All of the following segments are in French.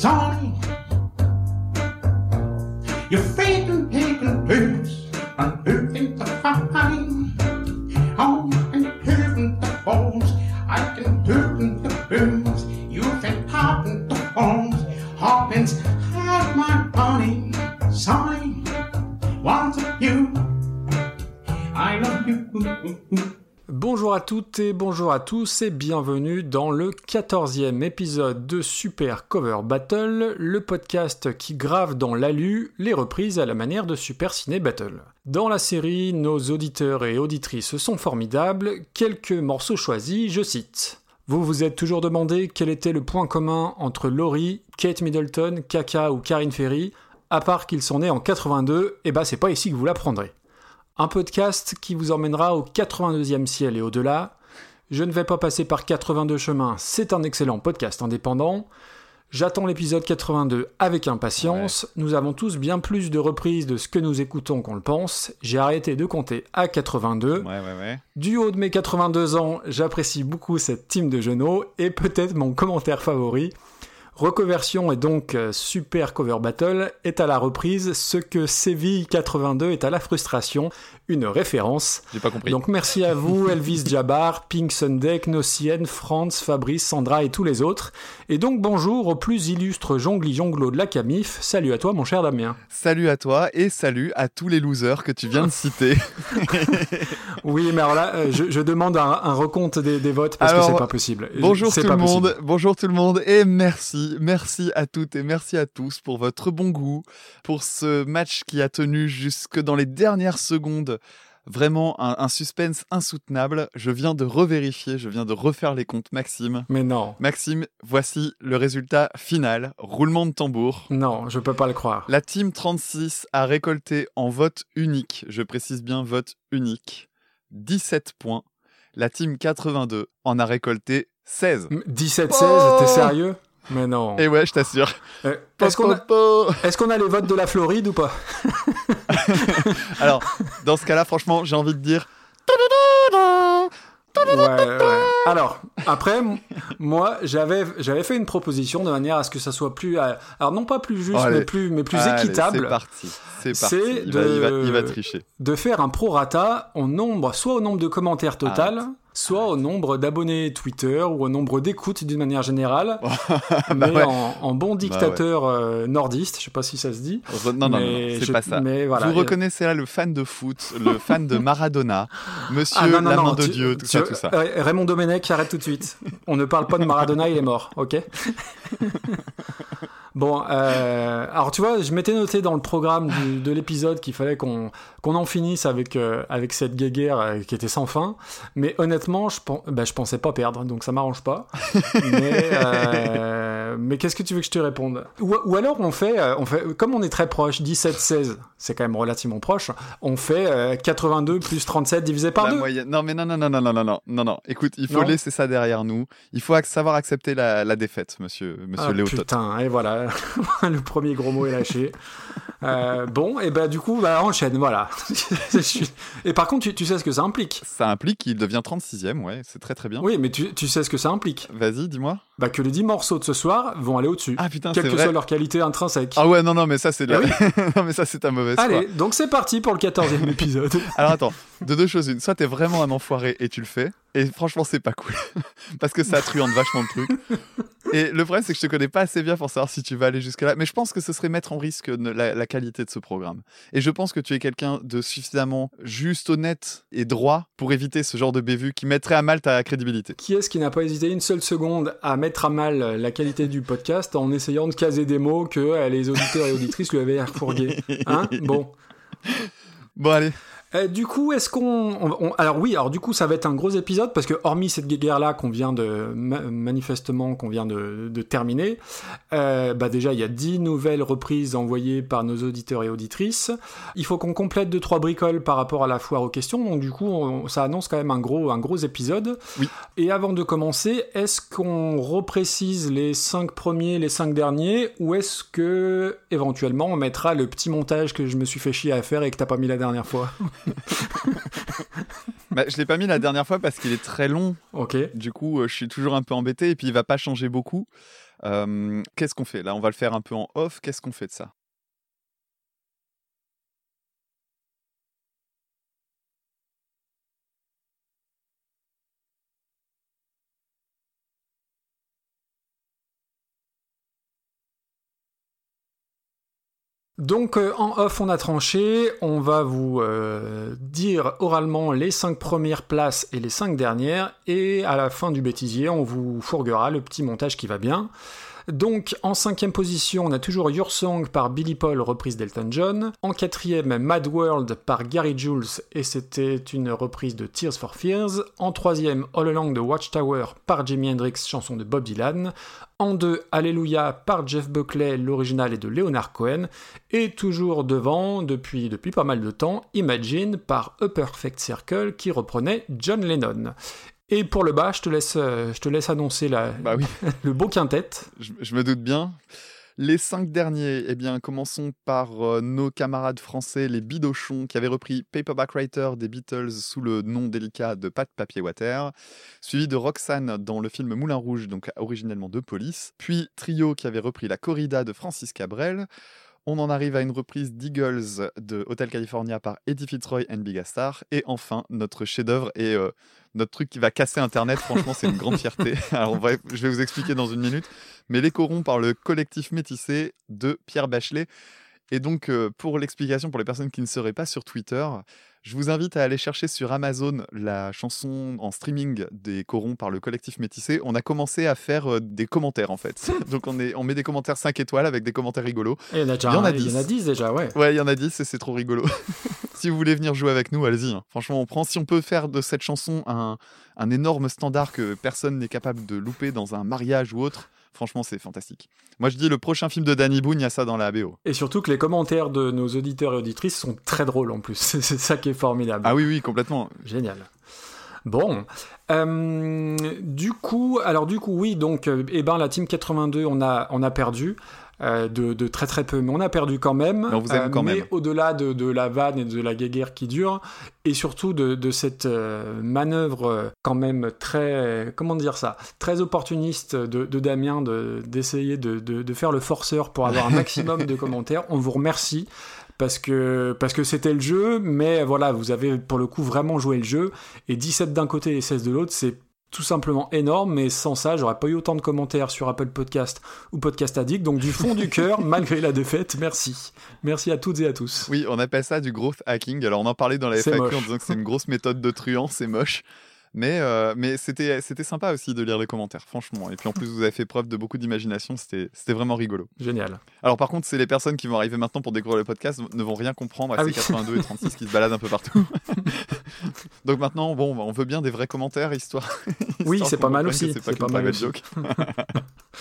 Sonny. Et bonjour à tous et bienvenue dans le 14e épisode de Super Cover Battle, le podcast qui grave dans l'alu les reprises à la manière de Super Ciné Battle. Dans la série, nos auditeurs et auditrices sont formidables, quelques morceaux choisis, je cite. Vous vous êtes toujours demandé quel était le point commun entre Laurie, Kate Middleton, Kaka ou Karine Ferry, à part qu'ils sont nés en 82, et bah c'est pas ici que vous l'apprendrez. Un podcast qui vous emmènera au 82e ciel et au-delà. Je ne vais pas passer par 82 chemins, c'est un excellent podcast indépendant. J'attends l'épisode 82 avec impatience. Nous avons tous bien plus de reprises de ce que nous écoutons qu'on le pense. J'ai arrêté de compter à 82. Ouais, ouais, ouais. Du haut de mes 82 ans, j'apprécie beaucoup cette team de genoux et peut-être mon commentaire favori. Reconversion et donc euh, Super Cover Battle est à la reprise ce que Séville 82 est à la frustration, une référence. J'ai pas compris. Donc merci à vous Elvis Jabbar, Pink Sunday, Nocien, Franz, Fabrice, Sandra et tous les autres. Et donc bonjour aux plus illustres jongli jonglo de la Camif. Salut à toi mon cher Damien. Salut à toi et salut à tous les losers que tu viens de citer. Oui mais alors là euh, je, je demande un, un recompte des, des votes parce Alors, que c'est pas possible. bonjour tout pas le monde, possible. bonjour tout le monde et merci, merci à toutes et merci à tous pour votre bon goût, pour ce match qui a tenu jusque dans les dernières secondes. Vraiment un, un suspense insoutenable. Je viens de revérifier, je viens de refaire les comptes, Maxime. Mais non, Maxime, voici le résultat final. Roulement de tambour. non, je peux pas le croire. La team 36 a récolté en vote unique, je précise bien vote unique, 17 points. La team 82 en a récolté 16. 17-16, Oh t'es sérieux? Mais non. Et ouais, je t'assure. Euh, Est-ce qu'on a, les votes de la Floride ou pas. Alors, dans ce cas-là, franchement, j'ai envie de dire. ouais, ouais. Alors, après, moi, j'avais, j'avais fait une proposition de manière à ce que ça soit plus, euh, alors non pas plus juste, Oh, mais plus, mais plus Allez, C'est équitable, parti. C'est parti. Il, va, il, va, il va de- tricher. de faire un prorata au nombre, soit au nombre de commentaires total, soit au nombre d'abonnés Twitter ou au nombre d'écoutes d'une manière générale, mais Bah ouais. en, en bon dictateur euh, nordiste, je sais pas si ça se dit. Non, non, non, c'est pas ça. Mais voilà. Vous reconnaissez là le fan de foot, le fan de Maradona, Monsieur Ah, non, non, la non, main de tu- Dieu, tout ça, tout ça. Raymond Domenech, arrête tout de suite. On ne parle pas de Maradona, il est mort, ok? Bon, euh, alors tu vois, je m'étais noté dans le programme du- de l'épisode qu'il fallait qu'on qu'on en finisse avec, euh, avec cette guéguerre euh, qui était sans fin, mais honnêtement, je, bah, je pensais pas perdre, donc ça m'arrange pas. mais mais qu'est-ce que tu veux que je te réponde? Ou, ou alors on fait, on fait, comme on est très proche, 17-16, c'est quand même relativement proche, on fait euh, 82 plus 37 divisé par La 2. moyenne- Non, mais non, non, non, non, non, non, non, non, non. Écoute, il faut Non. laisser ça derrière nous. Il faut savoir accepter la, la défaite, monsieur, monsieur Ah, Léo putain, et voilà, le premier gros mot est lâché. Euh, bon, et ben du coup, bah, enchaîne, voilà. Et par contre, tu, tu sais ce que ça implique? Ça implique qu'il devient 36ème, ouais, c'est très très bien. Oui, mais tu, tu sais ce que ça implique? Vas-y, dis-moi. Bah, que les 10 morceaux de ce soir vont aller au-dessus. Ah putain, quelle que vrai. soit leur qualité intrinsèque. Ah ouais, non, non, mais ça c'est de la... Ah non, mais ça c'est ta mauvaise. Allez, donc c'est parti pour le 14e épisode. Alors attends, de deux choses une. Soit t'es vraiment un enfoiré et tu le fais, et franchement c'est pas cool. Parce que ça truande vachement de trucs. Et le problème c'est que je te connais pas assez bien pour savoir si tu vas aller jusque là. Mais je pense que ce serait mettre en risque la, la qualité de ce programme. Et je pense que tu es quelqu'un de suffisamment juste, honnête et droit pour éviter ce genre de bévue qui mettrait à mal ta crédibilité. Qui est-ce qui n'a pas hésité une seule seconde à mettre à mal la qualité du podcast en essayant de caser des mots que euh, les auditeurs et auditrices lui avaient refourgués Hein? Bon. Bon allez, Euh, du coup, est-ce qu'on, on- on- alors oui, alors du coup, ça va être un gros épisode parce que hormis cette guerre là qu'on vient de ma- manifestement qu'on vient de, de terminer, euh, bah déjà il y a 10 nouvelles reprises envoyées par nos auditeurs et auditrices. Il faut qu'on complète deux trois bricoles par rapport à la foire aux questions. Donc du coup, on- ça annonce quand même un gros un gros épisode. Oui. Et avant de commencer, est-ce qu'on reprécise les 5 premiers, les 5 derniers, ou est-ce que éventuellement on mettra le petit montage que je me suis fait chier à faire et que t'as pas mis la dernière fois? bah, je l'ai pas mis la dernière fois parce qu'il est très long Ok. Du coup, euh, je suis toujours un peu embêté et puis il va pas changer beaucoup. Euh, Qu'est-ce qu'on fait? Là, on va le faire un peu en off. Qu'est-ce qu'on fait de ça? Donc euh, en off, on a tranché. On va vous euh, dire oralement les 5 premières places et les 5 dernières. Et à la fin du bêtisier, on vous fourguera le petit montage qui va bien. Donc en cinquième position, on a toujours Your Song par Billy Paul, reprise d'Elton John. En quatrième, Mad World par Gary Jules, et c'était une reprise de Tears for Fears. En troisième, All Along the Watchtower par Jimi Hendrix, chanson de Bob Dylan. En deux, Alléluia par Jeff Buckley, l'original est de Leonard Cohen. Et toujours devant, depuis, depuis pas mal de temps, Imagine par A Perfect Circle qui reprenait John Lennon. Et pour le bas, je te laisse, euh, je te laisse annoncer la, Bah oui, le beau quintet. je, je me doute bien. Les cinq derniers, eh bien, commençons par euh, nos camarades français, les Bidochons, qui avaient repris Paperback Writer des Beatles sous le nom délicat de Pat Papier Water, suivi de Roxane dans le film Moulin Rouge, donc originellement de Police, puis Trio qui avait repris La Corrida de Francis Cabrel. On en arrive à une reprise d'Eagles de Hotel California par Eddie Fitzroy and Big Star. Et enfin, notre chef-d'œuvre et euh, notre truc qui va casser Internet. Franchement, c'est une grande fierté. Alors, je vais vous expliquer dans une minute. Mais Les Corons par le collectif métissé de Pierre Bachelet. Et donc, euh, pour l'explication, pour les personnes qui ne seraient pas sur Twitter, je vous invite à aller chercher sur Amazon la chanson en streaming des Corons par le collectif métissé. On a commencé à faire euh, des commentaires en fait. Donc on, est, on met des commentaires 5 étoiles avec des commentaires rigolos. Et il y en a déjà Il y en a il y en a 10 déjà, ouais. Ouais, il y en a 10 et c'est trop rigolo. si vous voulez venir jouer avec nous, allez-y. hein. Franchement, on prend. Si on peut faire de cette chanson un, un énorme standard que personne n'est capable de louper dans un mariage ou autre, franchement, c'est fantastique. Moi, je dis le prochain film de Danny Boone, il y a ça dans la BO. Et surtout que les commentaires de nos auditeurs et auditrices sont très drôles en plus. C'est ça qui est formidable. Ah oui, oui, complètement. Génial. Bon, Euh, du coup, alors du coup, oui, donc, euh, eh ben, la team 82, on a, on a perdu de, de très très peu, mais on a perdu quand même. On vous aime quand mais au-delà de, de la vanne et de la guéguerre qui dure, et surtout de, de cette euh, manœuvre euh, quand même très, comment dire ça, très opportuniste de, Damien de- d'essayer de, de, de faire le forceur pour avoir un maximum de commentaires. On vous remercie parce que parce que c'était le jeu, mais voilà, vous avez pour le coup vraiment joué le jeu et 17 d'un côté et 16 de l'autre, c'est tout simplement énorme, mais sans ça, j'aurais pas eu autant de commentaires sur Apple Podcast ou Podcast Addict. Donc du fond du cœur, malgré la défaite, merci. Merci à toutes et à tous. Oui, on appelle ça du growth hacking. Alors, on en parlait dans la FAQ moche. en disant que c'est une grosse méthode de truand, c'est moche. Mais, euh, mais c'était c'était sympa aussi de lire les commentaires, franchement. Et puis en plus, vous avez fait preuve de beaucoup d'imagination, c'était c'était vraiment rigolo. Génial. Alors par contre, c'est les personnes qui vont arriver maintenant pour découvrir le podcast ne vont rien comprendre à Ah ces oui. 82 et 36 qui se baladent un peu partout. Donc maintenant, bon, on veut bien des vrais commentaires, histoire. Oui, histoire c'est pas mal aussi, C'est pas mal aussi. joke.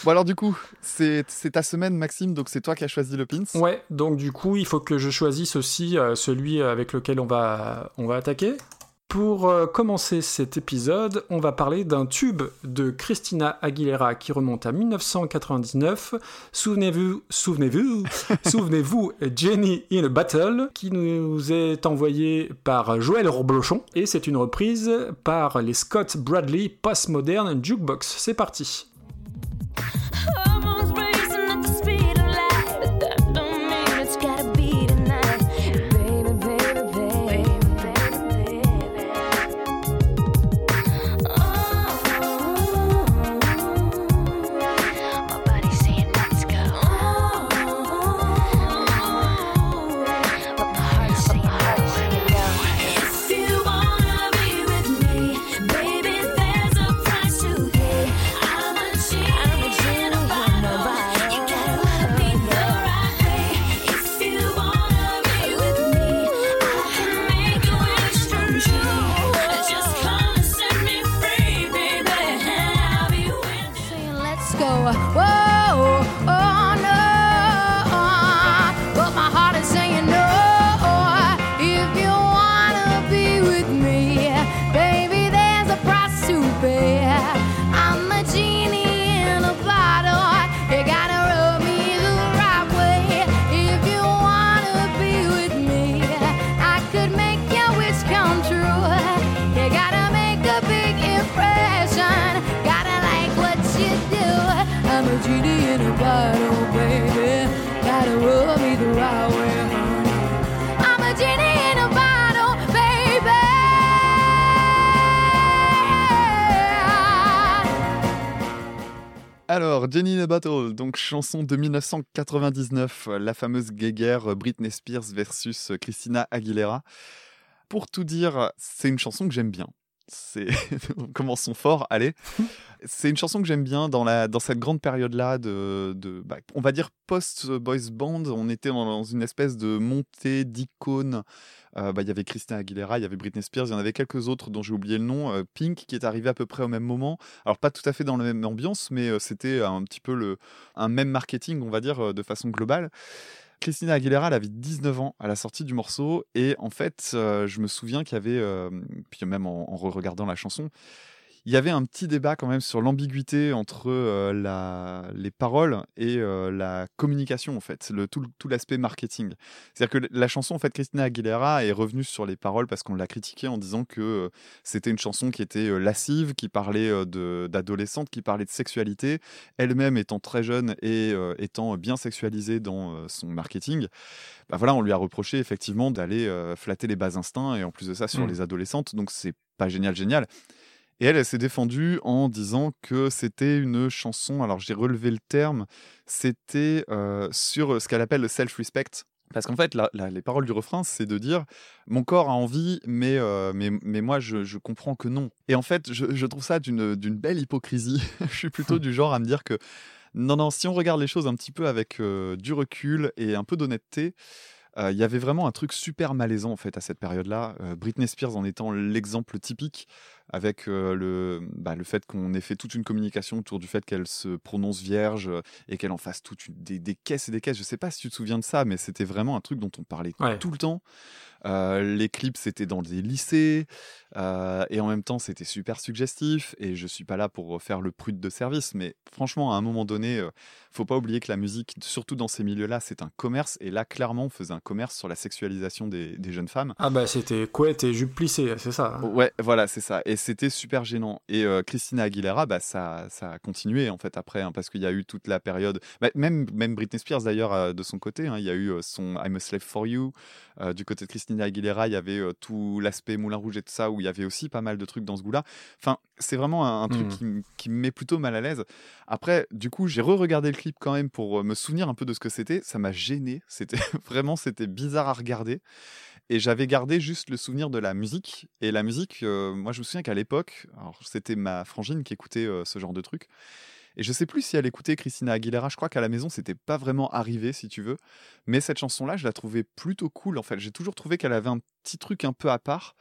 bon alors du coup, c'est c'est ta semaine, Maxime, donc c'est toi qui as choisi le pins. Ouais, donc du coup, il faut que je choisisse aussi euh, celui avec lequel on va, on va attaquer. Pour euh, commencer cet épisode, on va parler d'un tube de Christina Aguilera qui remonte à 1999. Souvenez-vous, souvenez-vous, souvenez-vous, Jenny in a Battle, qui nous est envoyé par Joël Roblochon, et c'est une reprise par les Scott Bradley Postmodern Jukebox. C'est parti. Alors, Jenny in a Bottle, donc chanson de 1999, euh, la fameuse guéguerre euh, Britney Spears versus euh, Christina Aguilera. Pour tout dire, c'est une chanson que j'aime bien. C'est commençons fort, allez. C'est une chanson que j'aime bien dans, la, dans cette grande période-là de, de bah, on va dire post-boys band. On était dans, dans une espèce de montée d'icônes. Euh, bah, Il y avait Christina Aguilera, il y avait Britney Spears, il y en avait quelques autres dont j'ai oublié le nom. Euh, Pink qui est arrivé à peu près au même moment. Alors pas tout à fait dans la même ambiance, mais euh, c'était un petit peu le, un même marketing, on va dire, de façon globale. Christina Aguilera, elle avait 19 ans à la sortie du morceau. Et en fait, je me souviens qu'il y avait, puis même en, en regardant la chanson, il y avait un petit débat quand même sur l'ambiguïté entre euh, la, les paroles et euh, la communication, en fait, le, tout, tout l'aspect marketing. C'est-à-dire que la chanson, en fait, Christina Aguilera est revenue sur les paroles parce qu'on l'a critiquée en disant que euh, c'était une chanson qui était lascive, qui parlait de- d'adolescente, qui parlait de sexualité, elle-même étant très jeune et étant bien sexualisée dans son marketing. Bah voilà, on lui a reproché effectivement d'aller flatter les bas instincts et en plus de ça sur Mm. les adolescentes. Donc c'est pas génial, génial. Et elle, elle s'est défendue en disant que c'était une chanson, alors j'ai relevé le terme, c'était euh, sur ce qu'elle appelle le self-respect. Parce qu'en fait, la- la- les paroles du refrain, c'est de dire mon corps a envie, mais, euh, mais, mais moi, je, je comprends que non. Et en fait, je, je trouve ça d'une belle hypocrisie. je suis plutôt du genre à me dire que non, non, si on regarde les choses un petit peu avec euh, du recul et un peu d'honnêteté, euh, il y avait vraiment un truc super malaisant en fait à cette période-là. Euh, Britney Spears en étant l'exemple typique, avec le, bah, le fait qu'on ait fait toute une communication autour du fait qu'elle se prononce vierge et qu'elle en fasse toute une- des, des caisses et des caisses. Je sais pas si tu te souviens de ça, mais c'était vraiment un truc dont on parlait Ouais. tout le temps. Euh, les clips, c'était dans des lycées, euh, et en même temps, c'était super suggestif. Et je suis pas là pour faire le prude de service, mais franchement, à un moment donné, euh, faut pas oublier que la musique, surtout dans ces milieux-là, c'est un commerce. Et là, clairement, on faisait un commerce sur la sexualisation des, des jeunes femmes. Ah bah c'était couette et jupe plissée, c'est ça. hein. Ouais, voilà, c'est ça. Et c'était super gênant. Et euh, Christina Aguilera, bah, ça, ça a continué en fait après, hein, parce qu'il y a eu toute la période. bah, même, même Britney Spears d'ailleurs, euh, de son côté, hein, il y a eu son I'm a Slave for You. Euh, du côté de Christina Aguilera, il y avait tout l'aspect Moulin Rouge et tout ça, où il y avait aussi pas mal de trucs dans ce goût-là. Enfin, c'est vraiment un, un truc Mhm. qui, me met plutôt mal à l'aise. Après, du coup, j'ai re-regardé le clip quand même pour me souvenir un peu de ce que c'était. Ça m'a gêné. C'était vraiment, c'était bizarre à regarder. Et j'avais gardé juste le souvenir de la musique. Et la musique, euh, moi, je me souviens qu'à l'époque, c'était ma frangine qui écoutait euh, ce genre de truc. Et je sais plus si elle écoutait Christina Aguilera. Je crois qu'à la maison, c'était pas vraiment arrivé, si tu veux. Mais cette chanson-là, je la trouvais plutôt cool. En fait, j'ai toujours trouvé qu'elle avait un petit truc un peu à part.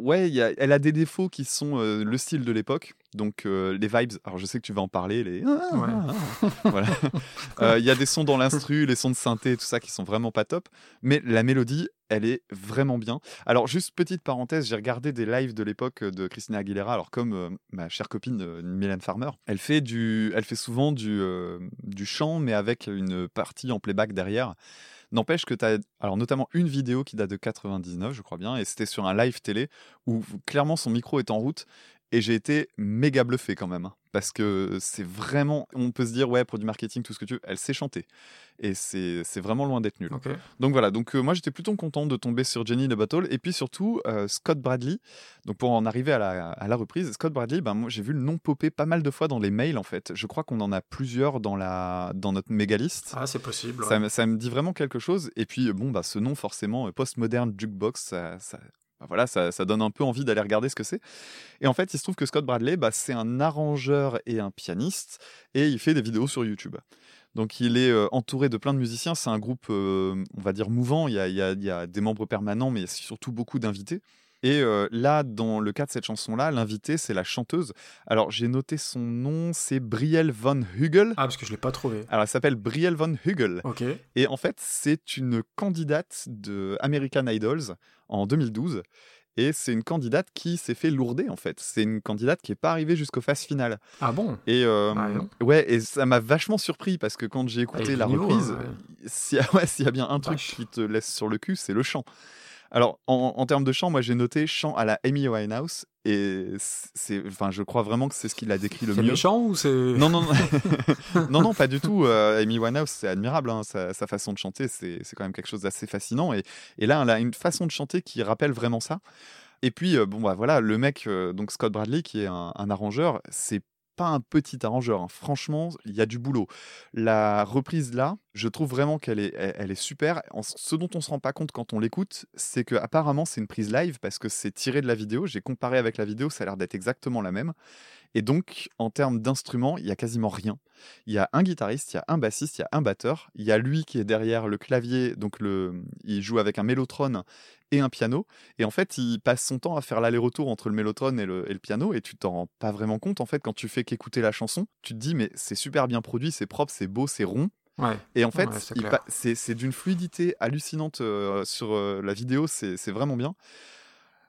Ouais, il y a- elle a des défauts qui sont euh, le style de l'époque. Donc, euh, les vibes. Alors, je sais que tu vas en parler. Les... voilà. Euh, Il y a des sons dans l'instru, les sons de synthé, tout ça qui sont vraiment pas top. Mais la mélodie, elle est vraiment bien. Alors, juste petite parenthèse, j'ai regardé des lives de l'époque de Christina Aguilera. Alors, comme euh, ma chère copine Mylène Farmer, elle fait, du, elle fait souvent du, du chant, mais avec une partie en playback derrière. N'empêche que tu as alors notamment une vidéo qui date de 99, je crois bien, et c'était sur un live télé où clairement son micro est en route et j'ai été méga bluffé quand même. Parce que c'est vraiment, on peut se dire, ouais, pour du marketing, tout ce que tu veux, elle sait chanter. Et c'est vraiment loin d'être nul. Donc voilà, donc euh, moi j'étais plutôt content de tomber sur Jenny the Battle et puis surtout euh, Scott Bradley. Donc pour en arriver à la, à la reprise, Scott Bradley, ben moi j'ai vu le nom popper pas mal de fois dans les mails en fait. Je crois qu'on en a plusieurs dans la dans notre méga liste. Ah c'est possible. Ça, ouais. me- ça me dit vraiment quelque chose. Et puis, bon, bah, ce nom, forcément, euh, Postmodern Jukebox, ça, ça- bah, voilà, ça, ça donne un peu envie d'aller regarder ce que c'est. Et en fait, il se trouve que Scott Bradley, bah, c'est un arrangeur et un pianiste, et il fait des vidéos sur YouTube. Donc, il est euh, entouré de plein de musiciens. C'est un groupe, euh, on va dire, mouvant. Il y a, il y a- il y a des membres permanents, mais surtout beaucoup d'invités. Et euh, là, dans le cas de cette chanson-là, l'invité, c'est la chanteuse. Alors, j'ai noté son nom, c'est Brielle von Hugel. Ah parce que je l'ai pas trouvé. Alors, elle s'appelle Brielle von Hugel. Ok. Et en fait, c'est une candidate de American Idols en 2012. Et c'est une candidate qui s'est fait lourder, en fait. C'est une candidate qui n'est pas arrivée jusqu'aux phases finales. Ah bon? Et, euh, Ah, ouais, et ça m'a vachement surpris parce que quand j'ai écouté y la reprise, hein, s'il y, a- ouais, s'il y a bien un truc Vache. qui te laisse sur le cul, c'est le chant. Alors, en, en termes de chant, moi j'ai noté chant à la Amy Winehouse. Et c'est, enfin, je crois vraiment que c'est ce qui l'a décrit le C'est mieux. méchant ou c'est. Non, non, non. non, non, pas du tout. Euh, Amy Winehouse, c'est admirable. hein, sa, sa façon de chanter, c'est c'est quand même quelque chose d'assez fascinant. Et, et là, elle a une façon de chanter qui rappelle vraiment ça. Et puis, euh, bon, bah voilà, le mec, euh, donc Scott Bradley, qui est un, un arrangeur, c'est pas un petit arrangeur. hein. Franchement, il y a du boulot. La reprise là, je trouve vraiment qu'elle est, elle, est super. Ce dont on se rend pas compte quand on l'écoute, c'est que apparemment c'est une prise live parce que c'est tiré de la vidéo. J'ai comparé avec la vidéo, ça a l'air d'être exactement la même. Et donc, en termes d'instruments, il y a quasiment rien. Il y a un guitariste, il y a un bassiste, il y a un batteur. Il y a lui qui est derrière le clavier, donc le, il joue avec un mélotron et un piano. Et en fait, il passe son temps à faire l'aller-retour entre le mélotron et le, et le piano. Et tu t'en rends pas vraiment compte, en fait, quand tu fais qu'écouter la chanson. Tu te dis, mais c'est super bien produit, c'est propre, c'est beau, c'est rond. Ouais. Et en fait, Ouais, c'est d'une fluidité hallucinante euh, sur euh, la vidéo, c'est vraiment bien.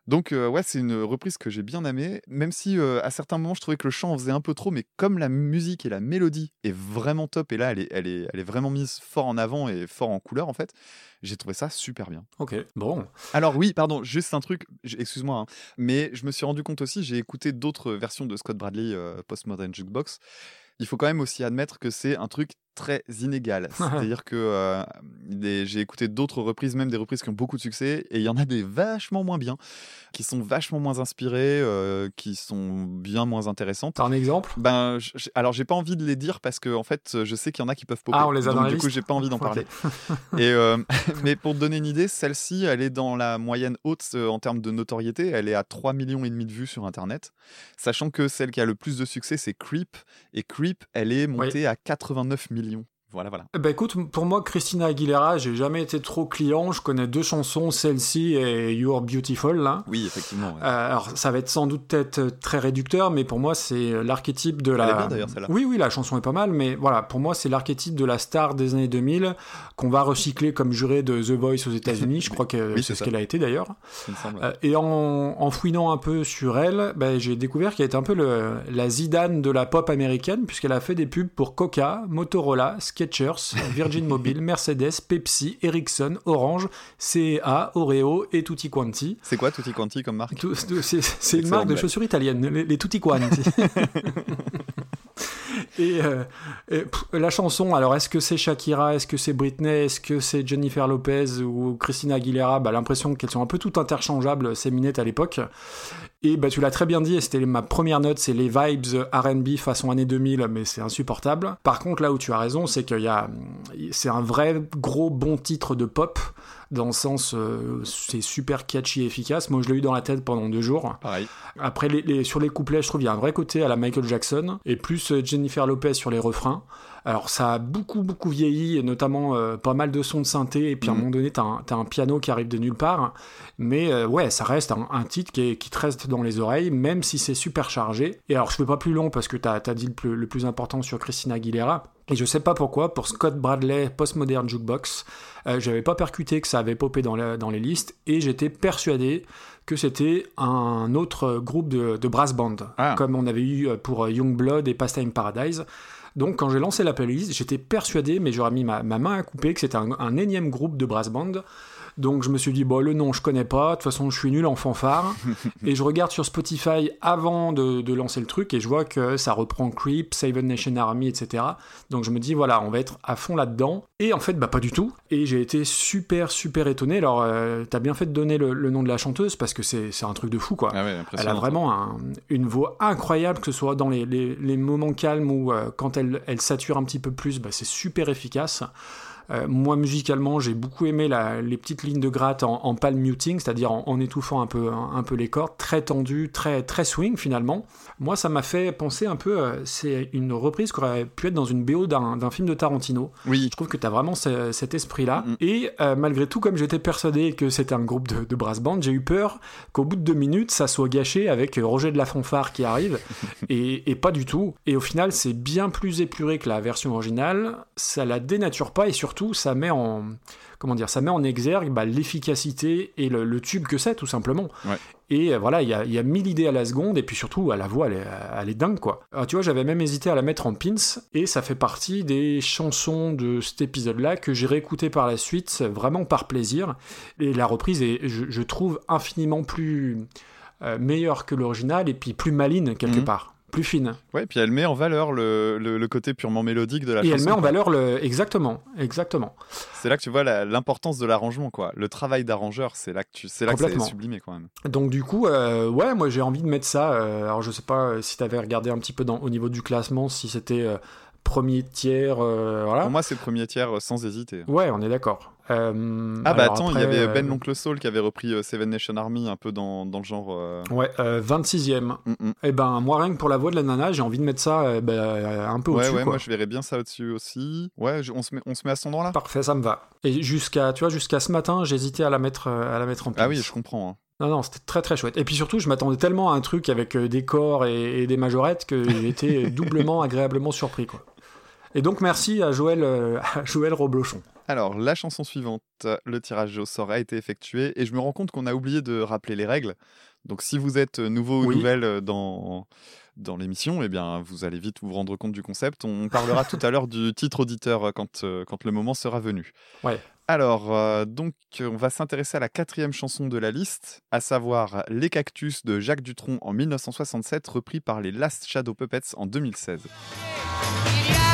Donc euh, ouais, c'est une reprise que j'ai bien aimée, même si euh, à certains moments je trouvais que le chant en faisait un peu trop, mais comme la musique et la mélodie est vraiment top, et là elle est, elle est, elle est vraiment mise fort en avant et fort en couleur en fait, j'ai trouvé ça super bien. Ok, bon. Alors oui, pardon, juste un truc, excuse-moi, hein, mais je me suis rendu compte aussi, j'ai écouté d'autres versions de Scott Bradley euh, Postmodern Jukebox. Il faut quand même aussi admettre que c'est un truc très inégal. C'est-à-dire que euh, des- j'ai écouté d'autres reprises, même des reprises qui ont beaucoup de succès, et il y en a des vachement moins bien, qui sont vachement moins inspirées, euh, qui sont bien moins intéressantes. T'as un exemple? Ben, alors j'ai pas envie de les dire parce que en fait, je sais qu'il y en a qui peuvent popper. Ah, on les a Donc, dans la du coup, liste j'ai pas envie d'en parler. Et euh, mais pour te donner une idée, celle-ci, elle est dans la moyenne haute en termes de notoriété. Elle est à 3 millions et demi de vues sur Internet. Sachant que celle qui a le plus de succès, c'est Creep. Et Creep, elle est montée à 89 millions. Voilà, voilà. Ben écoute, pour moi, Christina Aguilera, j'ai jamais été trop client. Je connais deux chansons, celle-ci et You're Beautiful, là. Oui, effectivement. ouais. Euh, alors, ça va être sans doute peut-être très réducteur, mais pour moi, c'est l'archétype de la. Elle est bien, d'ailleurs, celle-là. Oui, oui, la chanson est pas mal, mais voilà, pour moi, c'est l'archétype de la star des années 2000 qu'on va recycler comme juré de The Voice aux États-Unis. Je crois que Oui, c'est ce qu'elle a été d'ailleurs. Euh, et en, en fouinant un peu sur elle, ben, j'ai découvert qu'elle était un peu le, la Zidane de la pop américaine, puisqu'elle a fait des pubs pour Coca, Motorola, Skechers, Virgin Mobile, Mercedes, Pepsi, Ericsson, Orange, CA, Oreo et Tutti Quanti. C'est quoi Tutti Quanti comme marque C'est une marque de chaussures italiennes, les, les Tutti Quanti. et, euh, et, pff, la chanson, alors est-ce que c'est Shakira, est-ce que c'est Britney, est-ce que c'est Jennifer Lopez ou Christina Aguilera? Bah, L'impression qu'elles sont un peu toutes interchangeables, ces minettes à l'époque. Et bah, tu l'as très bien dit, et c'était ma première note, c'est les vibes R&B façon année 2000, mais c'est insupportable. Par contre, là où tu as raison, c'est qu'il y a, c'est un vrai gros bon titre de pop, dans le sens, euh, c'est super catchy et efficace. Moi, je l'ai eu dans la tête pendant deux jours. Pareil. Après, les, les- sur les couplets, je trouve qu'il y a un vrai côté à la Michael Jackson, et plus euh, Jennifer Lopez sur les refrains. Alors, ça a beaucoup, beaucoup vieilli, et notamment euh, pas mal de sons de synthé, et puis à un Mhm. moment donné, t'as un, piano qui arrive de nulle part. Mais euh, ouais, ça reste un, un titre qui, est- qui te reste dans les oreilles, même si c'est super chargé. Et alors, je fais pas plus long parce que t'as as dit le plus, le plus important sur Christina Aguilera. Et je sais pas pourquoi, pour Scott Bradley Postmodern Jukebox, euh, j'avais pas percuté que ça avait popé dans, la- dans les listes, et j'étais persuadé que c'était un autre groupe de, de brass band, Ah. comme on avait eu pour euh, Youngblood et Pastime Paradise. Donc quand j'ai lancé la playlist, j'étais persuadé, mais j'aurais mis ma, ma main à couper, que c'était un, un énième groupe de brass band. Donc je me suis dit, bon, le nom je connais pas, de toute façon je suis nul en fanfare. et je regarde sur Spotify avant de, de lancer le truc et je vois que ça reprend Creep, Seven Nation Army, etc. Donc je me dis, voilà, on va être à fond là-dedans. Et en fait, bah pas du tout. Et j'ai été super, super étonné. Alors, euh, t'as bien fait de donner le, le nom de la chanteuse parce que c'est un truc de fou, quoi. Ah ouais, Elle a vraiment un- une voix incroyable, que ce soit dans les, les- les moments calmes ou euh, quand elle, elle sature un petit peu plus, bah, c'est super efficace. Euh, moi, musicalement, j'ai beaucoup aimé la- les petites lignes de gratte en, en palm muting, c'est-à-dire en, en étouffant un peu, un, un peu les cordes, très tendu, très, très swing finalement. Moi, ça m'a fait penser un peu, euh, c'est une reprise qui aurait pu être dans une BO d'un d'un film de Tarantino. Oui, Je trouve que tu as vraiment ce- cet esprit-là. Mhm. Et euh, malgré tout, comme j'étais persuadé que c'était un groupe de, de brass band, j'ai eu peur qu'au bout de deux minutes, ça soit gâché avec Roger de la Fanfare qui arrive. et, et pas du tout. Et au final, c'est bien plus épuré que la version originale. Ça la dénature pas et surtout, ça met en. Comment dire Ça met en exergue bah, l'efficacité et le, le tube que c'est, tout simplement. Ouais. Et euh, voilà, il y a, il y a mille idées à la seconde, et puis surtout, à la voix, elle est, elle est dingue, quoi. Alors, tu vois, j'avais même hésité à la mettre en pins, et ça fait partie des chansons de cet épisode-là que j'ai réécouté par la suite, vraiment par plaisir. Et la reprise est, je, je trouve, infiniment plus euh, meilleure que l'original, et puis plus maline, quelque Mhm. part. Plus fine. Ouais, puis elle met en valeur le, le, le côté purement mélodique de la Et chanson. elle met en valeur le. Exactement, exactement. C'est là que tu vois l'importance de l'arrangement, quoi. Le travail d'arrangeur, c'est là que tu, c'est là que c'est sublimé quand même. Donc du coup, euh, ouais, moi j'ai envie de mettre ça. euh, alors je sais pas euh, si t'avais regardé un petit peu dans, au niveau du classement, si c'était premier tiers, euh, voilà. Pour moi, c'est premier tiers euh, sans hésiter. Ouais, on est d'accord. Euh, Ah bah attends, il y avait Ben l'oncle Soul qui avait repris Seven Nation Army un peu dans, dans le genre. Ouais, euh, 26ème. mm, mm. Et ben moi rien que pour la voix de la nana, j'ai envie de mettre ça ben, un peu Ouais, au-dessus. ouais, quoi. moi je verrais bien ça au-dessus aussi. Ouais, je- on, se met, on se met à cet endroit-là? Parfait, ça me va. Et jusqu'à, tu vois, jusqu'à ce matin, j'hésitais à la mettre, à la mettre en place. Ah oui, je comprends. hein. Non, non, c'était très très chouette. Et puis surtout, je m'attendais tellement à un truc avec des corps et, et des majorettes que j'ai été doublement agréablement surpris, quoi. Et donc merci à Joël, euh, à Joël Roblochon. Alors, la chanson suivante, le tirage au sort a été effectué et je me rends compte qu'on a oublié de rappeler les règles. Donc, si vous êtes nouveau ou Oui. nouvelle dans, dans l'émission, eh bien, vous allez vite vous rendre compte du concept. On parlera tout à l'heure du titre auditeur quand, euh, quand le moment sera venu. Ouais. Alors, euh, donc, on va s'intéresser à la quatrième chanson de la liste, à savoir Les Cactus de Jacques Dutronc en 1967, repris par les Last Shadow Puppets en 2016. Il y a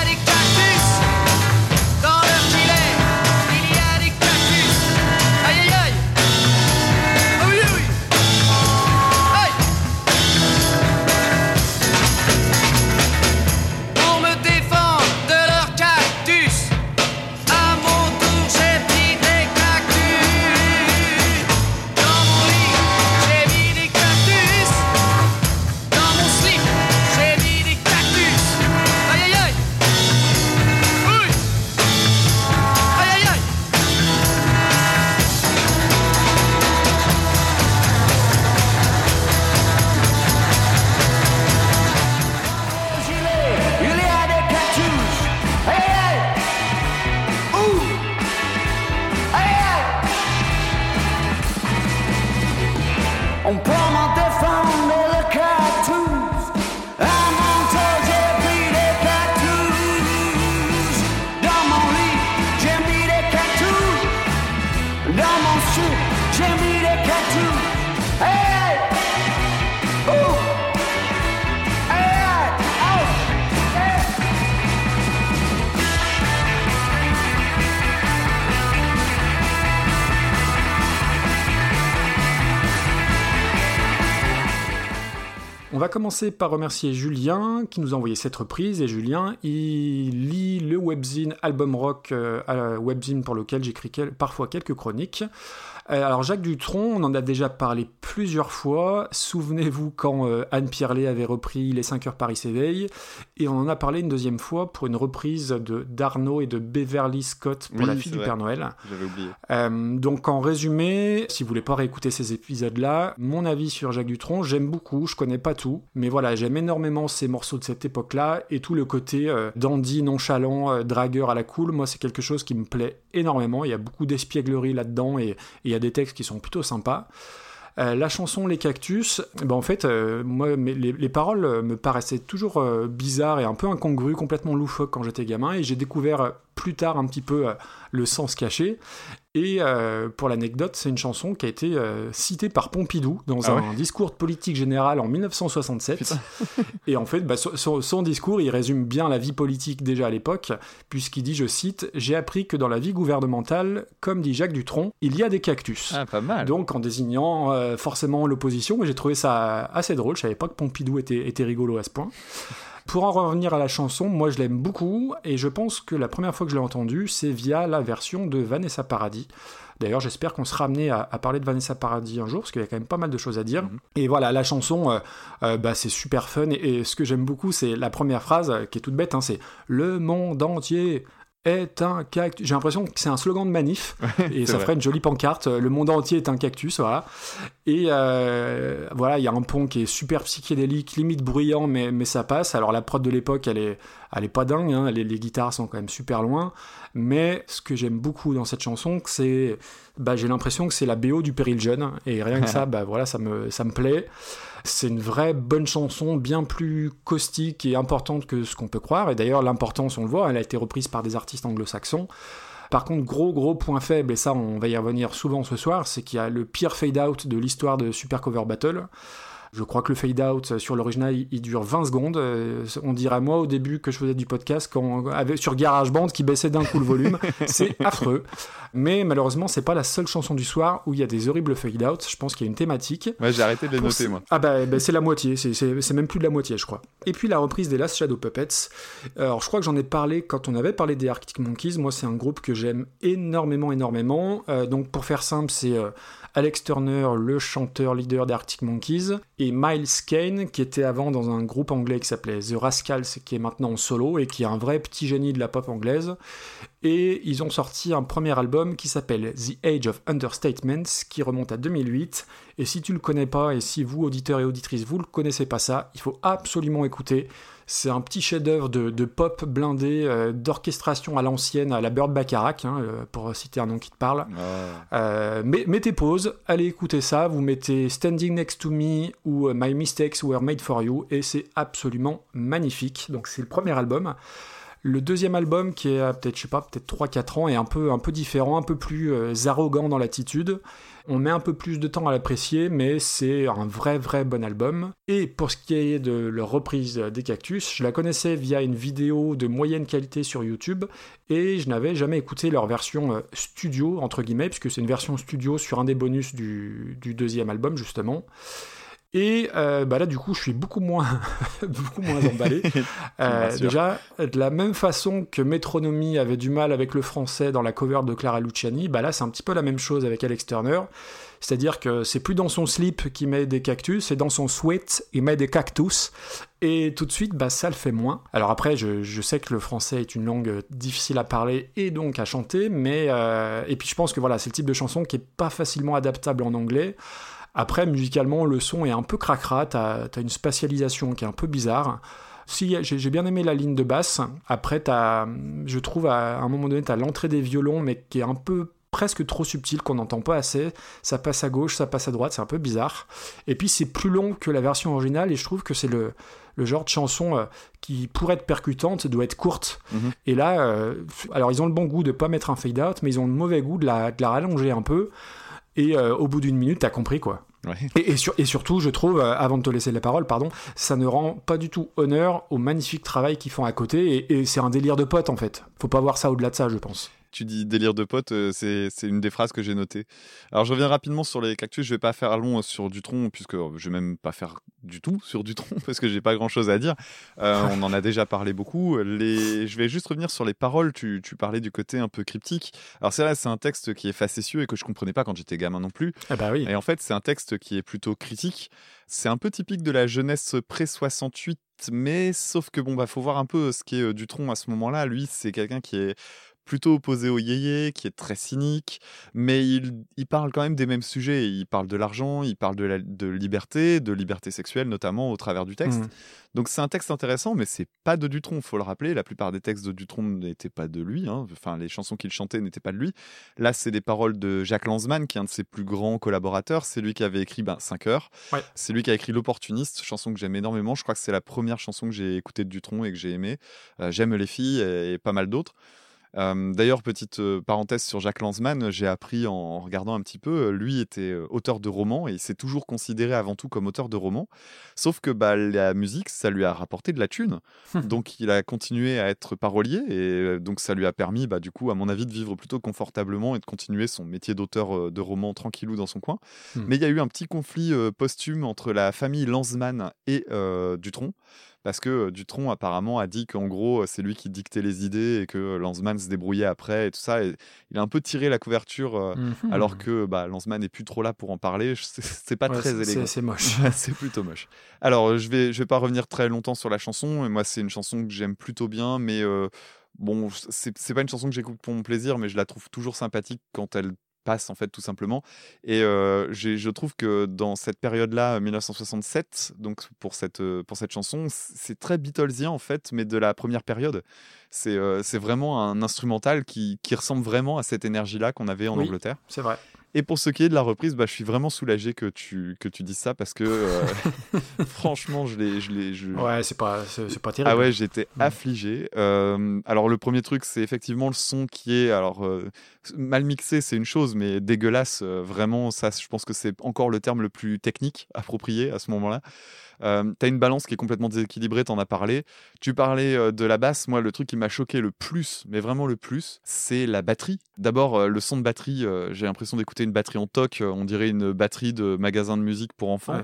On va commencer par remercier Julien qui nous a envoyé cette reprise. Et Julien, il lit le webzine Album Rock, euh, webzine pour lequel j'écris parfois quelques chroniques. Euh, alors Jacques Dutronc, on en a déjà parlé plusieurs fois. Souvenez-vous quand euh, Anne Pierlet avait repris Les 5 heures Paris s'éveille. Et on en a parlé une deuxième fois pour une reprise de d'Arnaud et de Beverly Scott pour Oui, La fille du vrai. Père Noël. J'avais oublié. Euh, donc en résumé, si vous voulez pas réécouter ces épisodes-là, mon avis sur Jacques Dutronc, j'aime beaucoup, je connais pas tout, mais voilà, j'aime énormément ces morceaux de cette époque-là et tout le côté euh, dandy, nonchalant, euh, dragueur à la cool, moi c'est quelque chose qui me plaît énormément, il y a beaucoup d'espièglerie là-dedans et des textes qui sont plutôt sympas. Euh, la chanson Les Cactus, ben en fait, euh, les, les paroles euh, me paraissaient toujours bizarres et un peu incongrues, complètement loufoques quand j'étais gamin, et j'ai découvert plus tard un petit peu le sens caché. Et euh, pour l'anecdote, c'est une chanson qui a été euh, citée par Pompidou dans Ah un discours de politique générale en 1967. Putain. et en fait, bah, son, discours, il résume bien la vie politique déjà à l'époque, puisqu'il dit, je cite, J'ai appris que dans la vie gouvernementale, comme dit Jacques Dutronc, il y a des cactus. Ah, pas mal. Donc en désignant euh, forcément l'opposition, j'ai trouvé ça assez drôle, je savais pas que Pompidou était, était rigolo à ce point. Pour en revenir à la chanson, moi je l'aime beaucoup, et je pense que la première fois que je l'ai entendue, c'est via la version de Vanessa Paradis. D'ailleurs, j'espère qu'on sera amené à, à parler de Vanessa Paradis un jour, parce qu'il y a quand même pas mal de choses à dire. Mhm. Et voilà, la chanson, euh, euh, bah, c'est super fun, et, et ce que j'aime beaucoup, c'est la première phrase, euh, qui est toute bête, hein, c'est « Le monde entier est un cactus ». J'ai l'impression que c'est un slogan de manif, et ça vrai. ferait une jolie pancarte. Le monde entier est un cactus, voilà. Et euh, voilà, il y a un pont qui est super psychédélique, limite bruyant, mais, mais ça passe. Alors la prod de l'époque, elle est, elle est pas dingue, hein, les, les guitares sont quand même super loin. Mais ce que j'aime beaucoup dans cette chanson, c'est, bah, j'ai l'impression que c'est la BO du Péril Jeune. Et rien que ça, bah voilà, ça me, ça me plaît. C'est une vraie bonne chanson, bien plus caustique et importante que ce qu'on peut croire. Et d'ailleurs, l'importance, on le voit, elle a été reprise par des artistes anglo-saxons. Par contre, gros gros point faible, et ça on va y revenir souvent ce soir, c'est qu'il y a le pire fade-out de l'histoire de Super Cover Battle. Je crois que le fade out sur l'original, il- il dure 20 secondes. Euh, on dirait moi au début que je faisais du podcast quand, avec, sur GarageBand qui baissait d'un coup le volume. c'est affreux. Mais malheureusement, c'est pas la seule chanson du soir où il y a des horribles fade out. Je pense qu'il y a une thématique. Ouais, j'ai arrêté de les noter, moi. Ah bah, bah, c'est la moitié, c'est même plus de la moitié je crois. Et puis la reprise des Last Shadow Puppets. Alors je crois que j'en ai parlé quand on avait parlé des Arctic Monkeys. Moi c'est un groupe que j'aime énormément énormément. Euh, donc pour faire simple c'est euh, Alex Turner, le chanteur leader des Arctic Monkeys, et Miles Kane qui était avant dans un groupe anglais qui s'appelait The Rascals qui est maintenant en solo et qui est un vrai petit génie de la pop anglaise. Et ils ont sorti un premier album qui s'appelle The Age of Understatements, qui remonte à 2008. Et si tu le connais pas, et si vous, auditeurs et auditrices, vous le connaissez pas ça, il faut absolument écouter. C'est un petit chef-d'œuvre de, de pop blindé, euh, d'orchestration à l'ancienne, à la Bird Bacharach, hein, euh, pour citer un nom qui te parle. Ah. Euh, mais- mettez pause, allez écouter ça, vous mettez Standing Next to Me ou My Mistakes Were Made for You, et c'est absolument magnifique. Donc c'est le premier album. Le deuxième album, qui est à peut-être, je sais pas, peut-être 3-4 ans, est un peu, un peu différent, un peu plus arrogant dans l'attitude. On met un peu plus de temps à l'apprécier, mais c'est un vrai, vrai bon album. Et pour ce qui est de leur reprise des Cactus, je la connaissais via une vidéo de moyenne qualité sur YouTube, et je n'avais jamais écouté leur version euh, studio, entre guillemets, puisque c'est une version studio sur un des bonus du, du deuxième album, justement. Et euh, bah là, du coup, je suis beaucoup moins, beaucoup moins emballé. Euh, déjà, de la même façon que Metronomy avait du mal avec le français dans la cover de Clara Luciani, bah là, c'est un petit peu la même chose avec Alex Turner. C'est-à-dire que c'est plus dans son slip qu'il met des cactus, c'est dans son sweat, il met des cactus. Et tout de suite, bah, ça le fait moins. Alors après, je, je sais que le français est une langue euh, difficile à parler et donc à chanter, mais... euh, et puis je pense que voilà, c'est le type de chanson qui est pas facilement adaptable en anglais. Après, musicalement, le son est un peu cracra, t'as as une spatialisation qui est un peu bizarre. Si, j'ai bien aimé la ligne de basse. Après, t'as, je trouve à un moment donné, tu as l'entrée des violons, mais qui est un peu presque trop subtil, qu'on n'entend pas assez. Ça passe à gauche, ça passe à droite, c'est un peu bizarre. Et puis, c'est plus long que la version originale, et je trouve que c'est le, le genre de chanson euh, qui, pour être percutante, doit être courte. Mhm. Et là, euh, alors ils ont le bon goût de pas mettre un fade-out, mais ils ont le mauvais goût de la, de la rallonger un peu. Et euh, au bout d'une minute, t'as compris quoi. Et, et sur- et surtout, je trouve, euh, avant de te laisser la parole, pardon, ça ne rend pas du tout honneur au magnifique travail qu'ils font à côté. Et, et c'est un délire de pote en fait. Faut pas voir ça au-delà de ça, je pense. Tu dis délire de pote, euh, c'est une des phrases que j'ai notées. Alors je reviens rapidement sur les cactus, je vais pas faire long euh, sur Dutron, puisque euh, je vais même pas faire du tout sur Dutron, parce que j'ai pas grand chose à dire. Euh, on en a déjà parlé beaucoup. Les... Je vais juste revenir sur les paroles, tu, tu parlais du côté un peu cryptique. Alors c'est vrai, c'est un texte qui est facétieux et que je comprenais pas quand j'étais gamin non plus. Ah bah oui. Et en fait, c'est un texte qui est plutôt critique. C'est un peu typique de la jeunesse pré-68, mais sauf que bon, bah, faut voir un peu ce qui est euh, Dutronc à ce moment-là. Lui, c'est quelqu'un qui est plutôt opposé au yéyé, qui est très cynique, mais il, il parle quand même des mêmes sujets. Il parle de l'argent, il parle de la de liberté, de liberté sexuelle notamment au travers du texte. Mhm. Donc c'est un texte intéressant, mais c'est pas de Dutronc, faut le rappeler. La plupart des textes de Dutronc n'étaient pas de lui. hein. Enfin, les chansons qu'il chantait n'étaient pas de lui. Là, c'est des paroles de Jacques Lanzmann, qui est un de ses plus grands collaborateurs. C'est lui qui avait écrit ben, 5 heures. Ouais. C'est lui qui a écrit L'Opportuniste, chanson que j'aime énormément. Je crois que c'est la première chanson que j'ai écoutée de Dutronc et que j'ai aimée. Euh, j'aime les filles et, et pas mal d'autres. Euh, D'ailleurs, petite parenthèse sur Jacques Lanzmann, j'ai appris en, regardant un petit peu, lui était auteur de romans et il s'est toujours considéré avant tout comme auteur de romans. Sauf que bah, la musique, ça lui a rapporté de la thune. donc il a continué à être parolier et donc ça lui a permis, bah, du coup, à mon avis, de vivre plutôt confortablement et de continuer son métier d'auteur de romans tranquillou dans son coin. Hmm. Mais il y a eu un petit conflit euh, posthume entre la famille Lanzmann et euh, Dutronc. Parce que Dutronc apparemment a dit qu'en gros c'est lui qui dictait les idées et que Lanzmann se débrouillait après et tout ça. Et il a un peu tiré la couverture euh, Mhm. alors que bah, Lanzmann n'est plus trop là pour en parler. C'est pas Ouais, très élégant. c'est- moche. C'est plutôt moche. Alors, je vais, je vais pas revenir très longtemps sur la chanson. Moi, c'est une chanson que j'aime plutôt bien, mais euh, bon, c'est pas une chanson que j'écoute pour mon plaisir, mais je la trouve toujours sympathique quand elle passe, en fait, tout simplement. Et euh, je trouve que dans cette période-là, 1967, donc pour cette, pour cette chanson, c'est très Beatlesien, en fait, mais de la première période. C'est euh, vraiment un instrumental qui, qui ressemble vraiment à cette énergie-là qu'on avait en Oui. Angleterre. C'est vrai. Et pour ce qui est de la reprise, bah, je suis vraiment soulagé que tu, que tu dises ça parce que euh, franchement, je l'ai. Je je... Ouais, c'est pas, c'est pas terrible. Ah ouais, j'étais Mm. affligé. Euh, alors le premier truc, c'est effectivement le son qui est alors euh, mal mixé, c'est une chose, mais dégueulasse. euh, vraiment, ça, je pense que c'est encore le terme le plus technique approprié à ce moment-là. Euh, T'as une balance qui est complètement déséquilibrée, t'en as parlé. Tu parlais euh, de la basse. Moi, le truc qui m'a choqué le plus, mais vraiment le plus, c'est la batterie. D'abord, euh, le son de batterie. J'ai l'impression d'écouter une batterie en toc. on dirait une batterie de magasin de musique pour enfants. Ouais.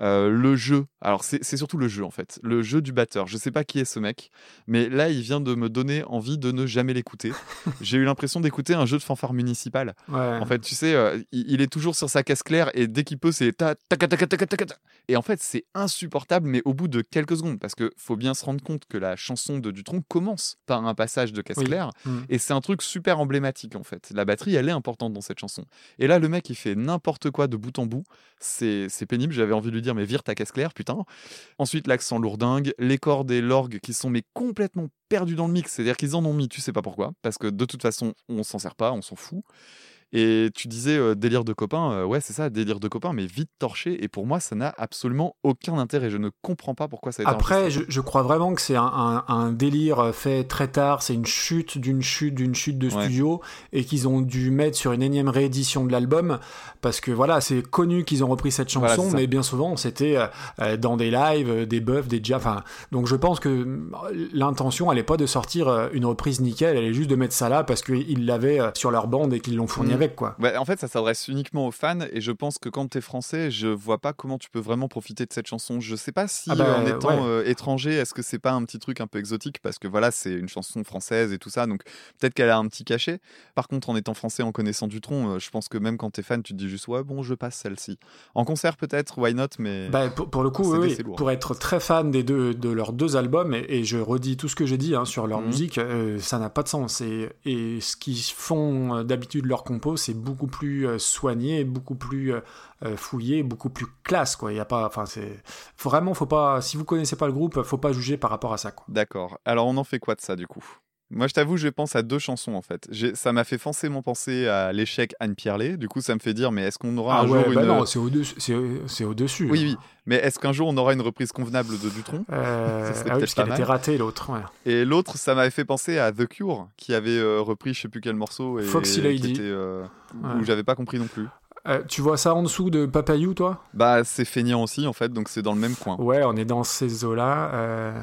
Le jeu, alors c'est c'est surtout le jeu en fait, le jeu du batteur. Je sais pas qui est ce mec, mais là il vient de me donner envie de ne jamais l'écouter. J'ai eu l'impression d'écouter un jeu de fanfare municipale. En fait, tu sais, euh, il, est toujours sur sa caisse claire et dès qu'il peut, c'est ta ta ta ta ta ta ta. Et en fait, c'est insupportable, mais au bout de quelques secondes, parce que faut bien se rendre compte que la chanson de Dutronc commence par un passage de caisse claire mmh. et c'est un truc super emblématique en fait. La batterie, elle est importante dans cette chanson. Et là, le mec, il fait n'importe quoi de bout en bout. C'est pénible. J'avais envie de lui dire, mais vire ta caisse claire, putain. Ensuite, l'accent lourdingue, les cordes et l'orgue qui sont mais complètement dans le mix. C'est-à-dire qu'ils en ont mis, tu sais pas pourquoi, parce que de toute façon, on s'en sert pas, on s'en fout. Et tu disais euh, délire de copain, euh, ouais, c'est ça, délire de copain, mais vite torché. Et pour moi, ça n'a absolument aucun intérêt. Je ne comprends pas pourquoi ça a été Après, je, je crois vraiment que c'est un, un- un délire fait très tard. C'est une chute d'une chute d'une chute de Ouais. studio et qu'ils ont dû mettre sur une énième réédition de l'album parce que voilà, c'est connu qu'ils ont repris cette chanson, mais bien souvent c'était euh, dans des lives, des buffs, des. Enfin, donc je pense que euh, l'intention, elle est pas de sortir une reprise nickel, elle est juste de mettre ça là parce qu'ils l'avaient sur leur bande et qu'ils l'ont fourni Mhm. Avec quoi. Ouais, en fait, ça s'adresse uniquement aux fans et je pense que quand t'es français, je vois pas comment tu peux vraiment profiter de cette chanson. Je sais pas si Ah bah, en étant ouais. euh, étranger, est-ce que c'est pas un petit truc un peu exotique? Parce que voilà, c'est une chanson française et tout ça, donc peut-être qu'elle a un petit cachet. Par contre, en étant français, en connaissant Dutron, euh, je pense que même quand t'es fan, tu te dis juste ouais, bon, je passe celle-ci. En concert peut-être, why not, mais Bah, pour, pour le coup, oui, pour être très fan des deux, de leurs deux albums, et, et je redis tout ce que j'ai dit hein, sur leur Mhm. musique, euh, ça n'a pas de sens. Et, et ce qu'ils font d'habitude leur c'est beaucoup plus euh, soigné, beaucoup plus euh, euh, fouillé, beaucoup plus classe. Quoi. Il y a pas, enfin, c'est vraiment, faut pas. Si vous connaissez pas le groupe, faut pas juger par rapport à ça. D'accord. Alors, on en fait quoi de ça, du coup? Moi, je t'avoue, je pense à deux chansons, en fait. Ça m'a fait forcément penser à l'échec Anne Pierlet. Du coup, ça me fait dire, mais est-ce qu'on aura Ah un ouais, jour bah une... non, c'est au-dessus. C'est, c'est au-dessus. Oui, oui. Mais est-ce qu'un jour, on aura une reprise convenable de Dutron? Euh, Ça ah oui, parce qu'elle était ratée, l'autre. ouais. Et l'autre, ça m'avait fait penser à The Cure, qui avait euh, repris je sais plus quel morceau. Et, Foxy Lady. était, euh, Ouais. Où j'avais pas compris non plus. Euh, tu vois ça en dessous de Papayou, toi? Bah, c'est feignant aussi, en fait, donc c'est dans le même coin. Ouais, on est dans ces eaux-là. euh,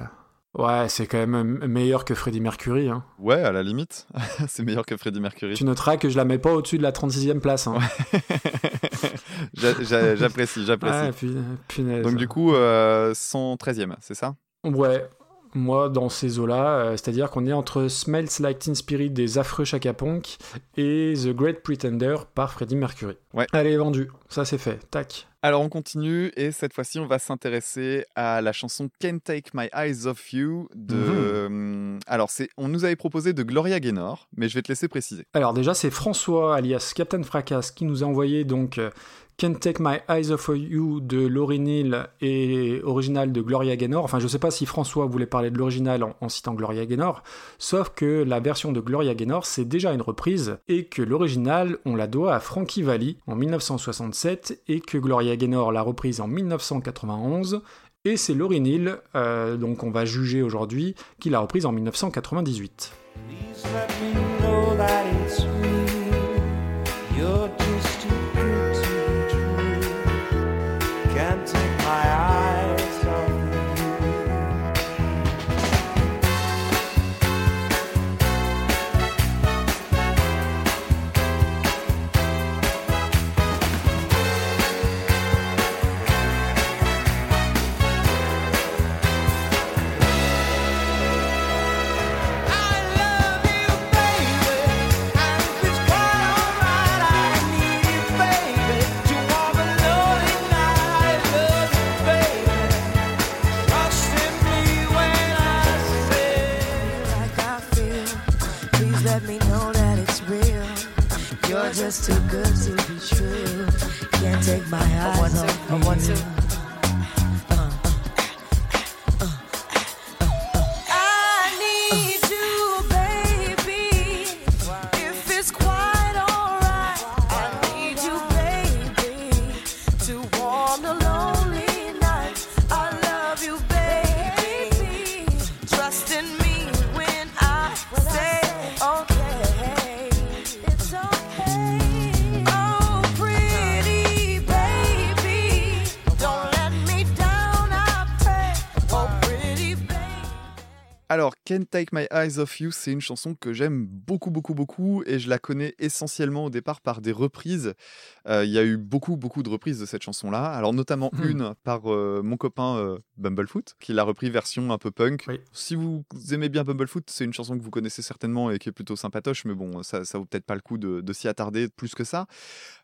Ouais, c'est quand même meilleur que Freddie Mercury. hein. Ouais, à la limite. c'est meilleur que Freddie Mercury. Tu noteras que je la mets pas au-dessus de la 36e place. hein. J'a- j'a- j'apprécie, j'apprécie. Ouais, punaise. donc, du coup, euh, 113e, c'est ça? Ouais, moi, dans ces eaux-là, euh, c'est-à-dire qu'on est entre Smells Like Teen Spirit des affreux Chaka et The Great Pretender par Freddie Mercury. Ouais. Allez, vendu. Ça, c'est fait. Tac. Alors on continue et cette fois-ci on va s'intéresser à la chanson Can't Take My Eyes Off You de. Mhm. euh, Alors c'est, on nous avait proposé de Gloria Gaynor, mais je vais te laisser préciser. Alors déjà, c'est François, alias Captain Fracas, qui nous a envoyé donc euh, Can't Take My Eyes Off You de Laurie Neal et original de Gloria Gaynor. Enfin, je sais pas si François voulait parler de l'original en, en citant Gloria Gaynor, sauf que la version de Gloria Gaynor, c'est déjà une reprise, et que l'original, on la doit à Frankie Valli en 1967, et que Gloria Gaynor l'a reprise en 1991. Et c'est Laurie Neal, euh, donc on va juger aujourd'hui, qui l'a reprise en 1998. Just too good to be true. Can't take my eyes off you. I Alors, Can't Take My Eyes Off You, c'est une chanson que j'aime beaucoup, beaucoup, beaucoup, et je la connais essentiellement au départ par des reprises. Euh, Il y a eu beaucoup, beaucoup de reprises de cette chanson-là. Alors, notamment Mhm. une par euh, mon copain euh, Bumblefoot, qui l'a repris version un peu punk. Oui. Si vous aimez bien Bumblefoot, c'est une chanson que vous connaissez certainement et qui est plutôt sympatoche, mais bon, ça, ça vaut peut-être pas le coup de, de s'y attarder plus que ça.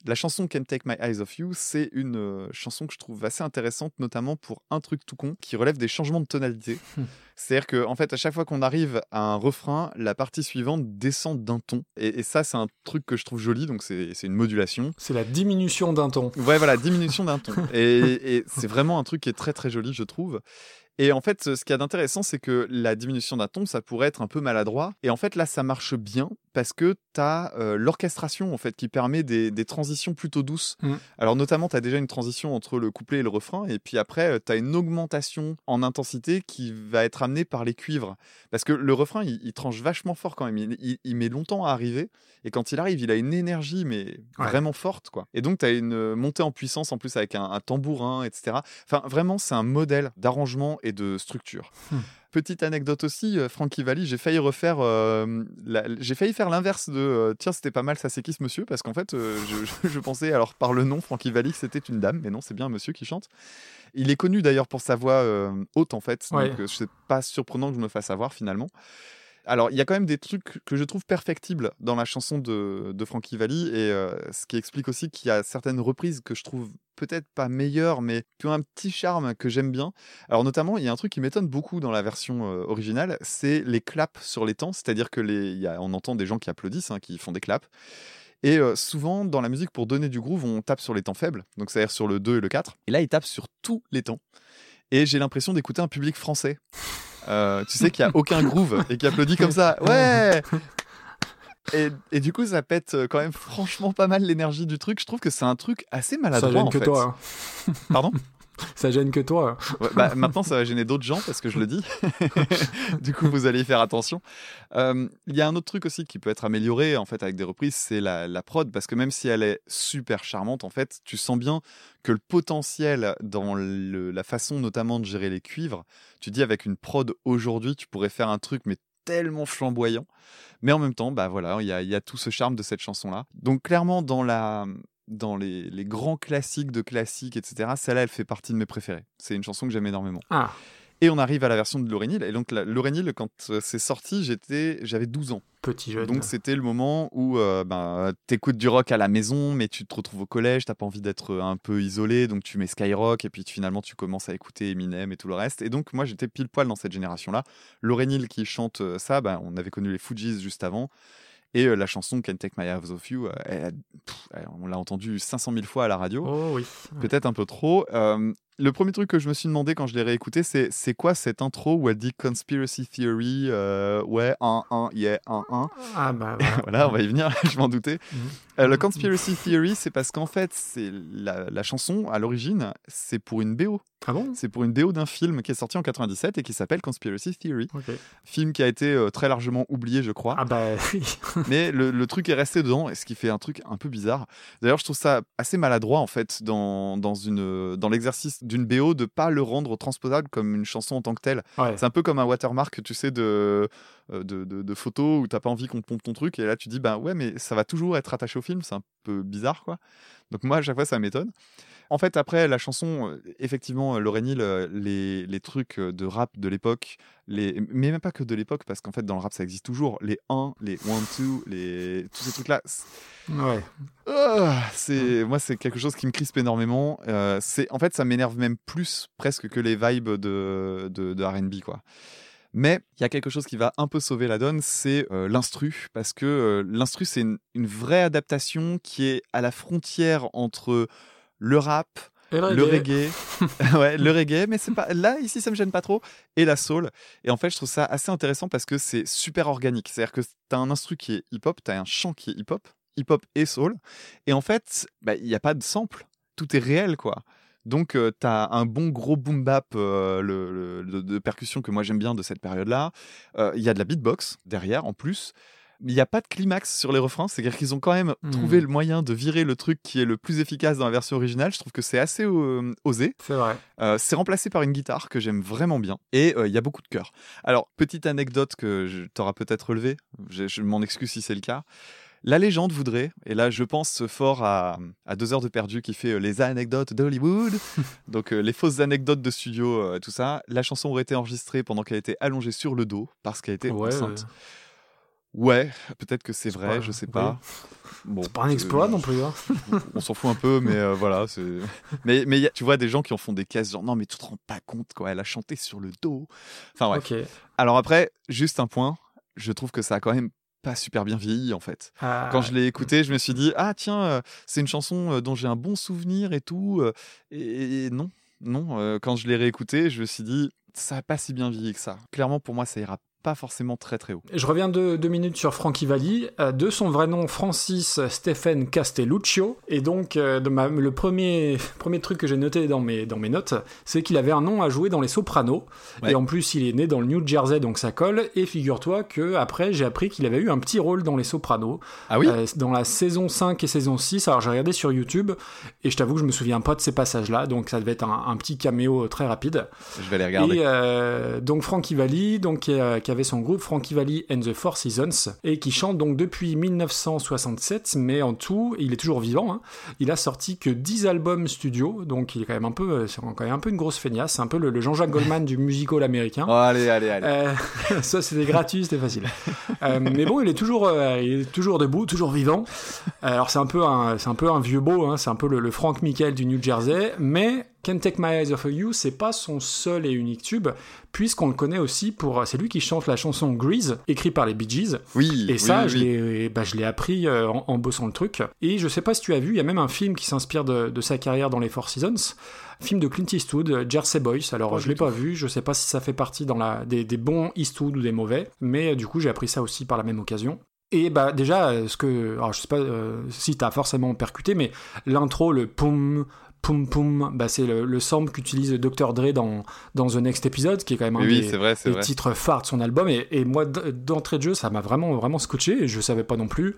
La chanson Can't Take My Eyes Off You, c'est une chanson que je trouve assez intéressante, notamment pour un truc tout con qui relève des changements de tonalité. Hmm. C'est-à-dire qu'en en fait, à chaque fois qu'on arrive à un refrain, la partie suivante descend d'un ton. Et, et ça, c'est un truc que je trouve joli, donc c'est c'est une modulation. C'est la diminution d'un ton. Ouais, voilà, diminution d'un ton. Et, et c'est vraiment un truc qui est très très joli, je trouve. Et en fait, ce qu'il y a d'intéressant, c'est que la diminution d'un ton, ça pourrait être un peu maladroit. Et en fait, là, ça marche bien parce que tu as l'orchestration en fait qui permet des, des transitions plutôt douces. Mm. Alors notamment, tu as déjà une transition entre le couplet et le refrain, et puis après, tu as une augmentation en intensité qui va être amenée par les cuivres. Parce que le refrain, il, il tranche vachement fort quand même. Il, il- il met longtemps à arriver, et quand il arrive, il a une énergie, mais Ouais. vraiment forte. quoi. Et donc, tu as une montée en puissance en plus avec un, un tambourin, etc. Enfin, vraiment, c'est un modèle d'arrangement et de structure. Hmm. Petite anecdote aussi, euh, Frankie Valli, j'ai failli refaire, euh, j'ai failli faire l'inverse de euh, tiens c'était pas mal, ça c'est qui ce monsieur? Parce qu'en fait, euh, je, je pensais alors par le nom Frankie Valli que c'était une dame, mais non c'est bien un monsieur qui chante. Il est connu d'ailleurs pour sa voix haute en fait, Ouais. donc c'est pas surprenant que je me fasse avoir finalement. Alors, il y a quand même des trucs que je trouve perfectibles dans la chanson de, de Frankie Valli, et euh, ce qui explique aussi qu'il y a certaines reprises que je trouve peut-être pas meilleures, mais qui ont un petit charme que j'aime bien. Alors, notamment, il y a un truc qui m'étonne beaucoup dans la version euh, originale, c'est les claps sur les temps, c'est-à-dire que les, on entend des gens qui applaudissent, hein, qui font des claps. Et euh, souvent, dans la musique, pour donner du groove, on tape sur les temps faibles, donc c'est-à-dire sur le 2 et le 4. Et là, ils tapent sur tous les temps. Et j'ai l'impression d'écouter un public français. Euh, tu sais qu'il n'y a aucun groove et qui applaudit comme ça. Ouais et, et du coup, ça pète euh, quand même franchement pas mal l'énergie du truc. Je trouve que c'est un truc assez Ça maladroit gêne en que fait. toi. hein. Pardon? Ça gêne que toi. Ouais, bah, Maintenant, ça va gêner d'autres gens parce que je le dis. du coup, vous allez y faire attention. Euh, Il y a un autre truc aussi qui peut être amélioré en fait avec des reprises, c'est la, la prod parce que même si elle est super charmante, en fait, tu sens bien que le potentiel dans le- la façon notamment de gérer les cuivres, tu dis avec une prod aujourd'hui, tu pourrais faire un truc mais tellement flamboyant. Mais en même temps, bah voilà, il y a, il y a tout ce charme de cette chanson-là. Donc clairement, dans la dans les, les grands classiques de classiques, etc., celle-là, elle fait partie de mes préférés. C'est une chanson que j'aime énormément. Ah, Et on arrive à la version de Laurénil. Et donc, la- Laurénil, quand euh, c'est sorti, j'étais, j'avais 12 ans. petit jeune. Donc, c'était le moment où euh, ben, t'écoutes du rock à la maison, mais tu te retrouves au collège, t'as pas envie d'être un peu isolé, donc tu mets Skyrock, et puis finalement, tu commences à écouter Eminem et tout le reste. Et donc, moi, j'étais pile poil dans cette génération-là. Laurénil qui chante euh, ça, ben, on avait connu les Fujis juste avant. Et euh, la chanson Can't Take My Eyes Off You, euh, elle- pff, elle- on l'a entendue 500 000 fois à la radio Oh oui. peut-être un peu trop. Le premier truc que je me suis demandé quand je l'ai réécouté, c'est c'est quoi cette intro où elle dit Conspiracy Theory, euh, ouais, 1, 1, yeah, 1, 1. Ah bah voilà. Voilà, on va y venir, je m'en doutais. Mhm. Euh, le Conspiracy Theory, c'est parce qu'en fait, c'est la, la chanson, à l'origine, c'est pour une BO. Ah bon? C'est pour une BO d'un film qui est sorti en 97 et qui s'appelle Conspiracy Theory. Ok. Film qui a été euh, très largement oublié, je crois. Ah bah oui. mais le, le truc est resté dedans, et ce qui fait un truc un peu bizarre. D'ailleurs, je trouve ça assez maladroit en fait dans, dans, une, dans l'exercice d'une BO de pas le rendre transposable comme une chanson en tant que telle. Ouais. C'est un peu comme un watermark, tu sais, de, euh, de, de, de photos où t'as pas envie qu'on pompe ton truc, et là tu dis, ben ouais, mais ça va toujours être attaché au film, c'est un peu bizarre quoi. Donc moi, à chaque fois, ça m'étonne. En fait, après la chanson, effectivement, Lauren Hill, les, les trucs de rap de l'époque, les... mais même pas que de l'époque, parce qu'en fait, dans le rap, ça existe toujours. Les 1, les 1, 2, les... tous ces trucs-là. Ouais. Ah, c'est moi c'est quelque chose qui me crispe énormément. Euh, c'est en fait ça m'énerve même plus presque que les vibes de de, de R&B quoi. Mais il y a quelque chose qui va un peu sauver la donne, c'est euh, l'instru parce que euh, l'instru c'est une, une vraie adaptation qui est à la frontière entre le rap, le reggae, ouais, le reggae, mais c'est pas là ici ça me gêne pas trop et la soul. Et en fait, je trouve ça assez intéressant parce que c'est super organique. C'est-à-dire que t'as un instru qui est hip-hop, t'as un chant qui est hip-hop, hip-hop et soul, et en fait, bah, il n'y a pas de sample, tout est réel quoi. Donc euh, t'as un bon gros boom bap euh, le, le- de, de percussion que moi j'aime bien de cette période-là. Euh, Il y a de la beatbox derrière en plus. Il n'y a pas de climax sur les refrains, c'est-à-dire qu'ils ont quand même Hmm. trouvé le moyen de virer le truc qui est le plus efficace dans la version originale. Je trouve que c'est assez euh, osé. C'est vrai. Euh, c'est remplacé par une guitare que j'aime vraiment bien et euh, il y a beaucoup de chœurs. Alors, petite anecdote que je- t'auras peut-être relevée, je, je m'en excuse si c'est le cas. La légende voudrait, et là je pense fort à, à deux heures de perdu qui fait euh, les anecdotes d'Hollywood, donc euh, les fausses anecdotes de studio, euh, tout ça. La chanson aurait été enregistrée pendant qu'elle était allongée sur le dos parce qu'elle était Ouais, enceinte. Ouais, peut-être que c'est vrai, pas- je sais oui. pas. Bon, c'est pas un exploit non plus. hein. on s'en fout un peu, mais euh, voilà. Mais, mais y a- tu vois des gens qui en font des caisses, genre non, mais tu te rends pas compte, quoi. Elle a chanté sur le dos. Enfin, bref. Ok. Alors après, juste un point, je trouve que ça a quand même pas super bien vieilli, en fait. Ah, Quand je l'ai écouté, je me suis dit, ah tiens, euh, c'est une chanson euh, dont j'ai un bon souvenir et tout. euh, Et, et non, non. Quand je l'ai réécouté, je me suis dit, ça a pas si bien vieilli que ça. Clairement, pour moi, ça ira pas forcément très très haut. Je reviens de, deux minutes sur Frankie Valli, euh, de son vrai nom Francis Stephen Castelluccio. Et donc, euh, de ma- le premier, premier truc que j'ai noté dans mes, dans mes notes, c'est qu'il avait un nom à jouer dans Les Sopranos. Ouais. Et en plus, il est né dans le New Jersey, donc ça colle. Et figure-toi que après, j'ai appris qu'il avait eu un petit rôle dans Les Sopranos. Ah oui Euh, dans la saison 5 et saison 6. Alors j'ai regardé sur YouTube et je t'avoue que je me souviens pas de ces passages-là, donc ça devait être un, un petit caméo très rapide. Je vais les regarder. Et euh, donc Frankie Valli, donc qui, euh, qui avait son groupe Frankie Valli and the Four Seasons et qui chante donc depuis 1967, mais en tout, il est toujours vivant. hein. Il a sorti que 10 albums studio, donc il est quand même un peu, euh, c'est quand même un peu une grosse feignasse, c'est un peu le, le Jean-Jacques Goldman du musical américain. Oh, allez, allez, allez. Euh, ça c'était gratuit, c'était facile. Euh, mais bon, il est toujours, euh, il est toujours debout, toujours vivant. Alors c'est un peu un, c'est un peu un vieux beau, hein, c'est un peu le, le Frank Michael du New Jersey, mais Can't Take My Eyes Off of You, c'est pas son seul et unique tube, puisqu'on le connaît aussi pour, c'est lui qui chante la chanson Grease, écrite par les Bee Gees. Oui, Et ça, oui, je oui. l'ai, bah, je l'ai appris euh, en, en bossant le truc. Et je sais pas si tu as vu, il y a même un film qui s'inspire de, de sa carrière dans les Four Seasons. Film de Clint Eastwood, euh, Jersey Boys. Alors, Pas je l'ai pas vu. Je sais pas si ça fait partie dans la, des, des bons Eastwood ou des mauvais. Mais euh, du coup, j'ai appris ça aussi par la même occasion. Et bah déjà, euh, ce que, alors je sais pas euh, si t'as forcément percuté, mais l'intro, le poum, poum poum, bah c'est le, le sample qu'utilise Dr Dre dans dans The Next Episode, qui est quand même un Oui, des, vrai, titres phares de son album. Et, et moi d'entrée de jeu ça m'a vraiment vraiment scotché et je savais pas non plus.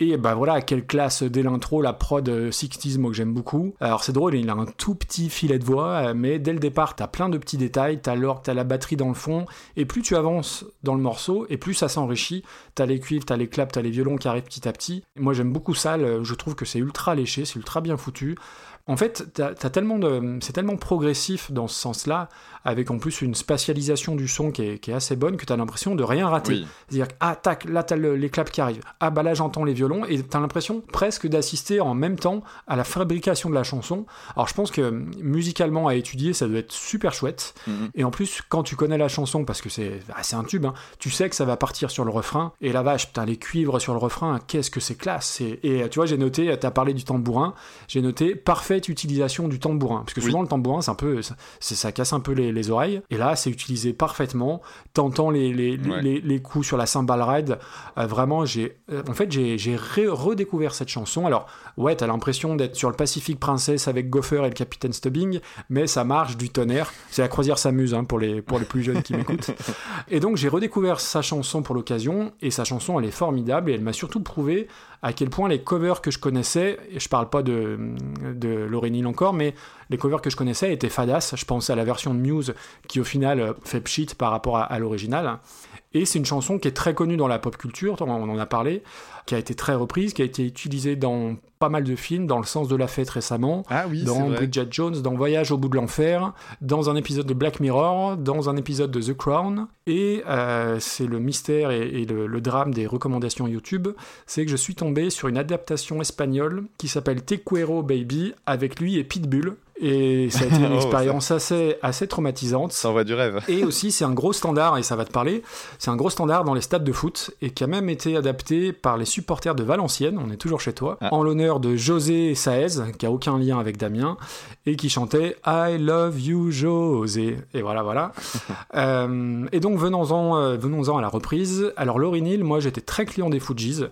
Et bah voilà quelle classe dès l'intro la prod euh, 60s moi que j'aime beaucoup. Alors c'est drôle il a un tout petit filet de voix mais dès le départ t'as plein de petits détails. T'as l'orgue t'as la batterie dans le fond. Et plus tu avances dans le morceau et plus ça s'enrichit. T'as les cuivres t'as les claps t'as les violons qui arrivent petit à petit. Et moi j'aime beaucoup ça je trouve que c'est ultra léché c'est ultra bien foutu en fait, c'est tellement progressif dans ce sens-là, avec en plus une spatialisation du son qui est, qui est assez bonne, que t'as l'impression de rien rater. Oui. C'est-à-dire que, ah, tac, là, t'as le- les claps qui arrivent. Ah, bah là, j'entends les violons. Et t'as l'impression presque d'assister en même temps à la fabrication de la chanson. Alors, je pense que musicalement, à étudier, ça doit être super chouette. Mhm. Et en plus, quand tu connais la chanson, parce que c'est ah, c'est un tube, hein, tu sais que ça va partir sur le refrain. Et la vache, putain, les cuivres sur le refrain, qu'est-ce que c'est classe. Et, tu vois, j'ai noté, t'as parlé du tambourin, j'ai noté parfaite utilisation du tambourin. Parce que Oui. souvent, le tambourin, c'est un peu, ça casse un peu les, les oreilles. Et là, c'est utilisé parfaitement. T'entends les, les, les- Ouais. les, les coups sur la cymbal ride. Euh, vraiment, j'ai, euh, en fait, j'ai, redécouvert cette chanson. Alors, ouais, t'as l'impression d'être sur le Pacific Princess avec Gopher et le Capitaine Stubbing, mais ça marche du tonnerre. C'est la croisière s'amuse hein, pour, les, pour les plus jeunes qui m'écoutent. Et donc, j'ai redécouvert sa chanson pour l'occasion, et sa chanson, elle est formidable, et elle m'a surtout prouvé à quel point les covers que je connaissais, et je parle pas de, de Lauryn Hill encore, mais les covers que je connaissais étaient fadas. Je pense à la version de Muse qui, au final, fait pchit par rapport à, à l'original. Et c'est une chanson qui est très connue dans la pop culture, on en a parlé, qui a été très reprise, qui a été utilisée dans pas mal de films, dans Le sens de la fête récemment, Ah oui, dans. Bridget Jones, dans Voyage au bout de l'enfer, dans un épisode de Black Mirror, dans un épisode de The Crown. Et euh, c'est le mystère et, et le, le drame des recommandations YouTube, c'est que je suis tombé sur une adaptation espagnole qui s'appelle Te Quiero Baby, avec lui et Pitbull. Et ça a été une Oh, expérience assez, assez traumatisante. Ça envoie du rêve. Et aussi, c'est un gros standard, et ça va te parler, c'est un gros standard dans les stades de foot, et qui a même été adapté par les supporters de Valenciennes, on est toujours chez toi, Ah. en l'honneur de José Saez, qui a aucun lien avec Damien, et qui chantait I love you José. Et voilà, voilà. Euh, et donc, venons-en euh, venons-en à la reprise. Alors, Lauryn Hill, moi, j'étais très client des Fujis.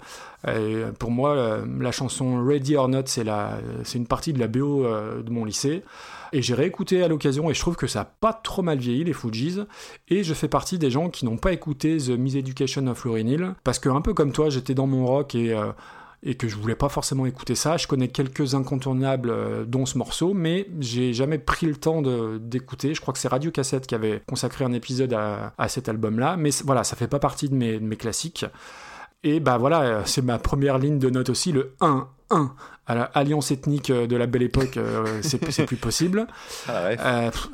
Et pour moi, la, la chanson Ready or Not, c'est une partie de la BO euh, de mon lycée. Et j'ai réécouté à l'occasion et je trouve que ça a pas trop mal vieilli les Fujis. Et je fais partie des gens qui n'ont pas écouté The Miseducation of Lauryn Hill parce que un peu comme toi, j'étais dans mon rock et euh, et que je voulais pas forcément écouter ça. Je connais quelques incontournables, euh, dont ce morceau, mais j'ai jamais pris le temps d'écouter. Je crois que c'est Radio Cassette qui avait consacré un épisode à, à cet album-là, mais voilà, ça fait pas partie de mes classiques. Et bah voilà, euh, c'est ma première ligne de note aussi, le 1. 1 à la alliance ethnique euh, de la belle époque, euh, c'est plus possible. Ah.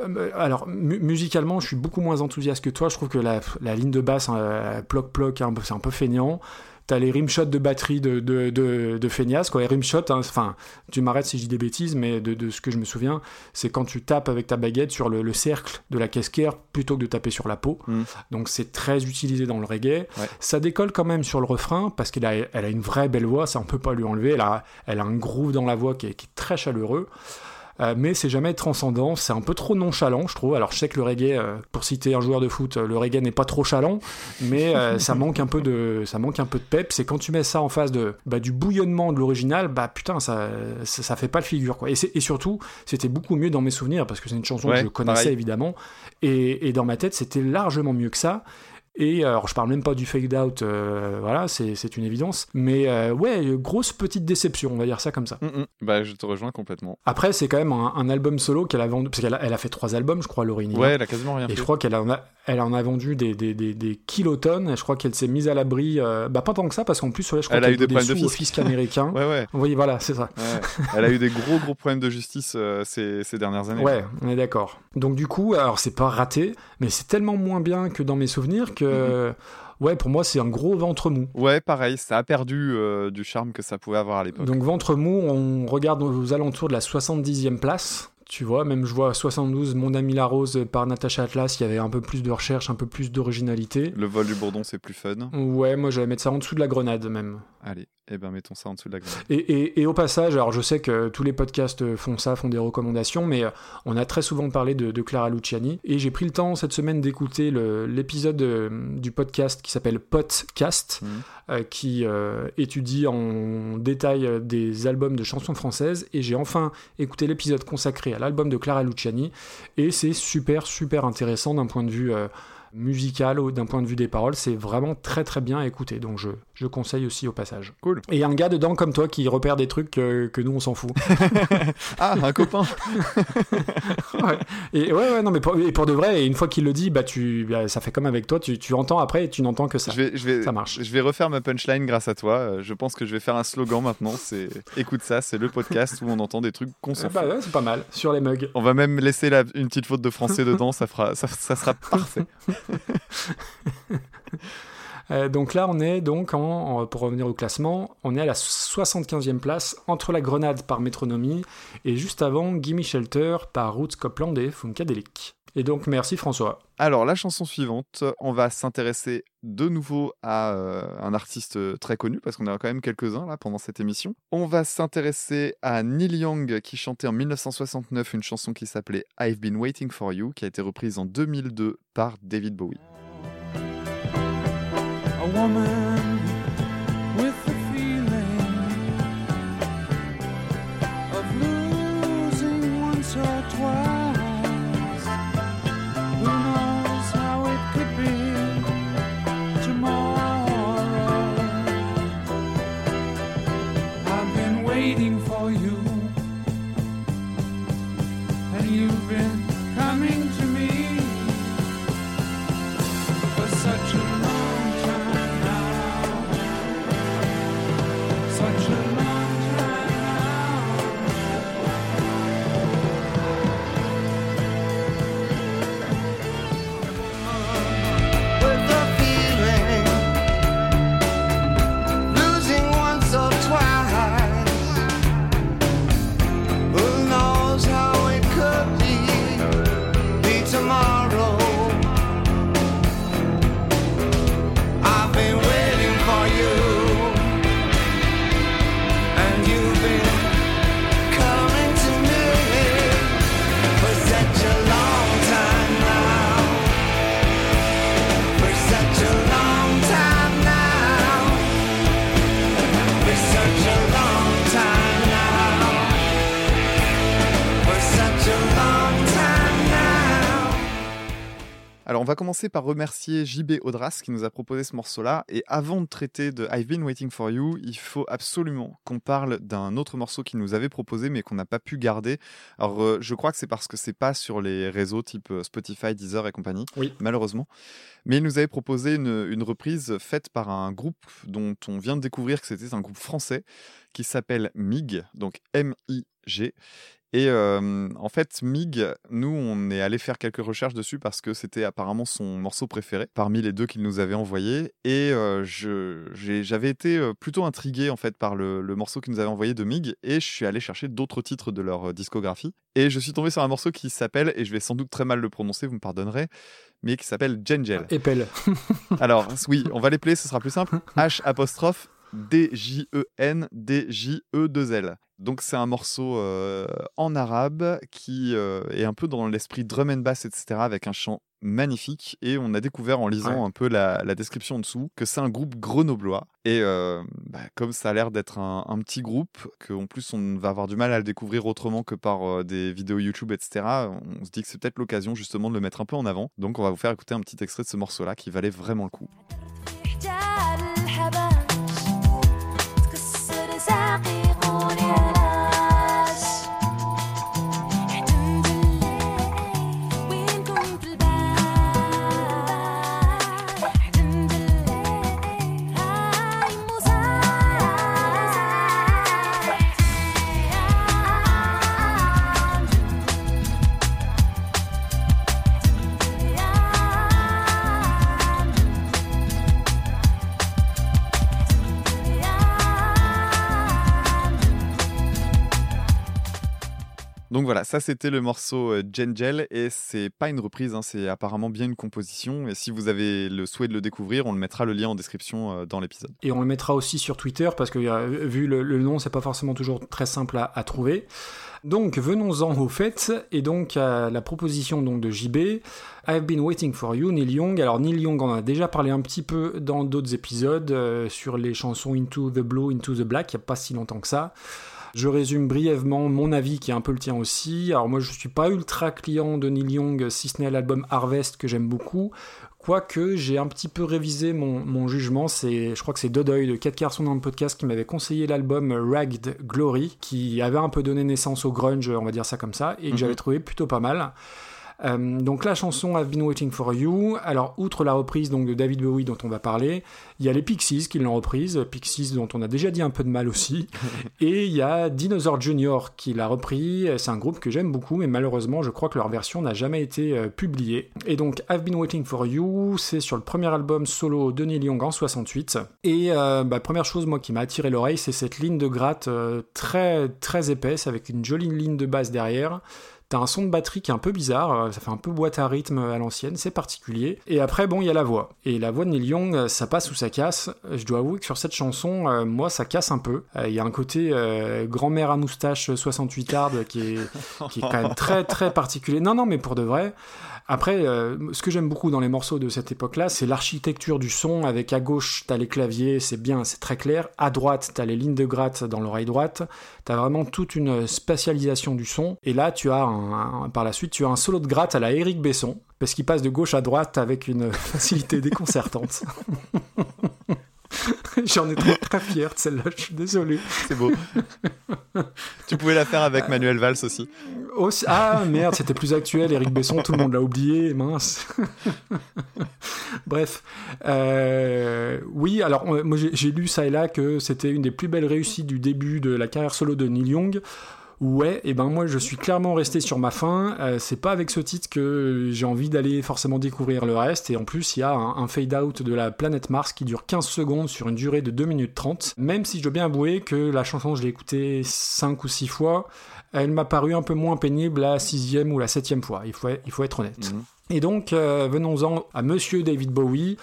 Euh, alors, mu- musicalement, je suis beaucoup moins enthousiaste que toi. Je trouve que la, la ligne de basse, euh, ploc-ploc, un peu- c'est un peu feignant. T'as les rimshots de batterie de, de, de, quoi. Les rimshots, hein, enfin, tu m'arrêtes si je dis des bêtises, mais de, de ce que je me souviens, c'est quand tu tapes avec ta baguette sur le, le cercle de la casquette plutôt que de taper sur la peau. Mm. Donc c'est très utilisé dans le reggae. Ouais. Ça décolle quand même sur le refrain parce qu'elle a, elle a une vraie belle voix, ça on peut pas lui enlever. Elle a, elle a un groove dans la voix qui est, qui est très chaleureux. Euh, mais c'est jamais transcendant, c'est un peu trop nonchalant, je trouve. Alors je sais que le reggae, euh, pour citer un joueur de foot, euh, le reggae n'est pas trop chalant, mais euh, ça manque un peu de, ça manque un peu de pep. C'est quand tu mets ça en face de, bah, du bouillonnement de l'original, bah putain, ça, ça, ça fait pas le figure quoi. Et, surtout, c'était beaucoup mieux dans mes souvenirs parce que c'est une chanson Ouais, que je connaissais pareil. évidemment, et, et dans ma tête, c'était largement mieux que ça. Et euh, alors, je parle même pas du fade out, euh, voilà, c'est une évidence. Mais euh, ouais, grosse petite déception, on va dire ça comme ça. Mm. Bah, je te rejoins complètement. Après, c'est quand même un, un album solo qu'elle a vendu, parce qu'elle a, elle a fait trois albums, je crois, Laurie. Ouais, elle a quasiment rien Et fait. je crois qu'elle en a, elle en a vendu des, des, des, des kilotonnes. Et je crois qu'elle s'est mise à l'abri, euh, bah pas tant que ça, parce qu'en plus, ouais, je crois Elle a qu'elle eu des problèmes de fisc. américain. Ouais, ouais. Oui, voilà, c'est ça. ouais. elle a eu des gros, gros problèmes de justice ces, ces dernières années. Ouais, on est d'accord. Donc du coup, alors c'est pas raté, mais c'est tellement moins bien que dans mes souvenirs que, ouais, pour moi, c'est un gros ventre mou. Ouais, pareil, ça a perdu euh, du charme que ça pouvait avoir à l'époque. Donc ventre mou, on regarde aux alentours de la 70e place. Tu vois, même je vois 72, Mon ami la rose par Natacha Atlas, il y avait un peu plus de recherche, un peu plus d'originalité. Le vol du bourdon, c'est plus fun. Ouais, moi j'allais mettre ça en dessous de la grenade même. Allez, eh ben mettons ça en dessous de la grenade. Et, et- et au passage, alors je sais que tous les podcasts font ça, font des recommandations, mais euh, on a très souvent parlé de, de Clara Luciani. Et j'ai pris le temps cette semaine d'écouter l'épisode euh, du podcast qui s'appelle Podcast, Mhm. euh, qui euh, étudie en détail des albums de chansons françaises. Et j'ai enfin écouté l'épisode consacré à l'album de Clara Luciani. Et c'est super, super intéressant d'un point de vue. euh, musical ou d'un point de vue des paroles, c'est vraiment très très bien à écouter, donc je, je conseille aussi au passage. Cool. Et un gars dedans comme toi qui repère des trucs que, que nous on s'en fout. Ah, un copain ouais. Et ouais, ouais, non, mais pour, et pour de vrai, et une fois qu'il le dit, bah, tu, bah, ça fait comme avec toi, tu, tu entends après et tu n'entends que ça. je vais, je, vais, Ça marche. je vais refaire ma punchline grâce à toi. Euh, Je pense que je vais faire un slogan maintenant. C'est écoute ça, c'est le podcast où on entend des trucs qu'on s'en bah fout. ouais, c'est pas mal, sur les mugs. On va même laisser la- une petite faute de français dedans, ça, fera, ça, ça sera parfait. Euh, donc là, on est donc, pour revenir au classement, on est à la 75e place entre la Grenade par Métronomie et juste avant Gimme Shelter par Roots Copland et Funkadelic. Et donc, merci François. Alors, la chanson suivante, on va s'intéresser de nouveau à euh, un artiste très connu, parce qu'on a quand même quelques-uns là pendant cette émission. On va s'intéresser à Neil Young, qui chantait en 1969 une chanson qui s'appelait I've Been Waiting for You, qui a été reprise en 2002 par David Bowie. A woman with Alors, on va commencer par remercier JB Audras qui nous a proposé ce morceau-là. Et avant de traiter de I've Been Waiting for You, il faut absolument qu'on parle d'un autre morceau qu'il nous avait proposé mais qu'on n'a pas pu garder. Alors, euh, je crois que c'est parce que c'est pas sur les réseaux type euh, Spotify, Deezer et compagnie, Oui. malheureusement. Mais il nous avait proposé une, une reprise faite par un groupe dont on vient de découvrir que c'était un groupe français qui s'appelle MIG, donc M-I-G. Et euh, en fait, Mig, nous, on est allé faire quelques recherches dessus parce que c'était apparemment son morceau préféré parmi les deux qu'il nous avait envoyé. Et euh, j'avais été plutôt intrigué en fait par le, le morceau qu'il nous avait envoyé de Mig et je suis allé chercher d'autres titres de leur discographie. Et je suis tombé sur un morceau qui s'appelle, et je vais sans doute très mal le prononcer, vous me pardonnerez, mais qui s'appelle Jengel. Épelle. Alors, oui, on va les player, ce sera plus simple. H apostrophe D-J-E-N D-J-E-2-L. Donc, c'est un morceau euh, en arabe qui euh, est un peu dans l'esprit drum and bass, etc., avec un chant magnifique. Et on a découvert en lisant Ouais. un peu la, la description en dessous que c'est un groupe grenoblois. Et euh, bah, comme ça a l'air d'être un, un petit groupe, qu'en plus on va avoir du mal à le découvrir autrement que par euh, des vidéos YouTube, etc., on se dit que c'est peut-être l'occasion justement de le mettre un peu en avant. Donc, on va vous faire écouter un petit extrait de ce morceau-là qui valait vraiment le coup. Donc voilà, ça c'était le morceau euh, Gengel et c'est pas une reprise, hein, c'est apparemment bien une composition. Et si vous avez le souhait de le découvrir, on le mettra le lien en description euh, dans l'épisode. Et on le mettra aussi sur Twitter parce que euh, vu le, nom, c'est pas forcément toujours très simple à, trouver. Donc venons-en au fait et donc la proposition donc de JB. I've been waiting for you, Neil Young. Alors Neil Young, en a déjà parlé un petit peu dans d'autres épisodes euh, sur les chansons Into the Blue, Into the Black, il n'y a pas si longtemps que ça. Je résume brièvement mon avis qui est un peu le tien aussi. Alors moi je suis pas ultra client de Neil Young si ce n'est l'album Harvest que j'aime beaucoup. Quoique j'ai un petit peu révisé mon, mon jugement, c'est, je crois que c'est Dodoy de 4 Carson dans le podcast qui m'avait conseillé l'album Ragged Glory, qui avait un peu donné naissance au grunge, on va dire ça comme ça, et que Mhm. j'avais trouvé plutôt pas mal. Euh, donc la chanson I've Been Waiting for You, alors outre la reprise donc de David Bowie dont on va parler, il y a les Pixies qui l'ont reprise, Pixies dont on a déjà dit un peu de mal aussi, et il y a Dinosaur Jr. qui l'a repris, c'est un groupe que j'aime beaucoup mais malheureusement je crois que leur version n'a jamais été euh, publiée. Et donc I've Been Waiting for You, c'est sur le premier album solo de Neil Young en 68, et euh, bah, première chose moi qui m'a attiré l'oreille c'est cette ligne de gratte euh, très très épaisse avec une jolie ligne de basse derrière. T'as un son de batterie qui est un peu bizarre, euh, ça fait un peu boîte à rythme à l'ancienne, c'est particulier. Et après, bon, il y a la voix. Et la voix de Neil Young, euh, ça passe ou ça casse. Je dois avouer que sur cette chanson, euh, moi, ça casse un peu. Euh, Il y a un côté euh, grand-mère à moustache 68 hard qui est, qui est quand même très très particulier. Non, non, mais pour de vrai. Après, euh, ce que j'aime beaucoup dans les morceaux de cette époque-là, c'est l'architecture du son, avec à gauche, t'as les claviers, c'est bien, c'est très clair. À droite, t'as les lignes de gratte dans l'oreille droite. T'as vraiment toute une spatialisation du son. Et là, tu as un, par la suite, tu as un solo de gratte à la Eric Besson, parce qu'il passe de gauche à droite avec une facilité déconcertante. J'en ai très, très fier de celle-là, je suis désolé. C'est beau. tu pouvais la faire avec Manuel Valls aussi. Aussi- Ah merde, c'était plus actuel, Eric Besson, tout le monde l'a oublié, mince. Bref, euh, oui, alors moi j'ai j'ai lu ça et là que c'était une des plus belles réussites du début de la carrière solo de Neil Young. Ouais, et ben moi je suis clairement resté sur ma fin. Euh, c'est pas avec ce titre que j'ai envie d'aller forcément découvrir le reste. Et en plus, il y a un, un fade-out de la planète Mars qui dure 15 secondes sur une durée de 2 minutes 30. Même si je dois bien avouer que la chanson, je l'ai écoutée 5 ou 6 fois, elle m'a paru un peu moins pénible la sixième ou la septième fois. Il faut, il faut être honnête. Mhm. Et donc, euh, venons-en à Monsieur David Bowie,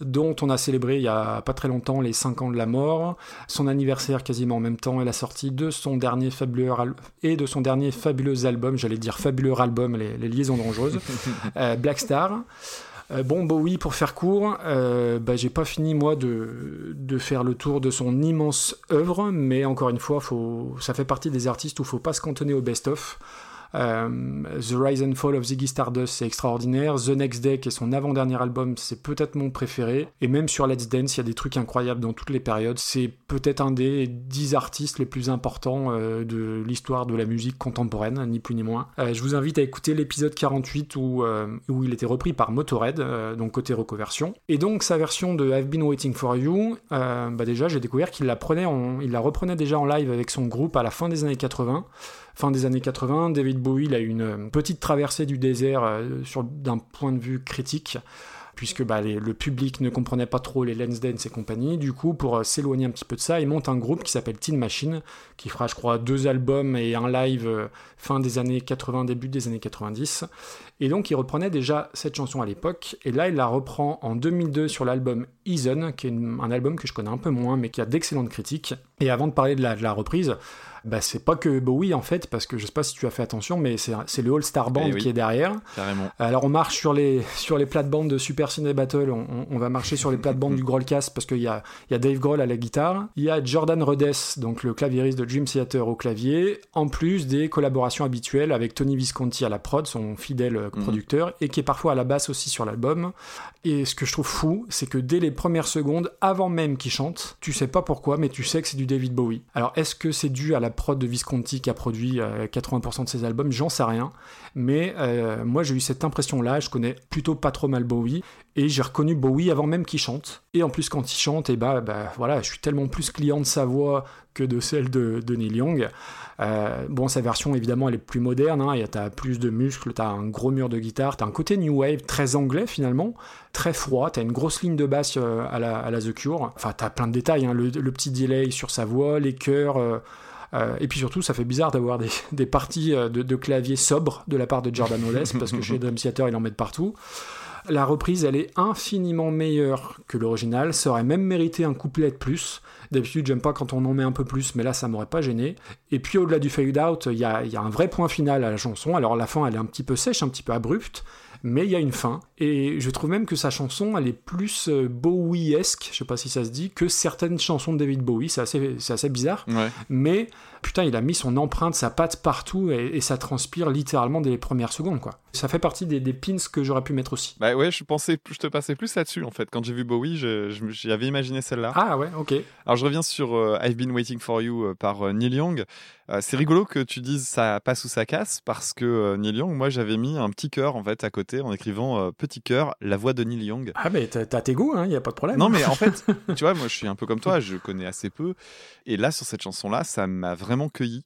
dont on a célébré il y a pas très longtemps les 5 ans de la mort, son anniversaire quasiment en même temps et la sortie de son dernier fabuleux et de son dernier fabuleux album, j'allais dire fabuleux album, les, les liaisons dangereuses, euh, Black Star. Euh, bon, Bowie, pour faire court, euh, bah, j'ai pas fini moi de, de faire le tour de son immense œuvre, mais encore une fois, faut, ça fait partie des artistes où faut pas se cantonner au best-of. Euh, The Rise and Fall of Ziggy Stardust, c'est extraordinaire. The Next Day, qui est son avant-dernier album, c'est peut-être mon préféré. Et même sur Let's Dance, il y a des trucs incroyables dans toutes les périodes. C'est peut-être un des dix artistes les plus importants euh, de l'histoire de la musique contemporaine, ni plus ni moins. Euh, je vous invite à écouter l'épisode 48 où, où il était repris par Motorhead, donc côté reconversion. Et donc sa version de I've Been Waiting for You, bah déjà j'ai découvert qu'il la, prenait en- il la reprenait déjà en live avec son groupe à la fin des années 80 fin des années 80, David Bowie a eu une euh, petite traversée du désert euh, sur d'un point de vue critique puisque bah, le public ne comprenait pas trop les Lens Dance et compagnie. Du coup, pour euh, s'éloigner un petit peu de ça, il monte un groupe qui s'appelle Teen Machine, qui fera, je crois, deux albums et un live fin des années 80, début des années 90. Et donc, il reprenait déjà cette chanson à l'époque, et là, il la reprend en 2002 sur l'album Eason, qui est un album que je connais un peu moins, mais qui a d'excellentes critiques. Et avant de parler de la reprise, bah, c'est pas que Bowie en fait, parce que je sais pas si tu as fait attention, mais c'est le All Star Band Eh oui. qui est derrière. Carrément. Alors on marche sur les, sur les plates-bandes de Super Ciné Battle, on, on- on va marcher sur les plates-bandes du Grollcast parce qu'il y a, y a Dave Grohl à la guitare, il y a Jordan Rhodes, donc le claviériste de Dream Theater au clavier, en plus des collaborations habituelles avec Tony Visconti à la prod, son fidèle euh, Mhm. producteur, et qui est parfois à la basse aussi sur l'album. Et ce que je trouve fou, c'est que dès les premières secondes, avant même qu'il chante, tu sais pas pourquoi, mais tu sais que c'est du David Bowie. Alors est-ce que c'est dû à la prod de Visconti qui a produit euh, 80% de ses albums J'en sais rien. Mais euh, moi j'ai eu cette impression-là, je connais plutôt pas trop mal Bowie, et j'ai reconnu Bowie avant même qu'il chante. Et en plus quand il chante, et bah, bah voilà, je suis tellement plus client de sa voix que de celle de, Neil Young. Euh, bon, sa version évidemment elle est plus moderne, hein, t'as plus de muscles, t'as un gros mur de guitare, t'as un côté new wave très anglais finalement, très froid, t'as une grosse ligne de basse euh, à, la, à la The Cure, enfin t'as plein de détails, hein, le, petit delay sur sa voix, les chœurs, euh, euh, et puis surtout ça fait bizarre d'avoir des, des parties euh, de, de clavier sobres de la part de Jordan Wallace, parce que chez Dream Theater il en met de partout. La reprise, elle est infiniment meilleure que l'original. Ça aurait même mérité un couplet de plus. D'habitude, j'aime pas quand on en met un peu plus, mais là, ça m'aurait pas gêné. Et puis, au-delà du fade out, il y a, y a un vrai point final à la chanson. Alors, la fin, elle est un petit peu sèche, un petit peu abrupte, mais il y a une fin. Et je trouve même que sa chanson, elle est plus euh, Bowie-esque, je sais pas si ça se dit, que certaines chansons de David Bowie. C'est assez, c'est assez bizarre. Ouais. Mais putain, il a mis son empreinte, sa patte partout et, et ça transpire littéralement dès les premières secondes, quoi. Ça fait partie des, des pins que j'aurais pu mettre aussi. Bah ouais, je pensais, je te passais plus là-dessus en fait. Quand j'ai vu Bowie, je- je- j'avais imaginé celle-là. Ah ouais, ok. Alors je reviens sur euh, I've Been Waiting for You euh, par euh, Neil Young. C'est rigolo que tu dises ça passe ou ça casse parce que Neil Young, moi j'avais mis un petit cœur en fait à côté en écrivant euh, petit cœur, la voix de Neil Young. Ah mais t'as tes goûts, il hein, y a pas de problème. Non mais en fait, tu vois, moi je suis un peu comme toi, je connais assez peu. Et là sur cette chanson-là, ça m'a vraiment cueilli.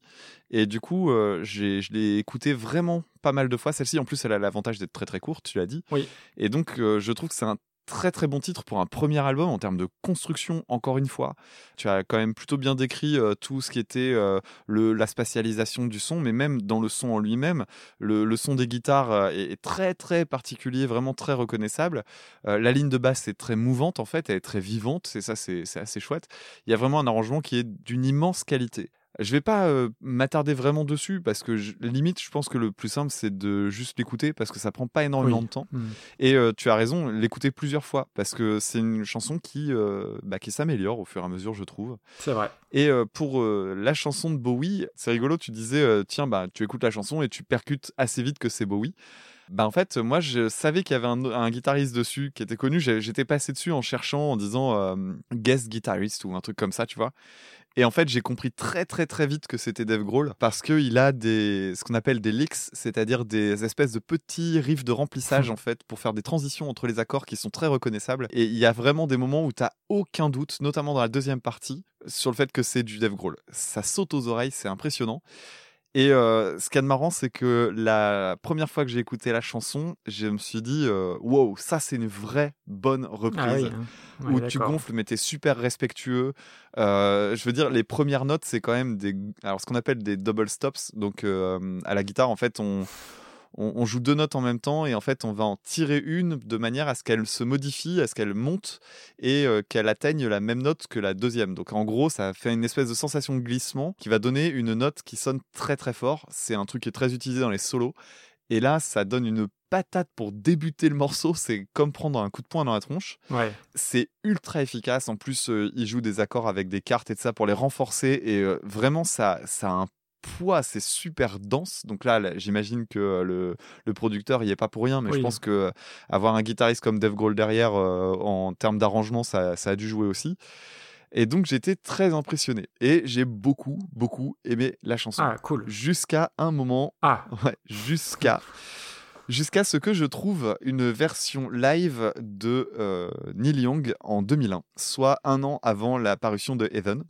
Et du coup, euh, je l'ai écoutée vraiment pas mal de fois. Celle-ci, en plus, elle a l'avantage d'être très très courte, tu l'as dit. Oui. Et donc, euh, je trouve que c'est un très très bon titre pour un premier album en termes de construction, encore une fois. Tu as quand même plutôt bien décrit euh, tout ce qui était euh, la spatialisation du son, mais même dans le son en lui-même, le, son des guitares euh, est, est très très particulier, vraiment très reconnaissable. La ligne de basse est très mouvante en fait, elle est très vivante, c'est ça, c'est assez chouette. Il y a vraiment un arrangement qui est d'une immense qualité. Je vais pas euh, m'attarder vraiment dessus parce que je- limite, je pense que le plus simple c'est de juste l'écouter parce que ça prend pas énormément Oui. de temps. Hmm. Et euh, tu as raison, l'écouter plusieurs fois parce que c'est une chanson qui, euh, bah, qui s'améliore au fur et à mesure, je trouve. C'est vrai. Et pour la chanson de Bowie, c'est rigolo, tu disais, tiens, bah, tu écoutes la chanson et tu percutes assez vite que c'est Bowie. Bah, en fait, moi, je savais qu'il y avait un, un guitariste dessus qui était connu. J'étais passé dessus en cherchant, en disant euh, guest guitarist ou un truc comme ça, tu vois. Et en fait, j'ai compris très très très vite que c'était Dave Grohl parce qu'il a des, ce qu'on appelle des licks, c'est-à-dire des espèces de petits riffs de remplissage en fait pour faire des transitions entre les accords qui sont très reconnaissables. Et il y a vraiment des moments où tu aucun doute, notamment dans la deuxième partie, sur le fait que c'est du Dave Grohl. Ça saute aux oreilles, c'est impressionnant. Et euh, ce qu'il y a de marrant, c'est que la première fois que j'ai écouté la chanson, je me suis dit, euh, wow, ça c'est une vraie bonne reprise Ah oui. hein. Ouais, où tu gonfles mais t'es super respectueux. Euh, je veux dire, les premières notes, c'est quand même des, alors ce qu'on appelle des double stops. Donc à la guitare, en fait, on, on, on joue deux notes en même temps et en fait, on va en tirer une de manière à ce qu'elle se modifie, à ce qu'elle monte et euh, qu'elle atteigne la même note que la deuxième. Donc en gros, ça fait une espèce de sensation de glissement qui va donner une note qui sonne très très fort. C'est un truc qui est très utilisé dans les solos. Et là, ça donne une patate pour débuter le morceau. C'est comme prendre un coup de poing dans la tronche. Ouais. C'est ultra efficace. En plus, euh, il joue des accords avec des cartes et de ça pour les renforcer. Et euh, vraiment, ça, ça a un poids, c'est super dense. Donc là, là, j'imagine que euh, le, le producteur, n'y est pas pour rien, mais Oui. je pense que euh, avoir un guitariste comme Dave Grohl derrière, euh, en termes d'arrangement, ça, ça a dû jouer aussi. Et donc, j'étais très impressionné. Et j'ai beaucoup, beaucoup aimé la chanson. Ah, cool. Jusqu'à un moment Ah, Ouais, jusqu'à jusqu'à ce que je trouve une version live de euh, Neil Young en 2001, soit un an avant la parution de Heaven,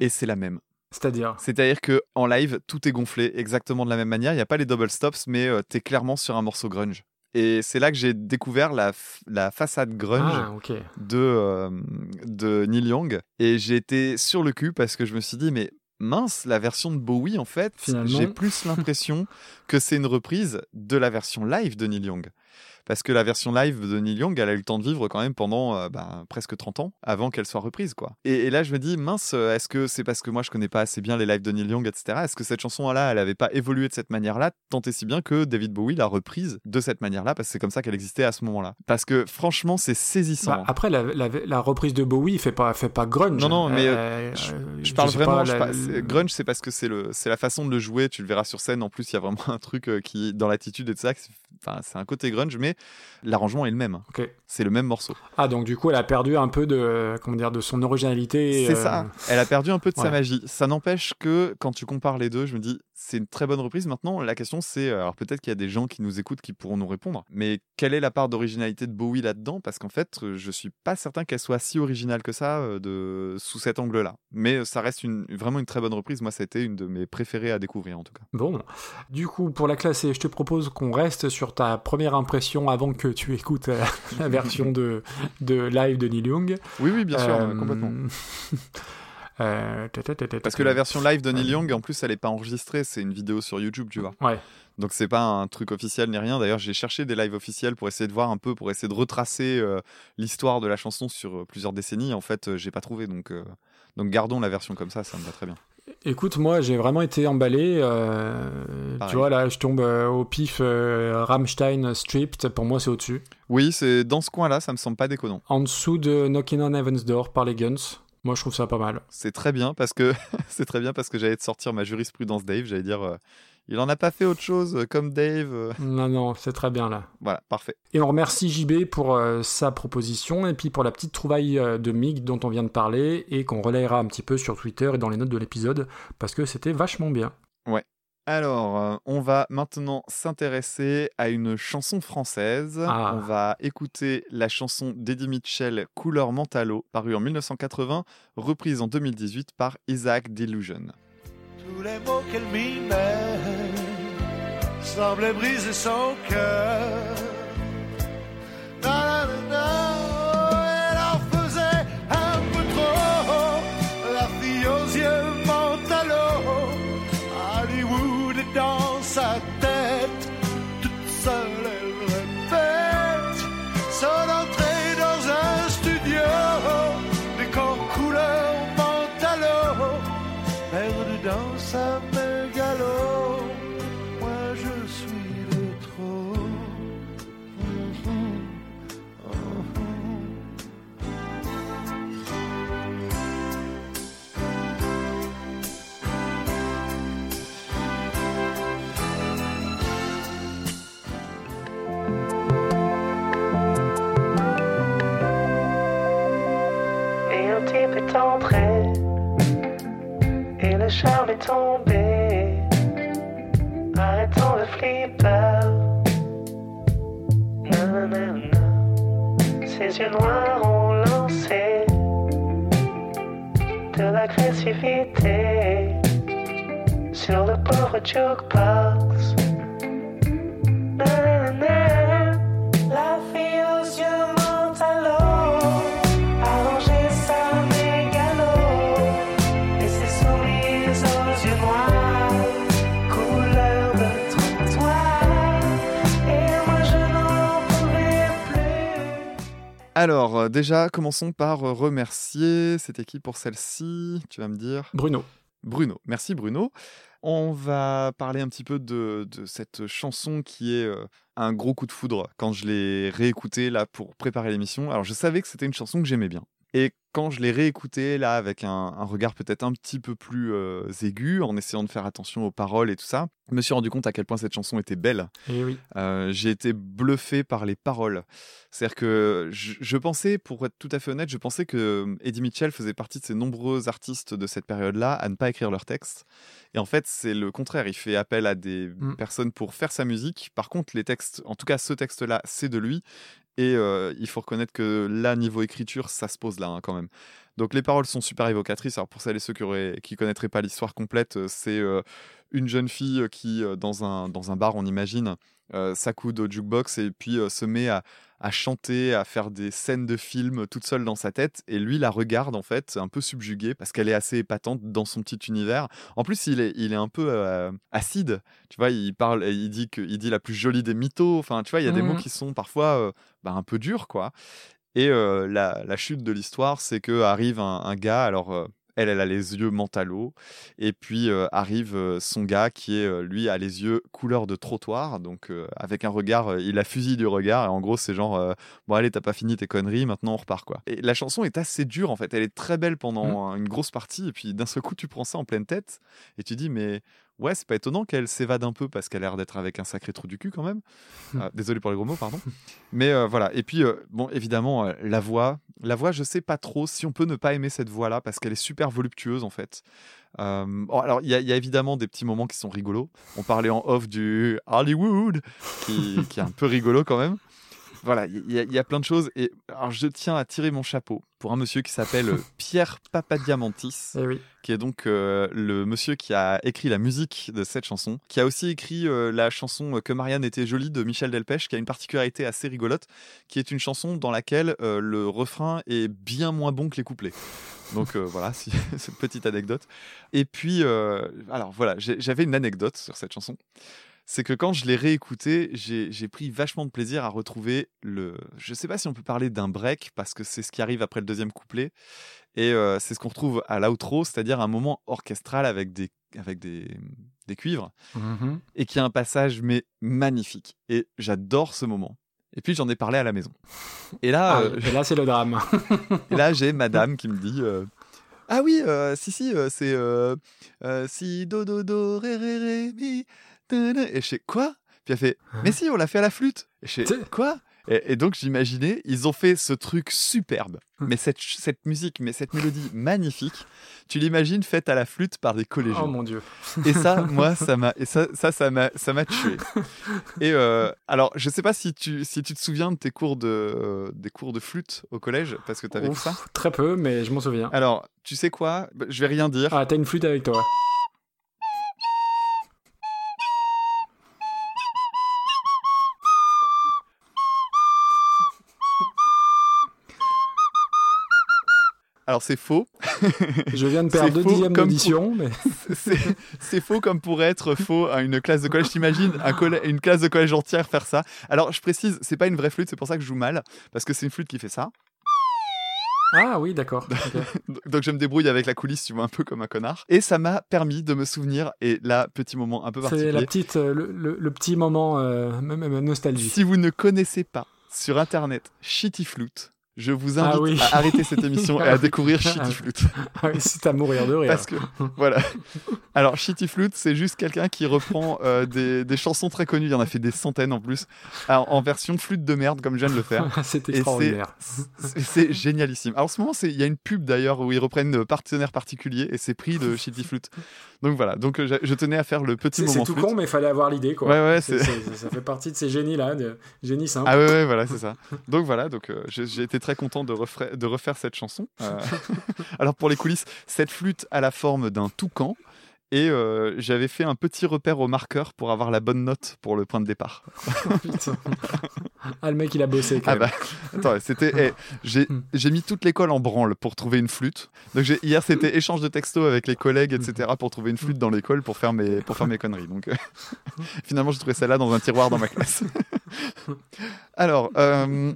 et c'est la même. C'est-à-dire C'est-à-dire que en live, tout est gonflé exactement de la même manière. Il n'y a pas les double stops, mais tu t'es clairement sur un morceau grunge. Et c'est là que j'ai découvert la, la façade grunge Ah, de, euh, de Neil Young. Et j'ai été sur le cul parce que je me suis dit, mais mince, la version de Bowie, en fait, j'ai plus l'impression que c'est une reprise de la version live de Neil Young. Parce que la version live de Neil Young, elle a eu le temps de vivre quand même pendant euh, bah, presque 30 ans avant qu'elle soit reprise. quoi. Et, et là, je me dis, mince, euh, est-ce que c'est parce que moi je connais pas assez bien les lives de Neil Young, etc. Est-ce que cette chanson-là, elle avait pas évolué de cette manière-là, tant et si bien que David Bowie l'a reprise de cette manière-là, parce que c'est comme ça qu'elle existait à ce moment-là. Parce que franchement, c'est saisissant. Bah, après, la, la- la reprise de Bowie fait pas, fait pas grunge. Non, non, mais, Euh, je- euh, Je parle vraiment, pas, la- grunge, c'est parce que c'est le, c'est la façon de le jouer. Tu le verras sur scène. En plus, il y a vraiment un truc qui, dans l'attitude et de ça, c'est- enfin, c'est un côté grunge, mais l'arrangement est le même. C'est le même morceau. Ah, donc du coup, elle a perdu un peu de, comment dire, de son originalité. C'est euh, ça. Elle a perdu un peu de sa magie. Ça n'empêche que quand tu compares les deux, je me dis, c'est une très bonne reprise. Maintenant, la question c'est, euh, alors peut-être qu'il y a des gens qui nous écoutent qui pourront nous répondre, mais quelle est la part d'originalité de Bowie là-dedans? Parce qu'en fait, euh, je suis pas certain qu'elle soit si originale que ça de sous cet angle-là. Mais ça reste une, vraiment une très bonne reprise. Moi, c'était une de mes préférées à découvrir en tout cas. Bon, du coup, pour la classer, je te propose qu'on reste sur ta première impression avant que tu écoutes euh, la version de, de live de Neil Young. Oui, oui, bien sûr, Euh, complètement. euh, Parce que la version live de Neil Young, en plus, elle est pas enregistrée, c'est une vidéo sur YouTube, tu vois. Ouais. Donc c'est pas un truc officiel ni rien. D'ailleurs, j'ai cherché des lives officiels pour essayer de voir un peu, pour essayer de retracer euh, l'histoire de la chanson sur plusieurs décennies. En fait, j'ai pas trouvé. Donc, euh, donc gardons la version comme ça, ça me va très bien. Écoute, moi, j'ai vraiment été emballé. euh, tu vois, là, je tombe euh, au pif euh, Rammstein Stripped. Pour moi, c'est au-dessus. Oui, c'est dans ce coin-là, ça me semble pas déconnant. En dessous de Knocking on Heaven's Door par les Guns. Moi, je trouve ça pas mal. C'est très bien parce que c'est très bien parce que j'allais te sortir ma jurisprudence Dave. J'allais dire, euh, il en a pas fait autre chose euh, comme Dave. euh. Non, non, c'est très bien là. Voilà, parfait. Et on remercie JB pour euh, sa proposition et puis pour la petite trouvaille euh, de Mig dont on vient de parler et qu'on relayera un petit peu sur Twitter et dans les notes de l'épisode parce que c'était vachement bien. Alors, euh, on va maintenant s'intéresser à une chanson française. Ah. On va écouter la chanson d'Eddie Mitchell, Couleur Mentalo, parue en 1980, reprise en 2018 par Isaac Delusion. Tous les mots qu'elle m'y met semblaient briser son cœur. Et le charme est tombé. Arrêtons le flipper. Nanana. Ses yeux noirs ont lancé De l'agressivité Sur le pauvre jukebox Alors, euh, déjà, commençons par euh, remercier cette équipe pour celle-ci. Tu vas me dire Bruno. Bruno. Merci Bruno. On va parler un petit peu de, de cette chanson qui est euh, un gros coup de foudre quand je l'ai réécoutée là pour préparer l'émission. Alors je savais que c'était une chanson que j'aimais bien Et quand je l'ai réécouté, là, avec un, un regard peut-être un petit peu plus euh, aigu, en essayant de faire attention aux paroles et tout ça, je me suis rendu compte à quel point cette chanson était belle. Oui. Euh, j'ai été bluffé par les paroles. C'est-à-dire que je, je pensais, pour être tout à fait honnête, je pensais que Eddie Mitchell faisait partie de ces nombreux artistes de cette période-là à ne pas écrire leurs textes. Et en fait, c'est le contraire. Il fait appel à des Mm. personnes pour faire sa musique. Par contre, les textes, en tout cas ce texte-là, c'est de lui. Et euh, il faut reconnaître que là, niveau écriture, ça se pose là hein, quand même. Donc les paroles sont super évocatrices. Alors pour celles et ceux qui auraient, qui connaîtraient pas l'histoire complète, euh, c'est euh, une jeune fille qui, dans un, dans un bar, on imagine, s'accoude au jukebox et puis se met à, à chanter, à faire des scènes de films toute seule dans sa tête. Et lui la regarde en fait, un peu subjugué parce qu'elle est assez épatante dans son petit univers. En plus, il est, il est un peu euh, acide. Tu vois, il parle, il dit que, il dit la plus jolie des mythos. Enfin, tu vois, il y a des mots qui sont parfois euh, bah, un peu durs, quoi. Et euh, la, la chute de l'histoire, c'est que arrive un, un gars. Alors, euh, elle, elle a les yeux mentalo. Et puis euh, arrive euh, son gars qui est, euh, lui, a les yeux couleur de trottoir. Donc, avec un regard, il a fusil du regard. Et en gros, c'est genre, bon, allez, t'as pas fini tes conneries, maintenant on repart, quoi. Et la chanson est assez dure, en fait. Elle est très belle pendant une grosse partie. Et puis, d'un seul coup, tu prends ça en pleine tête. Et tu dis, mais. Ouais, c'est pas étonnant qu'elle s'évade un peu parce qu'elle a l'air d'être avec un sacré trou du cul quand même. Euh, désolé pour les gros mots, pardon. Mais euh, voilà. Et puis, euh, bon, évidemment, euh, la voix. La voix, je sais pas trop si on peut ne pas aimer cette voix-là parce qu'elle est super voluptueuse en fait. Bon, alors, il y, a- il y a évidemment des petits moments qui sont rigolos. On parlait en off du Hollywood qui, qui est un peu rigolo quand même. Voilà, il y, a- il y a plein de choses. Et alors, je tiens à tirer mon chapeau pour un monsieur qui s'appelle euh, Pierre Papadiamantis oui. qui est donc euh, le monsieur qui a écrit la musique de cette chanson, qui a aussi écrit euh, la chanson Que Marianne était jolie de Michel Delpech, qui a une particularité assez rigolote, qui est une chanson dans laquelle euh, le refrain est bien moins bon que les couplets. Donc euh, voilà, si- cette petite anecdote. Et puis, euh, alors voilà, j'avais une anecdote sur cette chanson. C'est que quand je l'ai réécoutée, j'ai pris vachement de plaisir à retrouver le. Je sais pas si on peut parler d'un break, parce que c'est ce qui arrive après le deuxième couplet. Et euh, c'est ce qu'on retrouve à l'outro, c'est-à-dire un moment orchestral avec des, avec des, des cuivres, Mhm. et qui a un passage mais magnifique. Et j'adore ce moment. Et puis j'en ai parlé à la maison. Et là, Ah, euh, et là, c'est le drame. et là j'ai madame qui me dit euh, Ah oui, si, si, c'est si, do, do, do, ré, ré, ré, mi. Et je fais Quoi Puis elle fait Mais si, on l'a fait à la flûte. Et je C'est- Quoi et, donc j'imaginais, ils ont fait ce truc superbe, mais cette, musique, mais cette mélodie magnifique, tu l'imagines faite à la flûte par des collégiens. Oh mon dieu. Et ça, moi, ça m'a, ça, ça, ça tué. Et alors, je sais pas si tu, si tu te souviens de tes cours de, des cours de flûte au collège, parce que tu avais Ouf, ça. Très peu, mais je m'en souviens. Alors, tu sais quoi Je vais rien dire. Ah, t'as une flûte avec toi. Alors, c'est faux. Je viens de C'est perdre deux dixièmes d'audition, mais C'est, c'est faux comme pourrait être faux à une classe de collège. T'imagines un collè- une classe de collège entière faire ça Alors, je précise, c'est pas une vraie flûte, c'est pour ça que je joue mal, parce que c'est une flûte qui fait ça. ah oui, d'accord. Donc je me débrouille avec la coulisse, tu vois, un peu comme un connard. Et ça m'a permis de me souvenir, et là, petit moment un peu C'est particulier. la petite, euh, le, le- le petit moment, euh, nostalgie. Si vous ne connaissez pas sur internet Shitty Flute, je vous invite Ah oui. à arrêter cette émission et Ah à oui. découvrir Ah Shitty. Flute. Ah oui, c'est à mourir de rire. Parce que, voilà. Alors, Shitty Flute, c'est juste quelqu'un qui reprend euh, des, des chansons très connues, il y en a fait des centaines en plus, en, en version flûte de merde, comme je viens de le faire. c'est extraordinaire. C'est génialissime. Alors, en ce moment, il y a une pub d'ailleurs où ils reprennent euh, partenaire particulier et c'est pris de Shitty Flute. Donc voilà, donc euh, je, je tenais à faire le petit C'est c'est moment tout flûte. con, mais il fallait avoir l'idée, quoi. Ouais, ouais, ça fait partie de ces génies-là, de génies simples. Ah ouais, ouais, voilà, c'est ça. Donc voilà, donc euh, j'ai été très content de, refra- de refaire cette chanson. Euh, Alors pour les coulisses, cette flûte a la forme d'un toucan. Et euh, j'avais fait un petit repère au marqueur pour avoir la bonne note pour le point de départ. Ah, le mec, il a bossé, quand Ah même. bah, attends, c'était, eh, j'ai, j'ai mis toute l'école en branle pour trouver une flûte. Donc hier, c'était échange de textos avec les collègues, etc., pour trouver une flûte dans l'école pour faire mes, pour faire mes conneries. Donc euh, finalement, j'ai trouvé celle-là dans un tiroir dans ma classe. Alors, euh,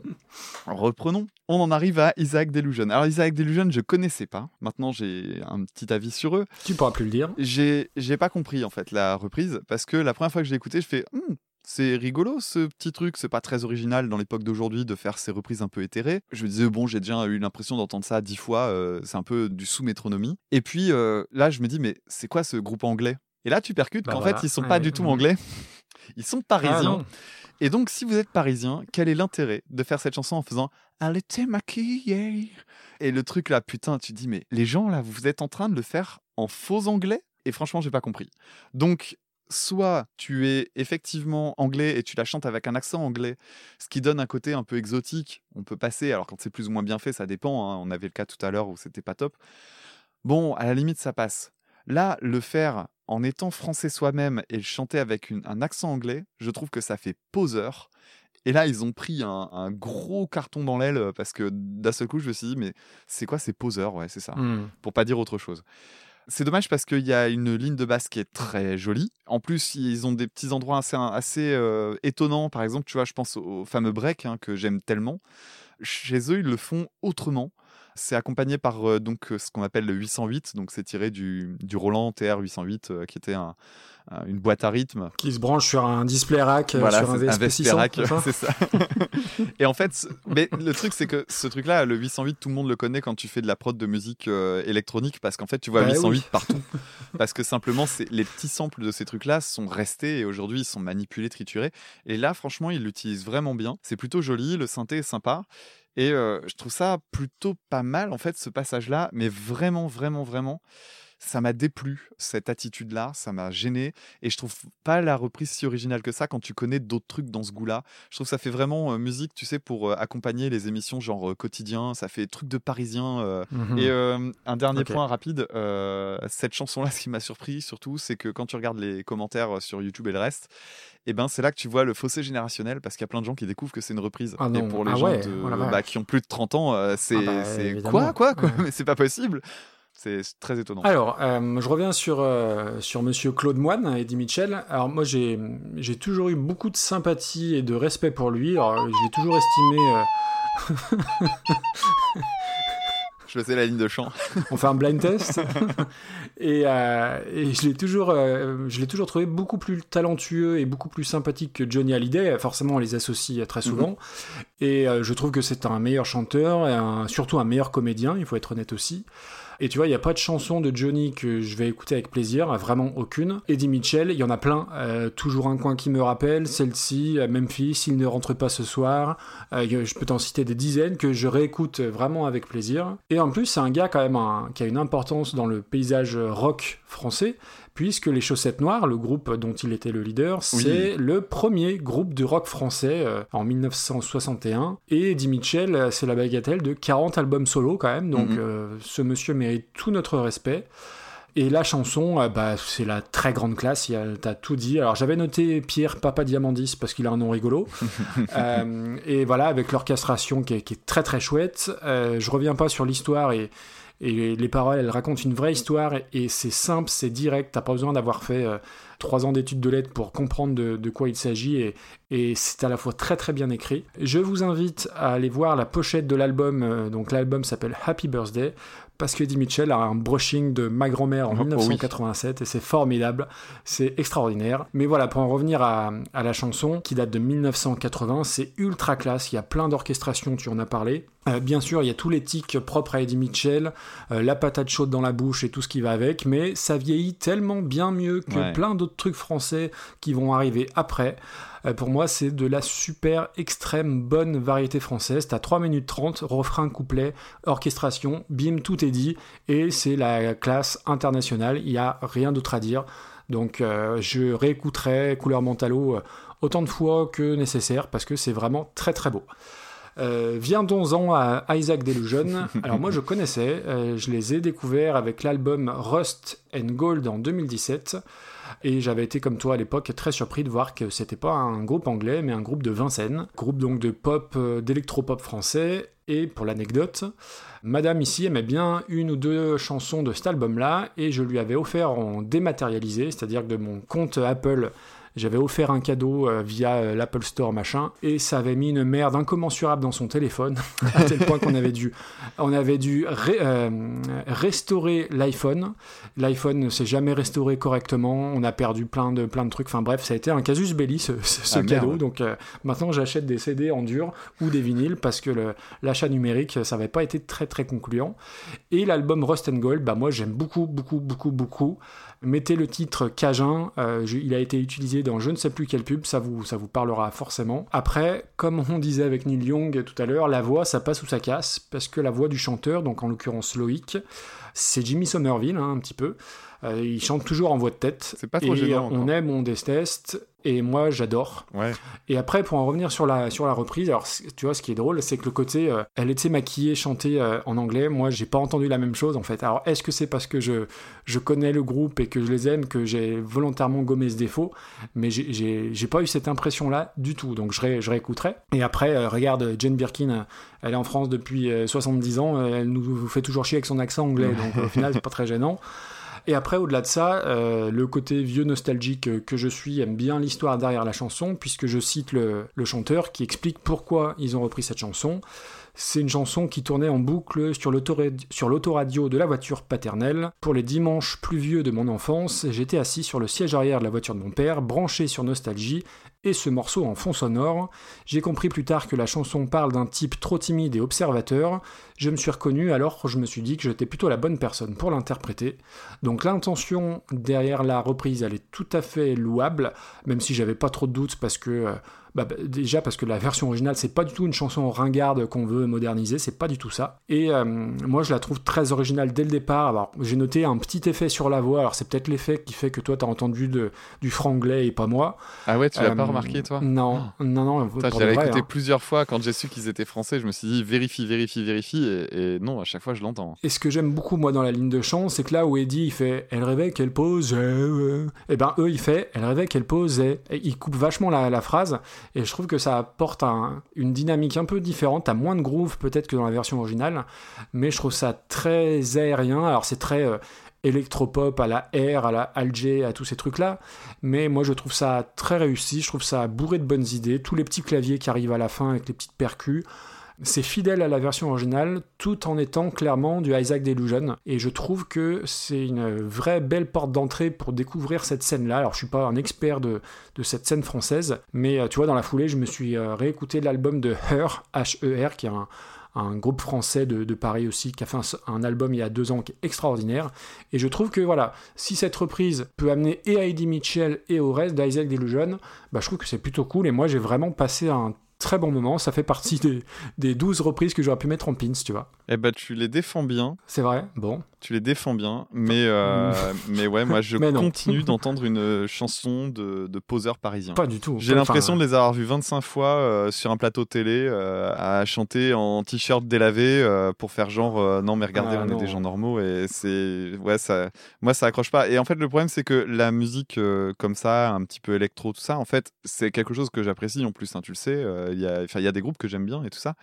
reprenons. On en arrive à Isaac Delusion. Alors Isaac Delusion, je connaissais pas. Maintenant, j'ai un petit avis sur eux. Tu pourras plus le dire. J'ai, j'ai pas compris en fait la reprise parce que la première fois que je l'ai écouté, je fais, Hmm, c'est rigolo ce petit truc, c'est pas très original dans l'époque d'aujourd'hui de faire ces reprises un peu éthérées. Je me disais, bon, j'ai déjà eu l'impression d'entendre ça dix fois, euh, c'est un peu du sous-métronomie. Et puis euh, là, je me dis, mais c'est quoi ce groupe anglais? Et là, tu percutes Bah qu'en voilà. fait, ils sont Ouais, pas du tout anglais. Ils sont Ah, parisiens. Et donc, si vous êtes parisien, quel est l'intérêt de faire cette chanson en faisant Elle était maquillée Et le truc là, putain, tu dis, mais les gens là, vous êtes en train de le faire en faux anglais? Et franchement, j'ai pas compris. Donc, soit tu es effectivement anglais et tu la chantes avec un accent anglais, ce qui donne un côté un peu exotique. On peut passer, alors quand c'est plus ou moins bien fait, ça dépend. hein. On avait le cas tout à l'heure où c'était pas top. Bon, à la limite, ça passe. Là, le faire en étant français soi-même et le chanter avec une- un accent anglais, je trouve que ça fait poseur. Et là, ils ont pris un, un gros carton dans l'aile euh, parce que d'un seul coup, je me suis dit, mais c'est quoi ces poseurs? Ouais, c'est ça Hmm. pour pas dire autre chose. C'est dommage parce qu'il y a une ligne de basse qui est très jolie. En plus, ils ont des petits endroits assez, assez euh, étonnants. Par exemple, tu vois, je pense au fameux break hein, que j'aime tellement. Chez eux, ils le font autrement. C'est accompagné par euh, donc euh, ce qu'on appelle le 808. Donc, c'est tiré du, du Roland TR 808, euh, qui était un- un- une boîte à rythme Qui se branche sur un display rack, voilà, sur un c'est VSP 600. Vesperac, c'est ça et en fait, mais le truc, c'est que ce truc-là, le 808, tout le monde le connaît quand tu fais de la prod de musique électronique, parce qu'en fait, tu vois Bah 808 oui. partout. parce que simplement, les petits samples de ces trucs-là sont restés et aujourd'hui, ils sont manipulés, triturés. Et là, franchement, ils l'utilisent vraiment bien. C'est plutôt joli, le synthé est sympa. Et je trouve ça plutôt pas mal, en fait, ce passage-là, mais vraiment, vraiment, vraiment. Ça m'a déplu, cette attitude-là, ça m'a gêné. Et je trouve pas la reprise si originale que ça quand tu connais d'autres trucs dans ce goût-là. Je trouve que ça fait vraiment euh, musique, tu sais, pour euh, accompagner les émissions genre euh, quotidien. Ça fait truc de parisien. Mhm. Et un dernier point rapide, cette chanson-là, ce qui m'a surpris surtout, c'est que quand tu regardes les commentaires sur YouTube et le reste, et ben c'est là que tu vois le fossé générationnel parce qu'il y a plein de gens qui découvrent que c'est une reprise. Ah et pour les Ah gens ouais, de- oh bah, qui ont plus de 30 ans, c'est Ah bah, c'est évidemment. quoi, quoi, quoi? Ouais. Mais c'est pas possible. C'est très étonnant. Alors, euh, je reviens sur, euh, sur Monsieur Claude Moine, Eddie Mitchell. Alors moi, j'ai j'ai toujours eu beaucoup de sympathie et de respect pour lui. Alors, je l'ai toujours estimé... euh, Je faisais la ligne de chant. on fait un blind test et, euh, et je l'ai toujours euh, je l'ai toujours trouvé beaucoup plus talentueux et beaucoup plus sympathique que Johnny Hallyday forcément on les associe très souvent et euh, je trouve que c'est un meilleur chanteur et un- surtout un meilleur comédien il faut être honnête aussi et tu vois, il n'y a pas de chanson de Johnny que je vais écouter avec plaisir, vraiment aucune. Eddie Mitchell, il y en a plein. Euh, toujours un coin qui me rappelle, celle-ci, euh, Memphis, il ne rentre pas ce soir. Euh, je peux t'en citer des dizaines que je réécoute vraiment avec plaisir. Et en plus, c'est un gars quand même un- qui a une importance dans le paysage rock français, puisque les Chaussettes Noires, le groupe dont il était le leader, Oui. c'est le premier groupe de rock français euh, en 1961. Et Eddie Mitchell, euh, c'est la bagatelle de 40 albums solo quand même, donc Mhm. euh, ce monsieur mérite tout notre respect. Et la chanson, bah, c'est la très grande classe, t'as tout dit. Alors j'avais noté Pierre Papa Diamandis parce qu'il a un nom rigolo. Euh, et voilà, avec l'orchestration qui est, qui est très très chouette. Euh, je reviens pas sur l'histoire et, et les paroles, elles racontent une vraie histoire et, c'est simple, c'est direct. T'as pas besoin d'avoir fait euh, trois ans d'études de lettres pour comprendre de, quoi il s'agit et, et c'est à la fois très très bien écrit. Je vous invite à aller voir la pochette de l'album. euh, donc l'album s'appelle Happy Birthday parce que Eddie Mitchell a un brushing de ma grand-mère en Oh, oui. 1987 et c'est formidable, c'est extraordinaire. Mais voilà, pour en revenir à, à la chanson qui date de 1980, c'est ultra classe, il y a plein d'orchestrations, tu en as parlé. Euh, bien sûr, il y a tous les tics propres à Eddie Mitchell, euh, la patate chaude dans la bouche et tout ce qui va avec, mais ça vieillit tellement bien mieux que Ouais. plein d'autres trucs français qui vont arriver après. Euh, pour moi, c'est de la super extrême bonne variété française. T'as 3 minutes 30, refrain, couplet, orchestration, bim, tout est dit. Et c'est la classe internationale. Il n'y a rien d'autre à dire. Donc, euh, je réécouterai Couleur Mentalo euh, autant de fois que nécessaire parce que c'est vraiment très très beau. Euh, Viendons-en à Isaac Delusion. Alors moi je connaissais, euh, je les ai découverts avec l'album Rust and Gold en 2017 et j'avais été comme toi à l'époque très surpris de voir que c'était pas un groupe anglais mais un groupe de Vincennes, groupe donc de pop, euh, d'électropop français. Et pour l'anecdote, Madame ici aimait bien une ou deux chansons de cet album-là et je lui avais offert en dématérialisé, c'est-à-dire de mon compte Apple J'avais offert un cadeau euh, via euh, l'Apple Store machin, et ça avait mis une merde incommensurable dans son téléphone, à tel point qu'on avait dû, on avait dû ré- euh, restaurer l'iPhone. L'iPhone ne s'est jamais restauré correctement. On a perdu plein de plein de trucs. Enfin bref, ça a été un casus belli ce, ce- ce Ah, merde. cadeau. Donc euh, maintenant j'achète des CD en dur ou des vinyles parce que l'achat numérique ça n'avait pas été très très concluant. Et l'album Rust and Gold, bah moi j'aime beaucoup beaucoup beaucoup beaucoup. Mettez le titre Cajun, euh, je- il a été utilisé dans je ne sais plus quelle pub, ça vous, ça vous parlera forcément. Après, comme on disait avec Neil Young tout à l'heure, la voix ça passe ou ça casse, parce que la voix du chanteur, donc en l'occurrence Loïc, c'est Jimmy Somerville hein, un petit peu. Euh, il chante toujours en voix de tête. C'est pas trop et gênant, On encore. aime, on déteste, et moi j'adore. Ouais. Et après, pour en revenir sur la, sur la reprise, alors tu vois, ce qui est drôle, c'est que le côté, euh, elle était maquillée, chantée euh, en anglais, moi j'ai pas entendu la même chose en fait. Alors est-ce que c'est parce que je, je connais le groupe et que je les aime que j'ai volontairement gommé ce défaut? Mais j'ai- pas eu cette impression-là du tout, donc je, ré- je réécouterai. Et après, euh, regarde, Jane Birkin, elle est en France depuis euh, 70 ans, elle nous fait toujours chier avec son accent anglais, donc au final c'est pas très gênant. Et après, au-delà de ça, euh, le côté vieux nostalgique que je suis aime bien l'histoire derrière la chanson, puisque je cite le, le chanteur qui explique pourquoi ils ont repris cette chanson. C'est une chanson qui tournait en boucle sur l'autoradio de la voiture paternelle. Pour les dimanches pluvieux de mon enfance, j'étais assis sur le siège arrière de la voiture de mon père, branché sur Nostalgie, et ce morceau en fond sonore. J'ai compris plus tard que la chanson parle d'un type trop timide et observateur. Je me suis reconnu, alors je me suis dit que j'étais plutôt la bonne personne pour l'interpréter. Donc l'intention derrière la reprise, elle est tout à fait louable, même si j'avais pas trop de doutes parce que euh, bah, bah, déjà parce que la version originale c'est pas du tout une chanson ringarde qu'on veut moderniser, c'est pas du tout ça. Et euh, moi je la trouve très originale dès le départ. Alors j'ai noté un petit effet sur la voix. Alors c'est peut-être l'effet qui fait que toi t'as entendu de, du franglais et pas moi. Ah ouais, tu l'as Euh, pas remarqué, toi? Non, non, non. J'avais de vrai, écouté hein. plusieurs fois quand j'ai su qu'ils étaient français. Je me suis dit vérifie, vérifie, vérifie. Et, et non, à chaque fois, je l'entends. Et ce que j'aime beaucoup moi dans la ligne de chant, c'est que là où Eddie il fait Elle rêvait qu'elle posait, et ben eux il fait Elle rêvait qu'elle posait. Et il coupe vachement la, la phrase, et je trouve que ça apporte un- une dynamique un peu différente. T'as moins de groove peut-être que dans la version originale, mais je trouve ça très aérien. Alors c'est très euh, électropop à la R, à la Alger, à tous ces trucs-là, mais moi je trouve ça très réussi. Je trouve ça bourré de bonnes idées. Tous les petits claviers qui arrivent à la fin avec les petites percus. C'est fidèle à la version originale, tout en étant clairement du Isaac Delusion. Et je trouve que c'est une vraie belle porte d'entrée pour découvrir cette scène-là. Alors, je suis pas un expert de, de cette scène française, mais euh, tu vois, dans la foulée, je me suis euh, réécouté l'album de Her, H-E-R, qui est un, groupe français de, de Paris aussi, qui a fait un, un album il y a deux ans qui est extraordinaire. Et je trouve que voilà, si cette reprise peut amener et à Eddie Mitchell et au reste d'Isaac Delusion, bah, je trouve que c'est plutôt cool. Et moi, j'ai vraiment passé un très bon moment. Ça fait partie des, des 12 reprises que j'aurais pu mettre en pins, tu vois. Eh ben, tu les défends bien. C'est vrai Bon. Tu les défends bien, mais, euh, mais ouais, moi je continue d'entendre une chanson de, de poseur parisien. Pas du tout. J'ai l'impression de les avoir vus 25 fois euh, sur un plateau télé euh, à chanter en t-shirt délavé euh, pour faire genre euh, non mais regardez Ah, on non. est des gens normaux et c'est ouais ça moi ça accroche pas et en fait le problème c'est que la musique euh, comme ça un petit peu électro tout ça en fait c'est quelque chose que j'apprécie en plus hein, tu le sais euh, il y a y a des groupes que j'aime bien et tout ça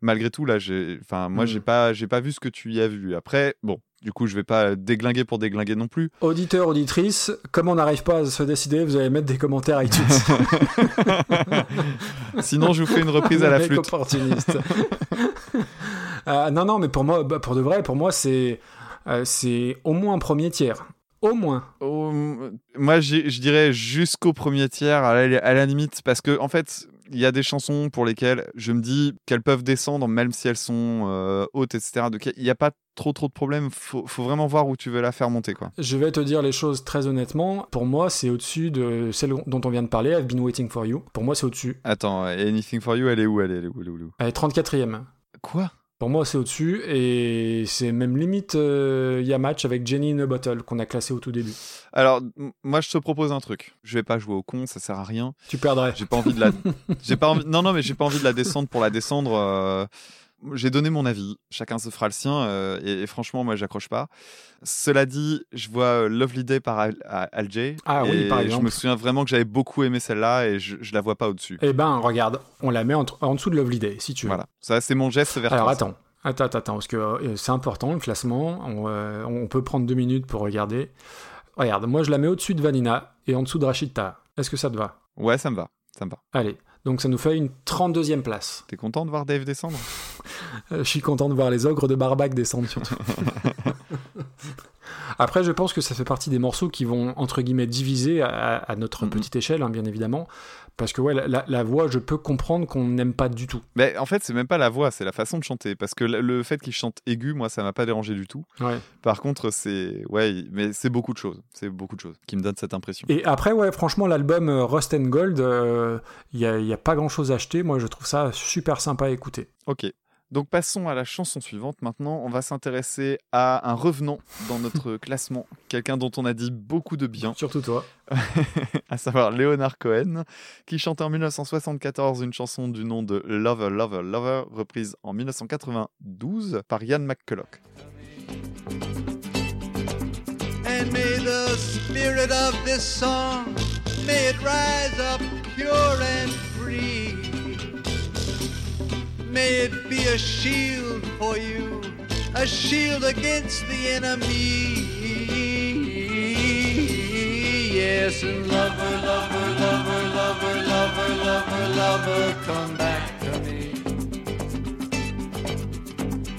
malgré tout là j'ai enfin moi Mm. j'ai pas j'ai pas vu ce que tu y as vu après bon du coup je vais pas déglinguer pour déglinguer non plus Auditeur, auditrice, comme on n'arrive pas à se décider, vous allez mettre des commentaires iTunes. sinon je vous fais une reprise à la flûte opportuniste. Euh, non, non, mais pour moi, bah, pour de vrai, pour moi, c'est euh, c'est au moins un premier tiers. Au moins. Moi, je dirais jusqu'au premier tiers, à la, à la limite, parce que en fait, il y a des chansons pour lesquelles je me dis qu'elles peuvent descendre, même si elles sont euh, hautes, etc. Donc, il n'y a pas trop trop de problèmes. Faut, faut vraiment voir où tu veux la faire monter, quoi. Je vais te dire les choses très honnêtement. Pour moi, c'est au-dessus de celle dont on vient de parler, I've been waiting for you. Pour moi, c'est au-dessus. Attends, Anything for You, elle est où Elle est, où, elle est où, elle est où? Elle est 34e. Quoi? Pour moi, c'est au-dessus. Et c'est même limite euh, y a match avec Jenny in a Bottle qu'on a classé au tout début. Alors, moi, je te propose un truc. Je vais pas jouer au con, ça sert à rien. Tu perdrais. J'ai pas envie de la. j'ai pas envie... Non, non, mais j'ai pas envie de la descendre pour la descendre. euh, J'ai donné mon avis. Chacun se fera le sien. euh, et, et franchement, moi, j'accroche pas. Cela dit, je vois euh, Lovely Day par Al, à- Al Jay, Ah oui, par Je exemple. me souviens vraiment que j'avais beaucoup aimé celle-là et je, je la vois pas au-dessus. Eh ben, regarde, on la met en, en dessous de Lovely Day, si tu veux. Voilà. Ça, c'est mon geste vers Alors toi. attends, attends, attends, attends, parce que euh, c'est important le classement. On, euh, on peut prendre deux minutes pour regarder. Regarde, moi je la mets au-dessus de Vanina et en dessous de Rachita. Est-ce que ça te va? Ouais, ça me va. Ça me va. Allez, donc ça nous fait une 32e place. T'es content de voir Dave descendre? Euh, je suis content de voir les ogres de Barbac descendre surtout. Après, je pense que ça fait partie des morceaux qui vont, entre guillemets, diviser à, à notre Mhm. petite échelle, hein, bien évidemment. Parce que, ouais, la, la- voix, je peux comprendre qu'on n'aime pas du tout. Mais en fait, c'est même pas la voix, c'est la façon de chanter. Parce que le- fait qu'il chante aigu, moi, ça m'a pas dérangé du tout. Ouais. Par contre, c'est. Ouais, mais c'est beaucoup de choses. C'est beaucoup de choses qui me donnent cette impression. Et après, ouais, franchement, l'album euh, Rust and Gold, il n'y a, y a pas grand-chose à acheter. Moi, je trouve ça super sympa à écouter. Ok. Donc passons à la chanson suivante. Maintenant, on va s'intéresser à un revenant dans notre classement. Quelqu'un dont on a dit beaucoup de bien, Surtout toi. à savoir Leonard Cohen, qui chantait en 1974 une chanson du nom de Lover, Lover, Lover, reprise en 1992 par Ian McCulloch. And may the spirit of this song, may it rise up pure and free. May it be a shield for you, a shield against the enemy. Yes, and lover, lover, lover, lover, lover, lover, lover, come back to me.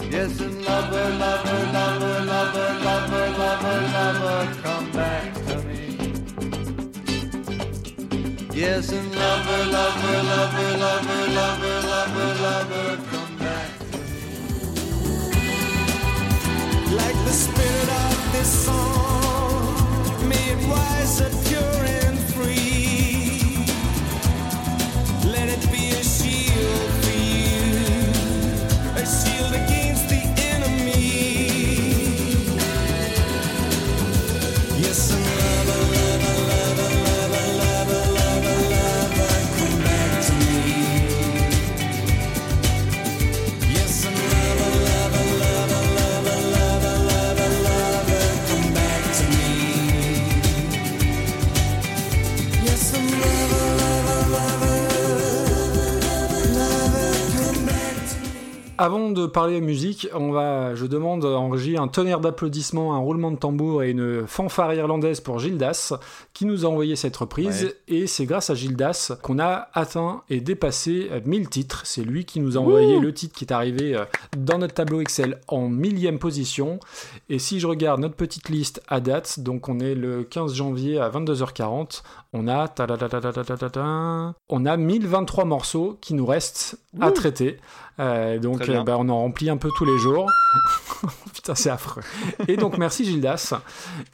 Yes, and lover, lover, lover, lover, lover, lover, lover, come back to me. Yes, and lover, lover, lover, lover, lover, lover, lover, come back like the spirit of this song. May it rise de parler musique, on va, je demande en régie un tonnerre d'applaudissements, un roulement de tambour et une fanfare irlandaise pour Gildas qui nous a envoyé cette reprise. Ouais. Et c'est grâce à Gildas qu'on a atteint et dépassé euh, 1000 titres. C'est lui qui nous a envoyé le titre qui est arrivé euh, dans notre tableau Excel en millième position. Et si je regarde notre petite liste à date, donc on est le 15 janvier à 22h40, on a, on a 1023 morceaux qui nous restent à traiter. Euh, donc euh, bah, on en remplit un peu tous les jours. Putain, c'est affreux. Et donc merci Gildas.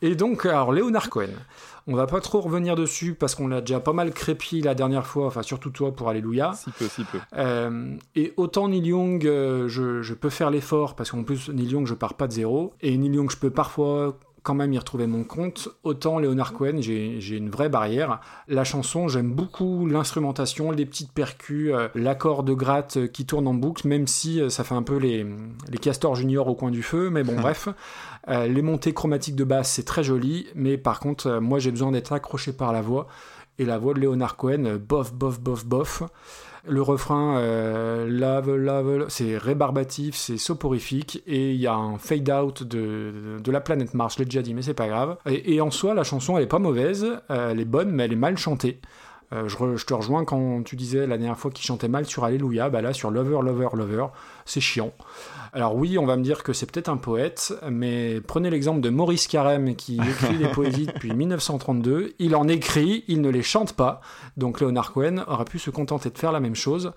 Et donc alors Léonard Cohen. On va pas trop revenir dessus parce qu'on l'a déjà pas mal crépi la dernière fois, enfin surtout toi pour Alléluia. Si peu, si peu. Euh, et autant Neil Young, euh, je, je peux faire l'effort parce qu'en plus Neil Young, je pars pas de zéro. Et Neil Young, je peux parfois quand même y retrouver mon compte. Autant Leonard Cohen, j'ai une vraie barrière. La chanson, j'aime beaucoup l'instrumentation, les petites percus, euh, l'accord de gratte qui tourne en boucle, même si ça fait un peu les, les castors juniors au coin du feu. Mais bon, bref. Euh, les montées chromatiques de basse, c'est très joli. Mais par contre, euh, moi, j'ai besoin d'être accroché par la voix. Et la voix de Leonard Cohen, euh, bof, bof, bof, bof. Le refrain, euh, lave, lave, c'est rébarbatif, c'est soporifique, et il y a un fade-out de, de la planète Mars, je l'ai déjà dit, mais c'est pas grave. Et, en soi, la chanson, elle est pas mauvaise, elle est bonne, mais elle est mal chantée. Je, je te rejoins quand tu disais la dernière fois qu'il chantait mal sur Alléluia, bah là sur Lover, Lover, Lover, c'est chiant. Alors oui, on va me dire que c'est peut-être un poète, mais prenez l'exemple de Maurice Carême qui écrit des poésies depuis 1932. Il en écrit, il ne les chante pas. Donc Leonard Cohen aurait pu se contenter de faire la même chose.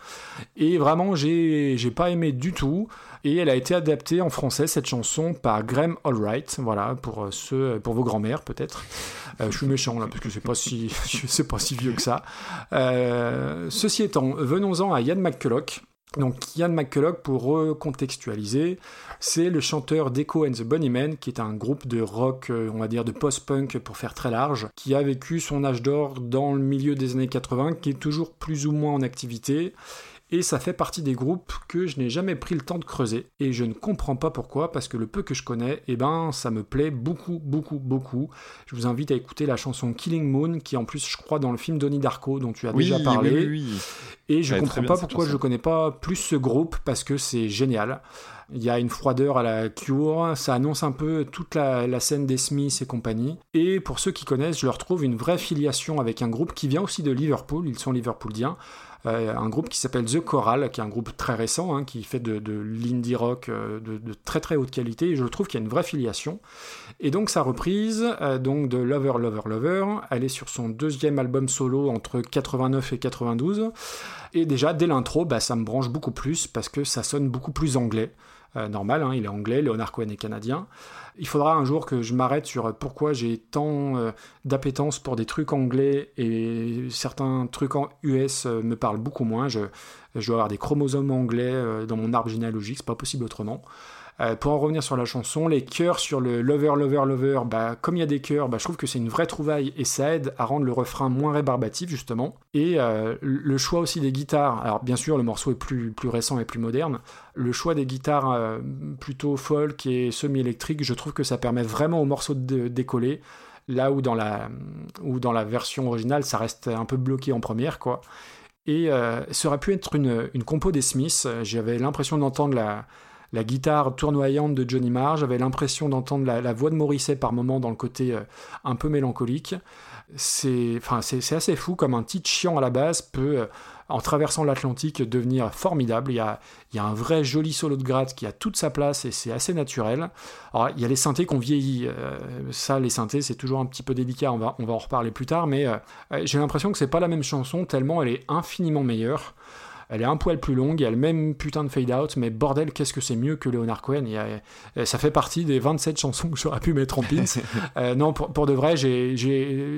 Et vraiment, j'ai j'ai pas aimé du tout. Et elle a été adaptée en français, cette chanson, par Graham Allwright. Voilà, pour, euh, ceux, pour vos grands-mères peut-être. Euh, je suis méchant là, parce que c'est pas si, c'est pas si vieux que ça. Euh, ceci étant, venons-en à Ian McCulloch. Donc Ian McCulloch, pour recontextualiser, c'est le chanteur d'Echo and the Bunnymen, qui est un groupe de rock, euh, on va dire de post-punk pour faire très large, qui a vécu son âge d'or dans le milieu des années 80, qui est toujours plus ou moins en activité. Et ça fait partie des groupes que je n'ai jamais pris le temps de creuser. Et je ne comprends pas pourquoi, parce que le peu que je connais, eh ben, ça me plaît beaucoup, beaucoup, beaucoup. Je vous invite à écouter la chanson Killing Moon, qui est en plus, je crois, dans le film Donnie Darko, dont tu as Oui, déjà parlé. oui, oui. Et je très comprends pas pourquoi je chanson. connais pas plus ce groupe parce que c'est génial. Il y a une froideur à la Cure, ça annonce un peu toute la, la scène des Smiths et compagnie. Et pour ceux qui connaissent, je leur trouve une vraie filiation avec un groupe qui vient aussi de Liverpool, ils sont liverpooliens. Euh, un groupe qui s'appelle The Choral, qui est un groupe très récent, hein, qui fait de, l'indie rock euh, de, très très haute qualité, et je trouve qu'il y a une vraie filiation. Et donc sa reprise, euh, donc de Lover, Lover, Lover, elle est sur son deuxième album solo entre 89 et 92. Et déjà, dès l'intro, bah, ça me branche beaucoup plus parce que ça sonne beaucoup plus anglais. Normal, hein, il est anglais, Leonard Cohen est canadien. Il faudra un jour que je m'arrête sur pourquoi j'ai tant euh, d'appétence pour des trucs anglais et certains trucs en US euh, me parlent beaucoup moins. Je, je dois avoir des chromosomes anglais euh, dans mon arbre généalogique, c'est pas possible autrement. Euh, pour en revenir sur la chanson, les chœurs sur le Lover, Lover, Lover, bah, comme il y a des chœurs, bah, je trouve que c'est une vraie trouvaille et ça aide à rendre le refrain moins rébarbatif, justement. Et euh, le choix aussi des guitares, alors bien sûr, le morceau est plus, plus récent et plus moderne. Le choix des guitares euh, plutôt folk et semi-électriques, je trouve que ça permet vraiment au morceau de décoller. Là où dans, la, où dans la version originale, ça reste un peu bloqué en première, quoi. Et ça aurait pu être une, une compo des Smiths. J'avais l'impression d'entendre la, la guitare tournoyante de Johnny Marr, j'avais l'impression d'entendre la, voix de Morrissey par moment dans le côté euh, un peu mélancolique. C'est assez fou comme un titre chiant à la base peut, euh, en traversant l'Atlantique, devenir formidable. Il y, a, un vrai joli solo de gratte qui a toute sa place et c'est assez naturel. Il y a les synthés qu'on vieillit. euh, ça, les synthés, c'est toujours un petit peu délicat. On va, on va en reparler plus tard, mais j'ai l'impression que c'est pas la même chanson tellement elle est infiniment meilleure. Elle est un poil plus longue, il y a le même putain de fade out, mais bordel, qu'est-ce que c'est mieux que Leonard Cohen? Il y a- euh, Ça fait partie des 27 chansons que j'aurais pu mettre en pins. Euh, non, pour, pour de vrai, j'ai,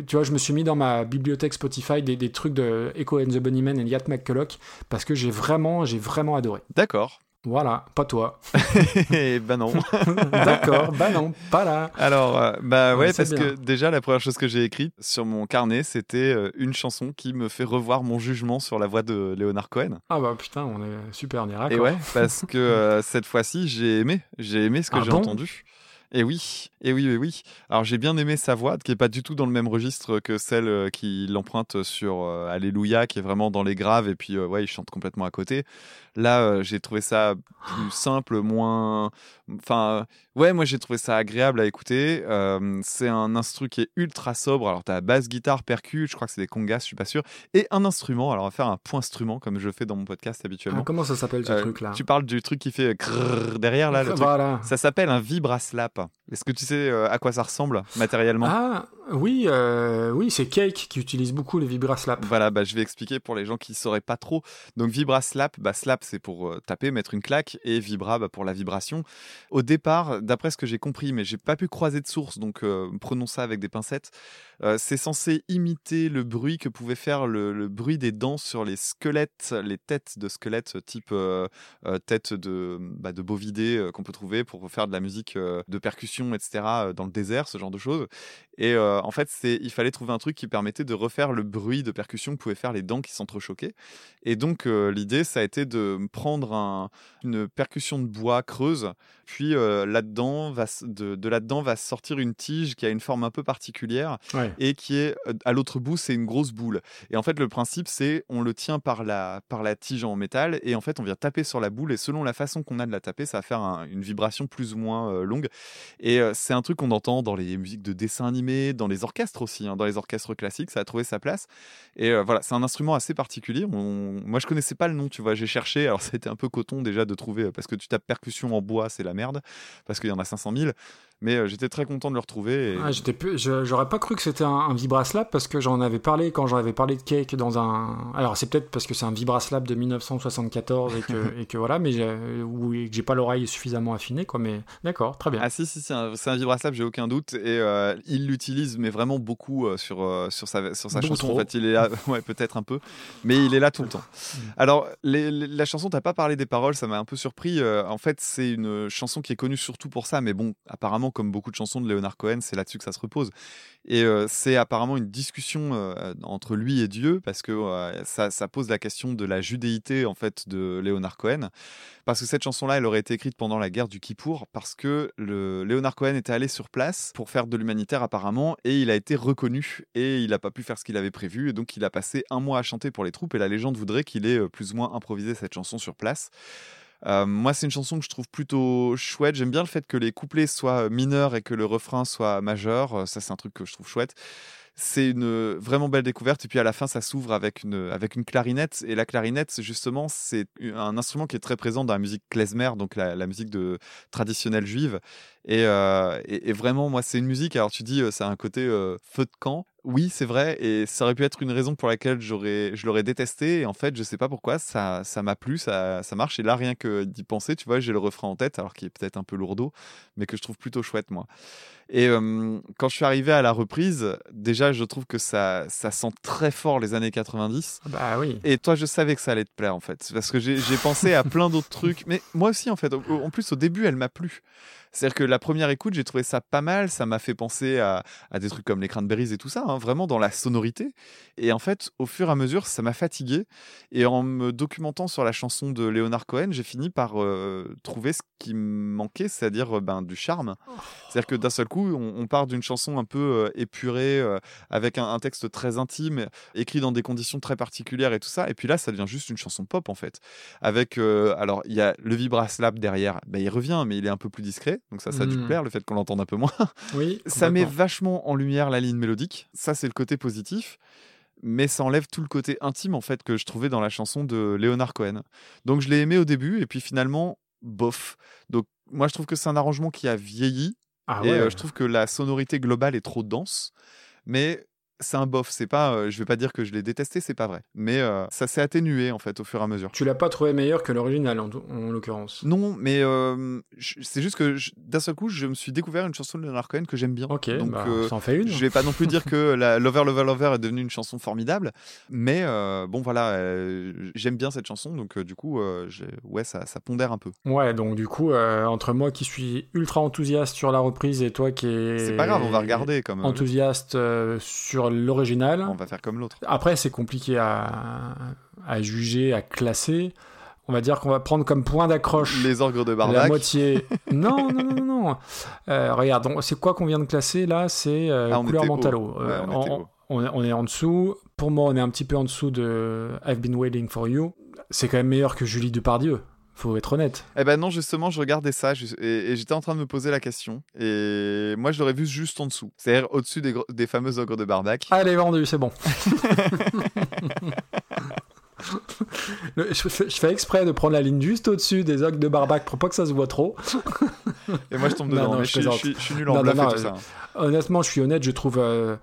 tu vois, je me suis mis dans ma bibliothèque Spotify des, des trucs de Echo and the Bunnymen et Yacht McCulloch parce que j'ai vraiment, j'ai vraiment adoré. D'accord. Voilà, pas toi. Ben non. D'accord, bah non, pas là. Alors, euh, bah ouais, parce que déjà, la première chose que j'ai écrite sur mon carnet, c'était euh, une chanson qui me fait revoir mon jugement sur la voix de Leonard Cohen. Ah bah putain, on est super, est Et ouais, parce que euh, cette fois-ci, j'ai aimé. J'ai aimé ce que Ah j'ai bon entendu. Et oui, et oui, et oui. Alors j'ai bien aimé sa voix, qui est pas du tout dans le même registre que celle qui l'emprunte sur euh, Alléluia, qui est vraiment dans les graves, et puis euh, ouais, il chante complètement à côté. Là, euh, j'ai trouvé ça plus simple, moins. Enfin, ouais, moi j'ai trouvé ça agréable à écouter. Euh, c'est un instru qui est ultra sobre. Alors t'as basse, guitare, percu, je crois que c'est des congas, je suis pas sûr, et un instrument. Alors on va faire un point instrument comme je fais dans mon podcast habituellement. Ah, comment ça s'appelle ce Euh, truc-là? Tu parles du truc qui fait crrrr derrière là, le truc. Ça s'appelle un vibraslap. Est-ce que tu sais euh, à quoi ça ressemble matériellement? Ah oui, euh, oui, c'est Cake qui utilise beaucoup les vibraslaps. Voilà, bah, je vais expliquer pour les gens qui sauraient pas trop. Donc vibraslap, bah, slap c'est pour euh, taper, mettre une claque, et vibra bah, pour la vibration. Au départ, d'après ce que j'ai compris, mais j'ai pas pu croiser de source, donc euh, prenons ça avec des pincettes. euh, c'est censé imiter le bruit que pouvait faire le, bruit des dents sur les squelettes, les têtes de squelettes type tête de, bah, de bovidés qu'on peut trouver pour faire de la musique de percussion, etc. dans le désert, ce genre de choses. Et euh, en fait, c'est, il fallait trouver un truc qui permettait de refaire le bruit de percussion que pouvaient faire les dents qui s'entrechoquaient. Et donc, euh, l'idée, ça a été de prendre un- une percussion de bois creuse, puis euh, là-dedans, va, de, de là-dedans va sortir une tige qui a une forme un peu particulière Ouais. et qui est à l'autre bout, c'est une grosse boule. Et en fait, le principe, c'est on le tient par la, par la tige en métal et en fait, on vient taper sur la boule et selon la façon qu'on a de la taper, ça va faire un- une vibration plus ou moins longue. Et c'est un truc qu'on entend dans les musiques de dessins dans les orchestres aussi, hein, dans les orchestres classiques, ça a trouvé sa place. Et euh, voilà, c'est un instrument assez particulier. Moi, je connaissais pas le nom, tu vois, j'ai cherché. Alors, été un peu coton déjà de trouver, parce que tu tapes percussion en bois, c'est la merde, parce qu'il y en a 500 000. Mais euh, j'étais très content de le retrouver. et- Ah, j'étais j'aurais pas cru que c'était un, un vibraslap parce que j'en avais parlé quand j'en avais parlé de Cake dans un. Alors c'est peut-être parce que c'est un vibraslap de 1974 et que, et que voilà, mais ou que j'ai pas l'oreille suffisamment affinée quoi. Mais d'accord, très bien. Ah si, si, c'est un, un vibraslap, j'ai aucun doute. Et euh, il l'utilise, mais vraiment beaucoup euh, sur, euh, sur sa, sur sa Beaucoup chanson. trop. En fait, il est là, ouais, peut-être un peu, mais il est là tout le temps. Alors, les- les- la chanson, t'as pas parlé des paroles, ça m'a un peu surpris. En fait, c'est une chanson qui est connue surtout pour ça, mais bon, apparemment, comme beaucoup de chansons de Leonard Cohen, c'est là-dessus que ça se repose. Et euh, c'est apparemment une discussion euh, entre lui et Dieu, parce que ça, ça pose la question de la judéité en fait de Leonard Cohen, parce que cette chanson-là, elle aurait été écrite pendant la guerre du Kippour, parce que le Leonard Cohen était allé sur place pour faire de l'humanitaire apparemment, et il a été reconnu, et il n'a pas pu faire ce qu'il avait prévu, et donc il a passé un mois à chanter pour les troupes, et la légende voudrait qu'il ait euh, plus ou moins improvisé cette chanson sur place. Euh, moi, c'est une chanson que je trouve plutôt chouette. J'aime bien le fait que les couplets soient mineurs et que le refrain soit majeur. Euh, Ça, c'est un truc que je trouve chouette. C'est une vraiment belle découverte. Et puis à la fin, ça s'ouvre avec une, avec une clarinette. Et la clarinette, justement, c'est un instrument qui est très présent dans la musique klezmer, donc la, la musique de, traditionnelle juive. Et, euh, et, et vraiment, moi, c'est une musique. Alors tu dis, euh, ça a un côté euh, feu de camp. Oui, c'est vrai. Et ça aurait pu être une raison pour laquelle j'aurais, je l'aurais détesté. Et en fait, je sais pas pourquoi, ça, ça m'a plu, ça, ça marche. Et là, rien que d'y penser, tu vois, j'ai le refrain en tête, alors qu'il est peut-être un peu lourdeau, mais que je trouve plutôt chouette, moi. Et euh, quand je suis arrivé à la reprise, déjà, je trouve que ça, ça sent très fort les années 90. Bah oui. Et toi, je savais que ça allait te plaire, en fait. Parce que j'ai j'ai pensé à plein d'autres trucs. Mais moi aussi, en fait. Au- En plus, au début, elle m'a plu. C'est-à-dire que la première écoute, j'ai trouvé ça pas mal. Ça m'a fait penser à, à des trucs comme les Cranberries et tout ça, hein, vraiment dans la sonorité. Et en fait, au fur et à mesure, ça m'a fatigué. Et en me documentant sur la chanson de Leonard Cohen, j'ai fini par euh, trouver ce qui manquait, c'est-à-dire euh, ben, du charme. C'est-à-dire que d'un seul coup, on, on part d'une chanson un peu euh, épurée, avec un, texte très intime, écrit dans des conditions très particulières et tout ça. Et puis là, ça devient juste une chanson pop, en fait. Avec, alors, il y a le vibraslap derrière, ben, il revient, mais il est un peu plus discret. Donc ça, ça a dû te Mm. plaire, le fait qu'on l'entende un peu moins. Oui. Ça met vachement en lumière la ligne mélodique. Ça, c'est le côté positif. Mais ça enlève tout le côté intime, en fait, que je trouvais dans la chanson de Leonard Cohen. Donc, je l'ai aimé au début, et puis finalement, bof. Donc, moi, je trouve que c'est un arrangement qui a vieilli. Ah et ouais. euh, je trouve que la sonorité globale est trop dense. Mais c'est un bof. C'est pas, euh, je vais pas dire que je l'ai détesté, c'est pas vrai. Mais euh, ça s'est atténué, en fait, au fur et à mesure. Tu l'as pas trouvé meilleur que l'original, en, en l'occurrence. Non, mais euh, c'est juste que d'un seul coup, je me suis découvert une chanson de Leonard Cohen que j'aime bien. Ok, Donc, bah, euh, ça en fait une. je vais pas non plus dire que la Lover Lover Lover est devenue une chanson formidable, mais bon voilà, j'aime bien cette chanson, donc du coup, ouais, ça, ça pondère un peu. Ouais, donc du coup, entre moi qui suis ultra enthousiaste sur la reprise et toi qui est C'est pas grave, on va regarder comme. enthousiaste euh, sur l'original. on va faire comme l'autre. Après, c'est compliqué à, à juger, à classer. On va dire qu'on va prendre comme point d'accroche Les orgues de la Barbac. moitié. non, non, non, non. Euh, regarde, c'est quoi qu'on vient de classer là? C'est euh, Ah, couleur mentalo. Ouais, on on est en dessous. Pour moi, on est un petit peu en dessous de I've been waiting for you. C'est quand même meilleur que Julie Depardieu. Faut être honnête. Eh ben non, justement, je regardais ça je- et, et j'étais en train de me poser la question. Et moi, je l'aurais vu juste en dessous, c'est-à-dire au-dessus des, fameux ogres de Barbac. Ah, elle est vendue, c'est bon. Le- je, fais, je fais exprès de prendre la ligne juste au-dessus des ogres de Barbac pour pas que ça se voit trop. Et moi, je tombe dedans. non, mais je je, suis- je nul en Non, non, bluff non, et tout euh, ça. Honnêtement, je suis honnête, je trouve. euh,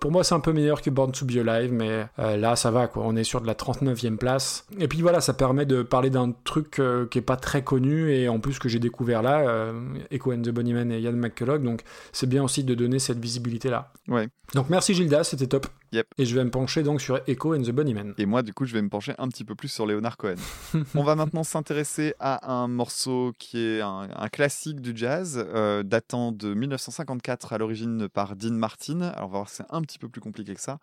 pour moi, c'est un peu meilleur que Born to Be Alive, mais euh, là, ça va, quoi. On est sur de la 39e place. Et puis voilà, ça permet de parler d'un truc euh, qui est pas très connu et en plus que j'ai découvert là, euh, Echo and the Bunnymen et Ian McCulloch. Donc, c'est bien aussi de donner cette visibilité-là. Ouais. Donc, merci Gilda, c'était top. Yep. Et je vais me pencher donc sur Echo and the Bunnymen. Et moi, du coup, je vais me pencher un petit peu plus sur Leonard Cohen. On va maintenant s'intéresser à un morceau qui est un, un classique du jazz, euh, datant de 1954 à l'origine par Dean Martin. Alors, on va voir que c'est un petit peu plus compliqué que ça.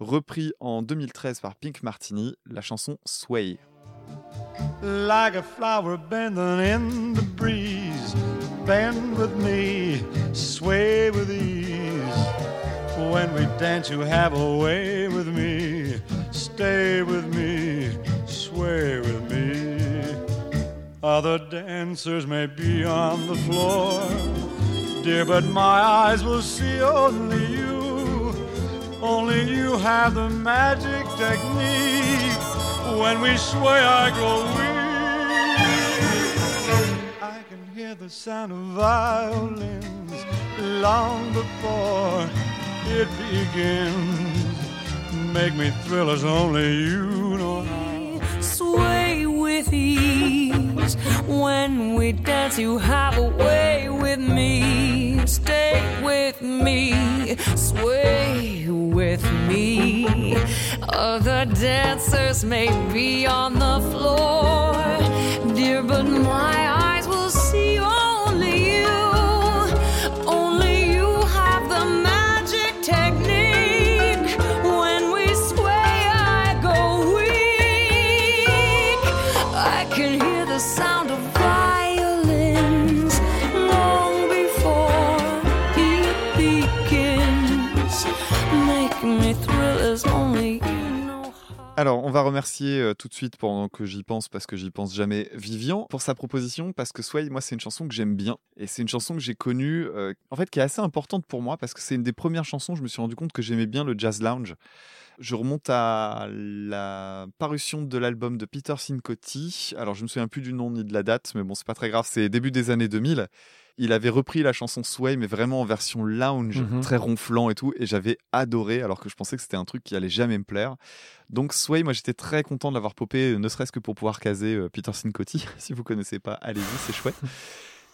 Repris en 2013 par Pink Martini, la chanson Sway. like a flower bending in the breeze. Bend with me, sway with ease. When we dance, you have a way with me. Stay with me, sway with me. Other dancers may be on the floor, dear, but my eyes will see only you. Only you have the magic technique. When we sway, I grow weak. I can hear the sound of violins long before it begins. Make me thrill as only you know how. sway with ease. When we dance, you have a way with me. Stay with me, sway with me. Other dancers may be on the floor, dear, but my Alors, on va remercier euh, tout de suite pendant que j'y pense, parce que j'y pense jamais, Vivian, pour sa proposition, parce que Sway, moi, c'est une chanson que j'aime bien. Et c'est une chanson que j'ai connue, euh, en fait, qui est assez importante pour moi, parce que c'est une des premières chansons, je me suis rendu compte que j'aimais bien le jazz lounge. Je remonte à la parution de l'album de Peter Cincotti. Alors, je me souviens plus du nom ni de la date, mais bon, c'est pas très grave, c'est début des années 2000. Il avait repris la chanson Sway, mais vraiment en version lounge, Mhm. très ronflant et tout, et j'avais adoré, alors que je pensais que c'était un truc qui allait jamais me plaire. Donc Sway, moi j'étais très content de l'avoir popé, euh, ne serait-ce que pour pouvoir caser euh, Peter Cincotti. si vous connaissez pas, allez-y, c'est chouette.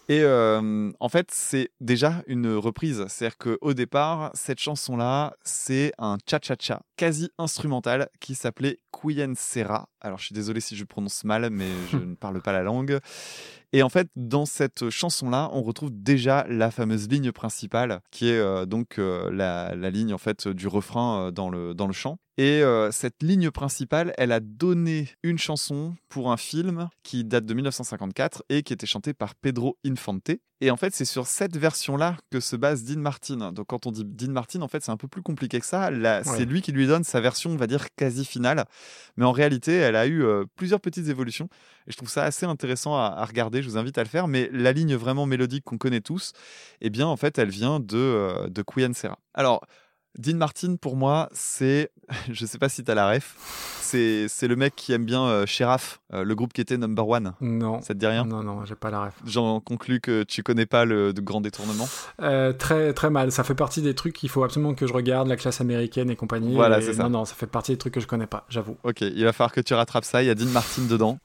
Et euh, en fait, c'est déjà une reprise. C'est-à-dire qu'au départ, cette chanson-là, c'est un cha-cha-cha quasi instrumental qui s'appelait Quyen Serra. Alors, je suis désolé si je prononce mal, mais je ne parle pas la langue. Et en fait, dans cette chanson-là, on retrouve déjà la fameuse ligne principale, qui est euh, donc euh, la, la ligne en fait du refrain euh, dans le dans le chant. Et euh, cette ligne principale, elle a donné une chanson pour un film qui date de 1954 et qui était chanté par Pedro Infante. Et en fait, c'est sur cette version-là que se base Dean Martin. Donc, quand on dit Dean Martin, en fait, c'est un peu plus compliqué que ça. Ouais. C'est lui qui lui donne sa version, on va dire, quasi finale. Mais en réalité, elle a eu euh, plusieurs petites évolutions. Et je trouve ça assez intéressant à, à regarder. Je vous invite à le faire. Mais la ligne vraiment mélodique qu'on connaît tous, eh bien, en fait, elle vient de, euh, de Queen Serra. Alors, Dean Martin, pour moi, c'est. Je sais pas si tu as la ref. C'est c'est le mec qui aime bien euh, Sheriff, euh, le groupe qui était number one. Non. Ça te dit rien? Non, non, j'ai pas la ref. J'en conclus que tu connais pas le de grand détournement. Euh, très, très mal. Ça fait partie des trucs qu'il faut absolument que je regarde, la classe américaine et compagnie. Voilà, Et c'est ça. Non, non, ça fait partie des trucs que je connais pas, j'avoue. Ok, il va falloir que tu rattrapes ça. Il y a Dean Martin dedans.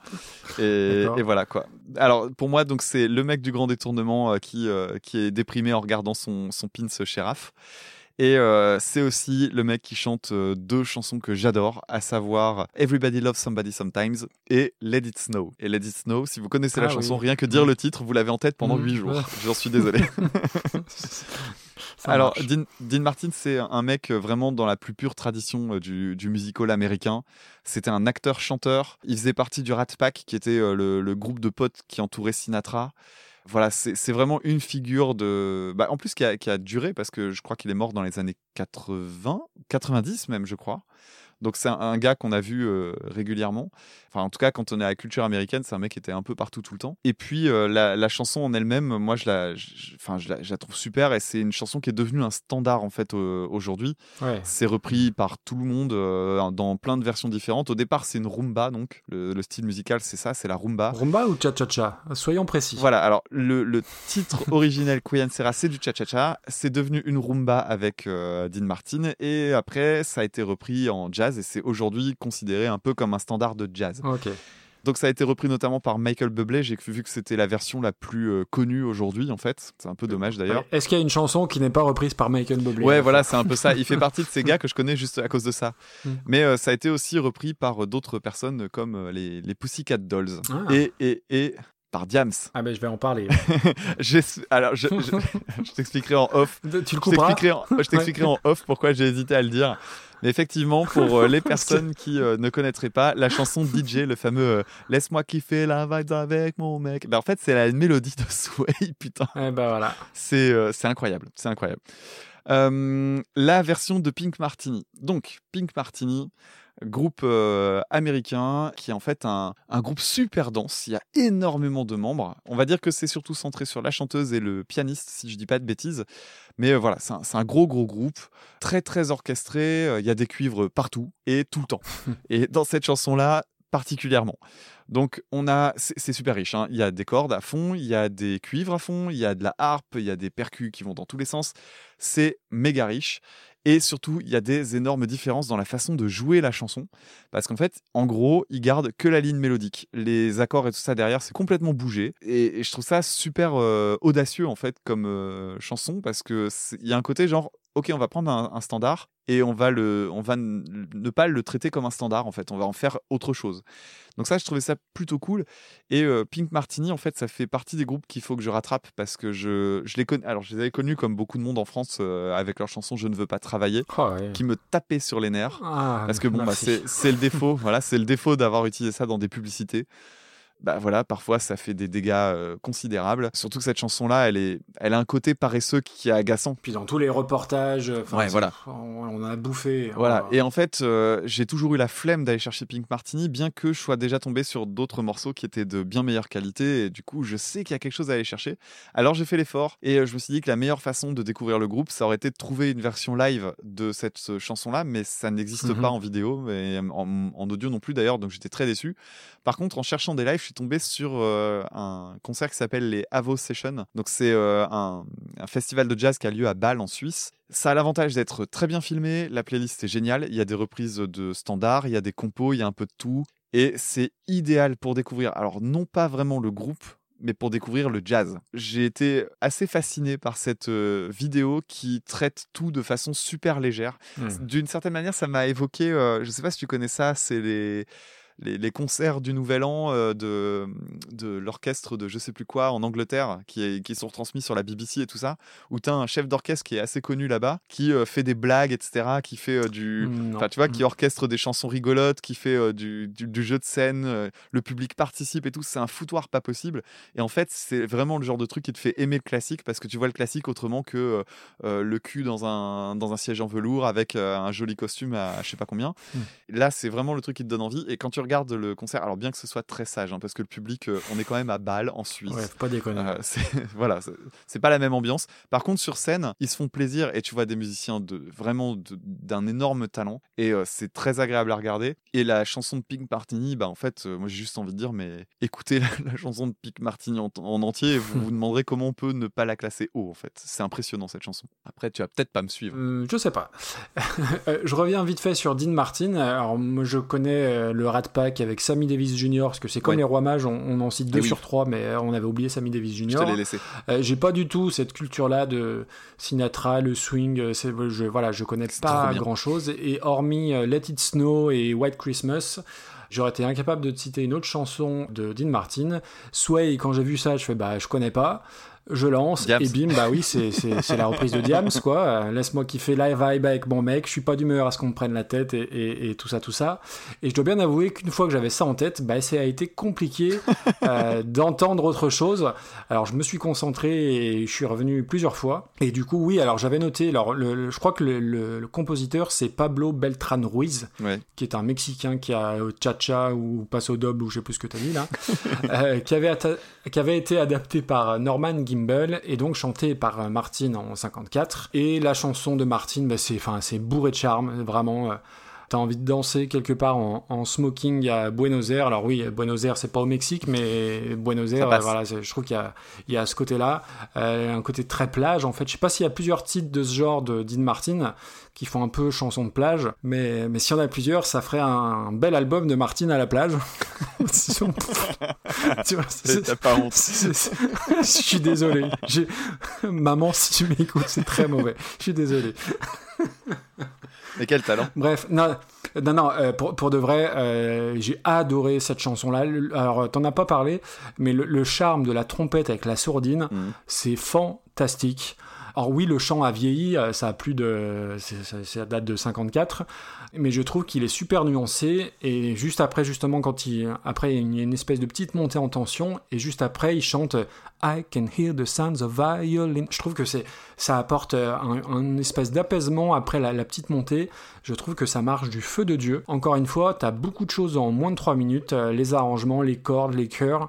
Et, voilà quoi. Alors pour moi, donc c'est le mec du grand détournement euh, qui, qui est déprimé en regardant son, son pins Sheriff. Et euh, c'est aussi le mec qui chante euh, deux chansons que j'adore, à savoir Everybody Loves Somebody Sometimes et Let It Snow. Et Let It Snow, si vous connaissez la Ah chanson, oui. rien que dire le titre, vous l'avez en tête pendant Mm. huit jours. J'en suis désolé. Ça Alors. Dean, Dean Martin, c'est un mec euh, vraiment dans la plus pure tradition du, du musical américain. C'était un acteur-chanteur. Il faisait partie du Rat Pack, qui était le, le groupe de potes qui entourait Sinatra. Voilà, c'est vraiment une figure de. Bah, en plus, qui a, qui a duré, parce que je crois qu'il est mort dans les années 80, 90 même, je crois. Donc, c'est un, un gars qu'on a vu euh, régulièrement. Enfin, en tout cas, quand on est à la culture américaine, c'est un mec qui était un peu partout tout le temps. Et puis, euh, la, la chanson en elle-même, moi, je la, je- enfin, je la, je la trouve super. Et c'est une chanson qui est devenue un standard, en fait, euh, aujourd'hui. Ouais. C'est repris par tout le monde euh, dans plein de versions différentes. Au départ, c'est une rumba, donc le, le style musical, c'est ça, c'est la rumba. Rumba ou cha-cha-cha? Soyons précis. Voilà, alors le, le titre originel Queen Serra, c'est du cha-cha-cha. C'est devenu une rumba avec Dean Martin. Et après, ça a été repris en jazz et c'est aujourd'hui considéré un peu comme un standard de jazz. Donc ça a été repris notamment par Michael Bublé. J'ai vu que c'était la version la plus euh, connue aujourd'hui, en fait. C'est un peu dommage d'ailleurs. Est-ce qu'il y a une chanson qui n'est pas reprise par Michael Bublé Ouais, voilà, c'est un peu ça. Il fait partie de ces gars que je connais juste à cause de ça. Mm. Mais euh, ça a été aussi repris par euh, d'autres personnes comme euh, les, les Pussycat Dolls Ah. et, et, et par Diams. Ah ben je vais en parler. Alors, je, je- je t'expliquerai en off. tu le Je couperas t'expliquerai en, je t'expliquerai en off pourquoi j'ai hésité à le dire. Mais effectivement, pour euh, les personnes qui euh, ne connaîtraient pas, la chanson DJ, le fameux euh, Laisse-moi kiffer la vibe avec mon mec, ben, en fait, c'est la mélodie de Sway, putain. Eh ben voilà. C'est incroyable, c'est incroyable. La version de Pink Martini. Donc, Pink Martini, groupe euh, américain qui est en fait un, un groupe super dense. Il y a énormément de membres. On va dire que c'est surtout centré sur la chanteuse et le pianiste, si je dis pas de bêtises. Mais euh, voilà, c'est un, gros, gros groupe, très, très orchestré. Euh, Il y a des cuivres partout et tout le temps. et dans cette chanson-là, particulièrement. Donc on a, c'est c'est super riche. hein. Il y a des cordes à fond, il y a des cuivres à fond, il y a de la harpe, il y a des percus qui vont dans tous les sens. C'est méga riche. Et surtout, il y a des énormes différences dans la façon de jouer la chanson. Parce qu'en fait, en gros, ils gardent que la ligne mélodique. Les accords et tout ça derrière, c'est complètement bougé. Et, je trouve ça super euh, audacieux, en fait, comme euh, chanson. Parce que c'est- il y a un côté genre, ok, on va prendre un, standard et on va, le, on va ne pas le traiter comme un standard, en fait. On va en faire autre chose. Donc ça, je trouvais ça plutôt cool. Et euh, Pink Martini, en fait, ça fait partie des groupes qu'il faut que je rattrape parce que je, je les connais. Alors, je les avais connus comme beaucoup de monde en France avec leur chanson Je ne veux pas travailler, Oh, ouais. qui me tapait sur les nerfs. Ah, Parce que bon, bah, c'est le défaut. voilà, c'est le défaut d'avoir utilisé ça dans des publicités. Bah voilà, parfois ça fait des dégâts euh, considérables. Surtout que cette chanson-là, elle, est, elle a un côté paresseux qui est agaçant. Puis dans tous les reportages, enfin, Ouais, voilà. on, on a bouffé. Voilà. Et en fait, euh, j'ai toujours eu la flemme d'aller chercher Pink Martini, bien que je sois déjà tombé sur d'autres morceaux qui étaient de bien meilleure qualité. Et du coup, je sais qu'il y a quelque chose à aller chercher. Alors j'ai fait l'effort et euh, je me suis dit que la meilleure façon de découvrir le groupe, ça aurait été de trouver une version live de cette euh, chanson-là, mais ça n'existe Mhm. pas en vidéo et en, en audio non plus d'ailleurs, donc j'étais très déçu. Par contre, en cherchant des lives, suis tombé sur euh, un concert qui s'appelle les Avo Sessions. Donc c'est euh, un, un festival de jazz qui a lieu à Bâle en Suisse. Ça a l'avantage d'être très bien filmé, la playlist est géniale, il y a des reprises de standards, il y a des compos, il y a un peu de tout. Et c'est idéal pour découvrir, alors non pas vraiment le groupe, mais pour découvrir le jazz. J'ai été assez fasciné par cette euh, vidéo qui traite tout de façon super légère. Hmm. D'une certaine manière, ça m'a évoqué, euh, je sais pas si tu connais ça, c'est les, les, les concerts du Nouvel An euh, de, de l'orchestre de je sais plus quoi en Angleterre qui, est- qui sont retransmis sur la BBC et tout ça, où tu as un chef d'orchestre qui est assez connu là-bas, qui euh, fait des blagues, etc., qui fait euh, du... Non. Enfin, tu vois, qui Mm. orchestre des chansons rigolotes, qui fait du, du- du jeu de scène, le public participe et tout, c'est un foutoir pas possible. Et en fait, c'est vraiment le genre de truc qui te fait aimer le classique parce que tu vois le classique autrement que le cul dans un, dans un siège en velours avec un joli costume à, à je sais pas combien. Mm. Là, c'est vraiment le truc qui te donne envie. Et quand tu regardes le concert, alors bien que ce soit très sage, hein, parce que le public, euh, on est quand même à Bâle en Suisse. Ouais, faut pas déconner. Euh, c'est voilà, c'est- pas la même ambiance. Par contre, sur scène, ils se font plaisir et tu vois des musiciens de vraiment d'un énorme talent et euh, c'est très agréable à regarder. Et la chanson de Pink Martini, bah en fait, euh, moi j'ai juste envie de dire, mais écoutez la, la chanson de Pink Martini en, en entier et vous vous demanderez comment on peut ne pas la classer haut en fait. C'est impressionnant cette chanson. Après, tu vas peut-être pas me suivre. Hum, je sais pas. Je reviens vite fait sur Dean Martin. Alors, moi, je connais le Rat Pack avec Sammy Davis Jr. Parce que c'est comme Ouais. les Rois Mages, on, on en cite deux oui. sur trois, mais euh, on avait oublié Sammy Davis Je Jr. laissé. Euh, j'ai pas du tout cette culture-là de Sinatra, le swing. euh, je, voilà, je connais pas grand-chose. Et hormis Let It Snow et White Christmas, j'aurais été incapable de te citer une autre chanson de Dean Martin. Sway, quand j'ai vu ça, je fais bah je connais pas. Je lance Diams. et bim, bah oui, c'est, la reprise de Diams, quoi. Laisse-moi kiffer live vibe avec mon mec. Je suis pas d'humeur à ce qu'on me prenne la tête et, et- et tout ça, tout ça. Et je dois bien avouer qu'une fois que j'avais ça en tête, bah, ça a été compliqué euh, d'entendre autre chose. Alors je me suis concentré et je suis revenu plusieurs fois. Et du coup, oui, alors j'avais noté, alors le- le- je crois que le, compositeur c'est Pablo Beltran Ruiz, Ouais. qui est un Mexicain qui a euh, Cha-Cha ou Paso Doble ou je sais plus ce que tu as dit là, euh, qui, avait qui avait été adapté par Norman Gimbel et donc chanté par euh, Martin en 54. Et la chanson de Martin, bah, c'est, enfin, c'est bourré de charme, vraiment. T'as envie de danser quelque part en, en smoking à Buenos Aires. Alors oui, Buenos Aires, c'est pas au Mexique, mais Buenos Aires, voilà, je trouve qu'il y y a ce côté-là, euh, un côté très plage. En fait, je sais pas s'il y a plusieurs titres de ce genre de Dean Martin qui font un peu chanson de plage, mais, mais s'il y en a plusieurs, ça ferait un, bel album de Martin à la plage. Tu vois, c'est- T'as pas honte. je suis désolé. Maman, si tu m'écoutes, c'est très mauvais. Je suis désolé. Mais quel talent? Bref, non, non, non euh, pour, pour de vrai, euh, j'ai adoré cette chanson-là. Alors, euh, t'en as pas parlé, mais le, le charme de la trompette avec la sourdine, Mhm. c'est fantastique. Alors oui, le chant a vieilli, ça a plus de, ça date de 54, mais je trouve qu'il est super nuancé. Et juste après, justement, quand il, après, y a une espèce de petite montée en tension, et juste après, il chante I can hear the sounds of violin. Je trouve que c'est, ça apporte euh, un, un espèce d'apaisement après la, la petite montée. Je trouve que ça marche du feu de Dieu. Encore une fois, t'as beaucoup de choses en moins de 3 minutes, euh, les arrangements, les cordes, les chœurs.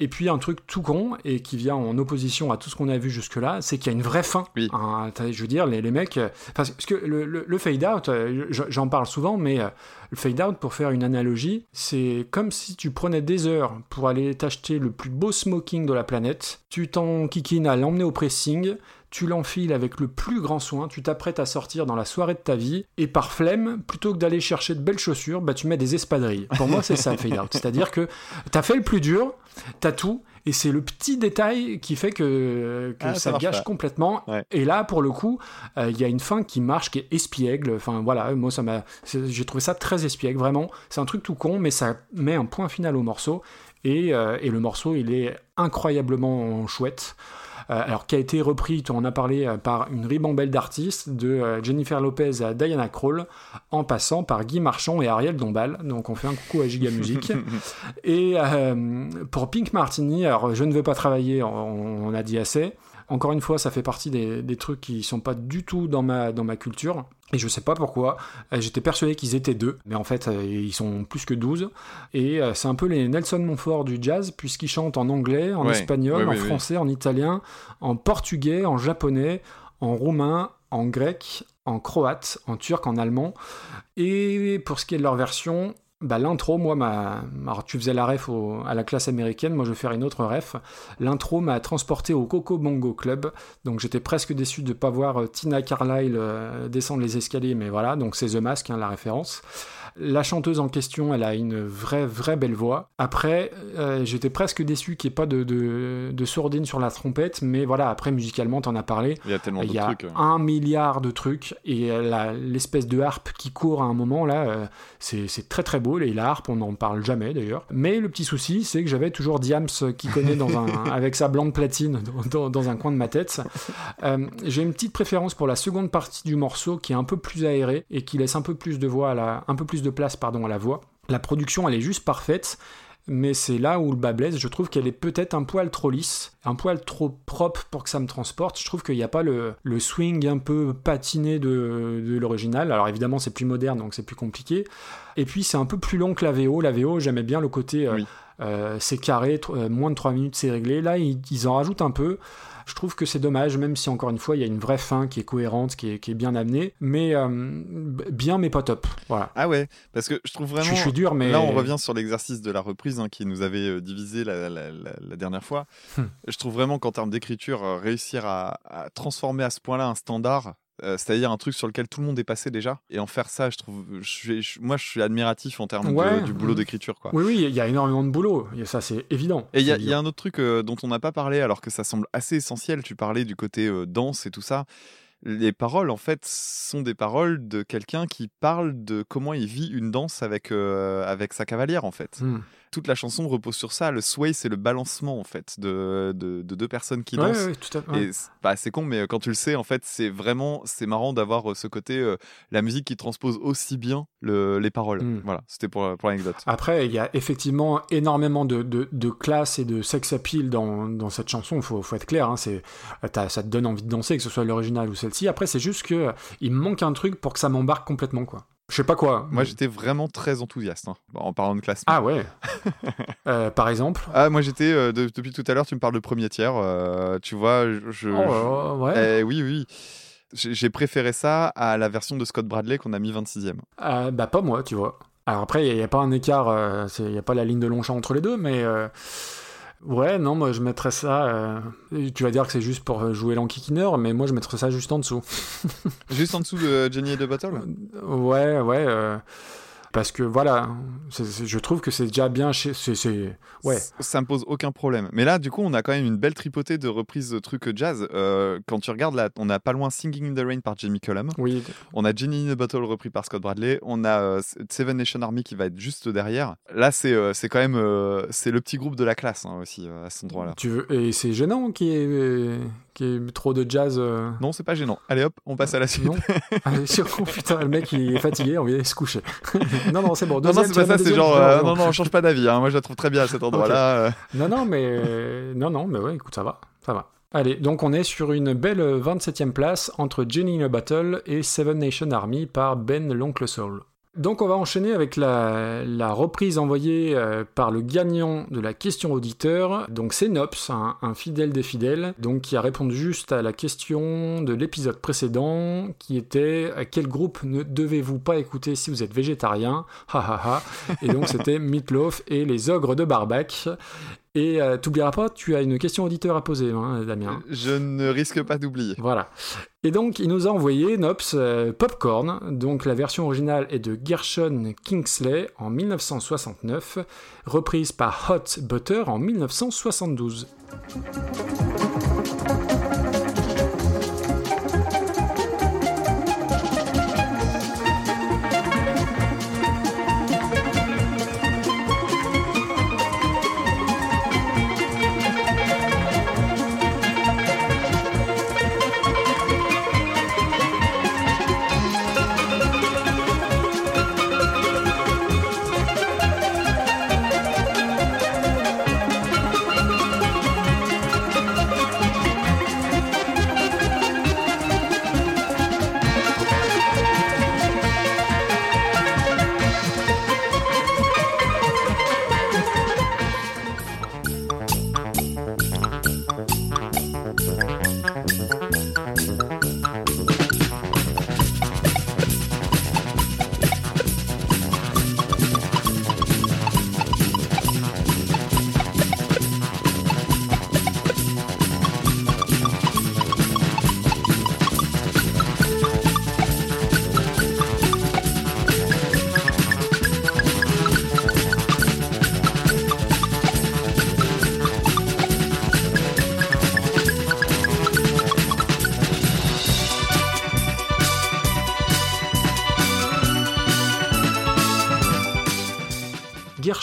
Et puis un truc tout con et qui vient en opposition à tout ce qu'on a vu jusque-là, c'est qu'il y a une vraie fin. Oui. Hein, je veux dire, les, les mecs... euh, Parce que le, le- le fade-out, euh, je- j'en parle souvent, mais euh, le fade-out, pour faire une analogie, c'est comme si tu prenais des heures pour aller t'acheter le plus beau smoking de la planète, tu t'en kikines à l'emmener au pressing, tu l'enfiles avec le plus grand soin, tu t'apprêtes à sortir dans la soirée de ta vie, et par flemme, plutôt que d'aller chercher de belles chaussures, bah tu mets des espadrilles. Pour moi, c'est ça le fade-out. C'est-à-dire que t'as fait le plus dur, t'as tout, et c'est le petit détail qui fait que, que Ah, ça gâche pas. complètement. Ouais. Et là, pour le coup, euh, il y a une fin qui marche, qui est espiègle. Enfin voilà, moi ça m'a, j'ai trouvé ça très espiègle, vraiment. C'est un truc tout con, mais ça met un point final au morceau. Et, euh, et le morceau, il est incroyablement chouette. Euh, alors qui a été repris, tu en as parlé, euh, par une ribambelle d'artistes, de euh, Jennifer Lopez à Diana Krall, en passant par Guy Marchand et Ariel Dombal. Donc on fait un coucou à Giga Music. et pour Pink Martini, alors je ne veux pas travailler, on, on a dit assez. Encore une fois, ça fait partie des, des trucs qui sont pas du tout dans ma, dans ma culture. Et je sais pas pourquoi. Euh, J'étais persuadé qu'ils étaient deux, mais en fait, euh, ils sont plus que 12. Et euh, c'est un peu les Nelson Montfort du jazz, puisqu'ils chantent en anglais, en Ouais. espagnol, Ouais, en français, en italien, en portugais, en japonais, en roumain, en grec, en croate, en turc, en allemand. Et pour ce qui est de leur version, bah, l'intro, moi, m'a. Alors, tu faisais la ref au- à la classe américaine, moi, je vais faire une autre ref. L'intro m'a transporté au Coco Bongo Club, donc j'étais presque déçu de ne pas voir euh, Tina Carlyle euh, descendre les escaliers, mais voilà, donc c'est The Mask, hein, la référence. La chanteuse en question, elle a une vraie, vraie belle voix. Après, euh, j'étais presque déçu qu'il n'y ait pas de, de, de sourdine sur la trompette, mais voilà, après, musicalement, t'en as parlé. Il y a tellement Il y a trucs. euh. un milliard de trucs et l'espèce de harpe qui court à un moment là, euh, c'est c'est très très beau. Et la harpe, on n'en parle jamais d'ailleurs. Mais le petit souci, c'est que j'avais toujours Diams qui connaît dans un, avec sa blonde platine dans, dans- dans un coin de ma tête. Euh, J'ai une petite préférence pour la seconde partie du morceau qui est un peu plus aérée et qui laisse un peu plus de voix à la, un peu plus de place pardon à la voix. La production, elle est juste parfaite. Mais c'est là où le bas blesse. Je trouve qu'elle est peut-être un poil trop lisse, un poil trop propre pour que ça me transporte. Je trouve qu'il n'y a pas le, le swing un peu patiné de, de l'original. Alors évidemment, c'est plus moderne, donc c'est plus compliqué. Et puis c'est un peu plus long que la VO. La VO, j'aimais bien le côté, euh, Oui. euh, c'est carré, euh, moins de 3 minutes, c'est réglé. Là, ils, ils en rajoutent un peu. Je trouve que c'est dommage, même si encore une fois, il y a une vraie fin qui est cohérente, qui est, qui est bien amenée. Mais euh, bien, mais pas top. Voilà. Ah ouais, parce que je trouve vraiment. je suis dur, mais. Là, on revient sur l'exercice de la reprise hein, qui nous avait euh, divisé la, la- la- la dernière fois. Hmm. Je trouve vraiment qu'en termes d'écriture, euh, réussir à, à transformer à ce point-là un standard, euh, c'est-à-dire un truc sur lequel tout le monde est passé déjà, et en faire ça, je trouve, je suis- je- moi, je suis admiratif en termes de- du boulot d'écriture, quoi. Oui, oui, il y a énormément de boulot. Et ça, c'est évident. Et il y, a- y un autre truc euh, dont on n'a pas parlé, alors que ça semble assez essentiel. Tu parlais du côté euh, danse et tout ça. Les paroles, en fait, sont des paroles de quelqu'un qui parle de comment il vit une danse avec, avec sa cavalière, en fait. Hmm. Toute la chanson repose sur ça. Le sway, c'est le balancement, en fait, de, de, de deux personnes qui dansent. ouais. Et c'est bah, c'est con, mais quand tu le sais, en fait, c'est vraiment c'est marrant d'avoir euh, ce côté euh, la musique qui transpose aussi bien le, les paroles. Mm. Voilà, c'était pour, pour l'anecdote. Après, il y a effectivement énormément de, de, de classe et de sex appeal dans, dans cette chanson. Il faut, faut être clair. Hein, c'est, ça te donne envie de danser, que ce soit l'original ou celle-ci. Après, c'est juste que il me manque un truc pour que ça m'embarque complètement, quoi. Je sais pas quoi. Moi, j'étais vraiment très enthousiaste hein, en parlant de classe. Ah ouais. Euh, par exemple. Ah, moi j'étais, euh, de- depuis tout à l'heure, tu me parles de premier tiers. euh, tu vois, je. je- Oh, ouais. Eh oui, oui. J'ai préféré ça à la version de Scott Bradley qu'on a mis 26e. Euh, bah pas moi, tu vois. Alors après, il n'y a, pas un écart, il n'y a pas la ligne de Longchamp entre les deux, mais ouais, non, moi je mettrais ça. euh, tu vas dire que c'est juste pour jouer l'enquiquineur, mais moi je mettrais ça juste en dessous. Juste en dessous de Jenny et de Bottle Ouais, ouais. euh, parce que voilà, je trouve que c'est déjà bien chez. Ouais. Ça me pose aucun problème. Mais là, du coup, on a quand même une belle tripotée de reprises de trucs jazz. Euh, quand tu regardes là, on a pas loin Singing in the Rain par Jamie Cullum. Oui, On a Jenny in a Bottle repris par Scott Bradley. On a euh, Seven Nation Army qui va être juste derrière. Là, c'est euh, c'est quand même euh, c'est le petit groupe de la classe hein, aussi à cet endroit-là. tu veux... et c'est gênant qu'il y, ait... qu'il y ait trop de jazz. Non, c'est pas gênant. Allez hop, on passe à la suite. Non Allez, sur... oh, putain, le mec il est fatigué, on vient se coucher. non, non, c'est bon. Non, non, deuxième, c'est pas ça, c'est deuxième genre, Non, euh, non. non, non, on change pas d'avis. hein. Moi, je la trouve très bien à cet endroit-là. euh. Non, non, mais euh, non, non, mais ouais, écoute, ça va, ça va. Allez, donc on est sur une belle 27e place entre Jenny in a Battle et Seven Nation Army par Ben l'Oncle Soul. Donc on va enchaîner avec la, reprise envoyée euh, par le gagnant de la question auditeur. Donc c'est Nops, un, fidèle des fidèles, donc qui a répondu juste à la question de l'épisode précédent, qui était quel groupe ne devez-vous pas écouter si vous êtes végétarien? Ha ha. Et donc c'était Meatloaf et les ogres de Barbac. Et euh, t'oublieras pas, tu as une question auditeur à poser, hein, Damien. Je ne risque pas d'oublier. Voilà. Et donc, il nous a envoyé Nops euh, Popcorn. Donc, la version originale est de Gershon Kingsley en 1969, reprise par Hot Butter en 1972.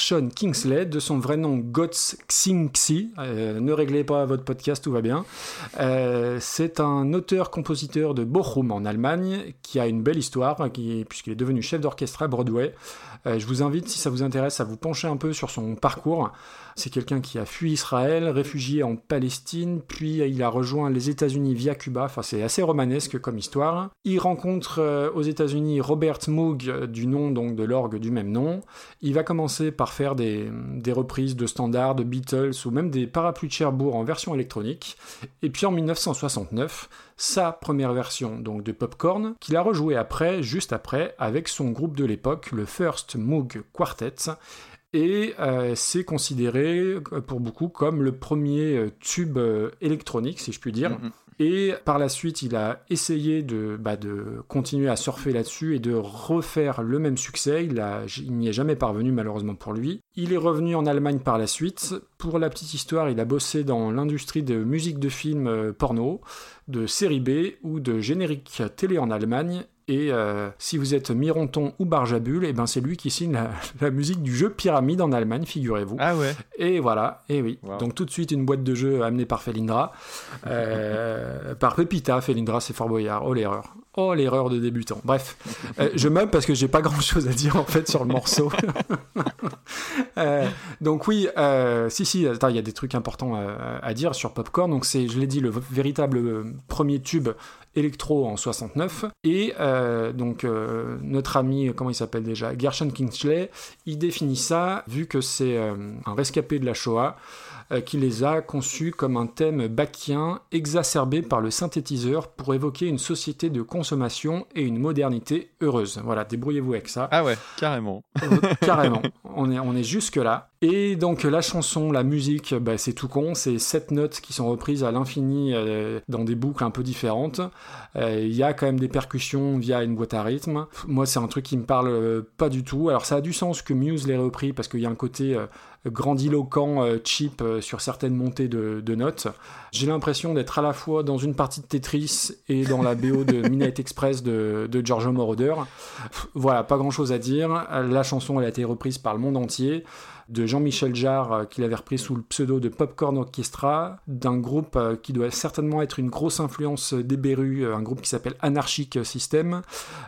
Gershon Kingsley, de son vrai nom Gotts Xingxi. Euh, ne réglez pas votre podcast, tout va bien. Euh, c'est un auteur-compositeur de Bochum en Allemagne qui a une belle histoire, qui, puisqu'il est devenu chef d'orchestre à Broadway. Euh, je vous invite, si ça vous intéresse, à vous pencher un peu sur son parcours. C'est quelqu'un qui a fui Israël, réfugié en Palestine, puis il a rejoint les États-Unis via Cuba. Enfin, c'est assez romanesque comme histoire. Il rencontre euh, aux États-Unis Robert Moog, du nom donc de l'orgue du même nom. Il va commencer par faire des, des reprises de standards, de Beatles ou même des parapluies de Cherbourg en version électronique. Et puis en 1969, sa première version donc de Popcorn, qu'il a rejoué après, juste après, avec son groupe de l'époque, le First Moog Quartet. Et euh, c'est considéré euh, pour beaucoup comme le premier euh, tube électronique, si je puis dire. Mhm. Et par la suite, il a essayé de, bah, de continuer à surfer là-dessus et de refaire le même succès. Il n'y est jamais parvenu, malheureusement pour lui. Il est revenu en Allemagne par la suite. Pour la petite histoire, il a bossé dans l'industrie de musique de film euh, porno, de série B ou de générique télé en Allemagne. Et euh, si vous êtes Mironton ou Barjabul, eh ben c'est lui qui signe la, la musique du jeu Pyramide en Allemagne, figurez-vous. Ah ouais. Et voilà, et oui. Wow. Donc tout de suite une boîte de jeu amenée par Felindra. Euh, par Pepita, Felindra, c'est Fort Boyard. Oh l'erreur. Oh l'erreur de débutant. Bref, Euh, je meuble parce que j'ai pas grand chose à dire en fait sur le morceau. Euh, donc oui, euh, si si, il y a des trucs importants à, à dire sur Popcorn. Donc c'est, je l'ai dit, le véritable premier tube électro en 69. Et donc notre ami, comment il s'appelle déjà, Gershon Kingsley, il définit ça, vu que c'est un rescapé de la Shoah, qui les a conçus comme un thème bachien exacerbé par le synthétiseur pour évoquer une société de consommation et une modernité heureuse. Voilà, débrouillez-vous avec ça. Ah ouais, carrément. Carrément, on est, on est jusque là. Et donc la chanson, la musique, bah, c'est tout con, c'est sept notes qui sont reprises à l'infini euh, dans des boucles un peu différentes. Euh, Il y a quand même des percussions via une boîte à rythme. Moi, c'est un truc qui me parle euh, pas du tout. Alors ça a du sens que Muse l'ait repris parce qu'il y a un côté euh, grandiloquent, euh, cheap euh, sur certaines montées de, de notes. J'ai l'impression d'être à la fois dans une partie de Tetris et dans la BO de Midnight Express de, de Giorgio Moroder. Voilà, pas grand chose à dire. La chanson, elle a été reprise par le monde entier de Jean-Michel Jarre, euh, qu'il avait repris sous le pseudo de Popcorn Orchestra, d'un groupe euh, qui doit certainement être une grosse influence des Berus, euh, un groupe qui s'appelle Anarchic System.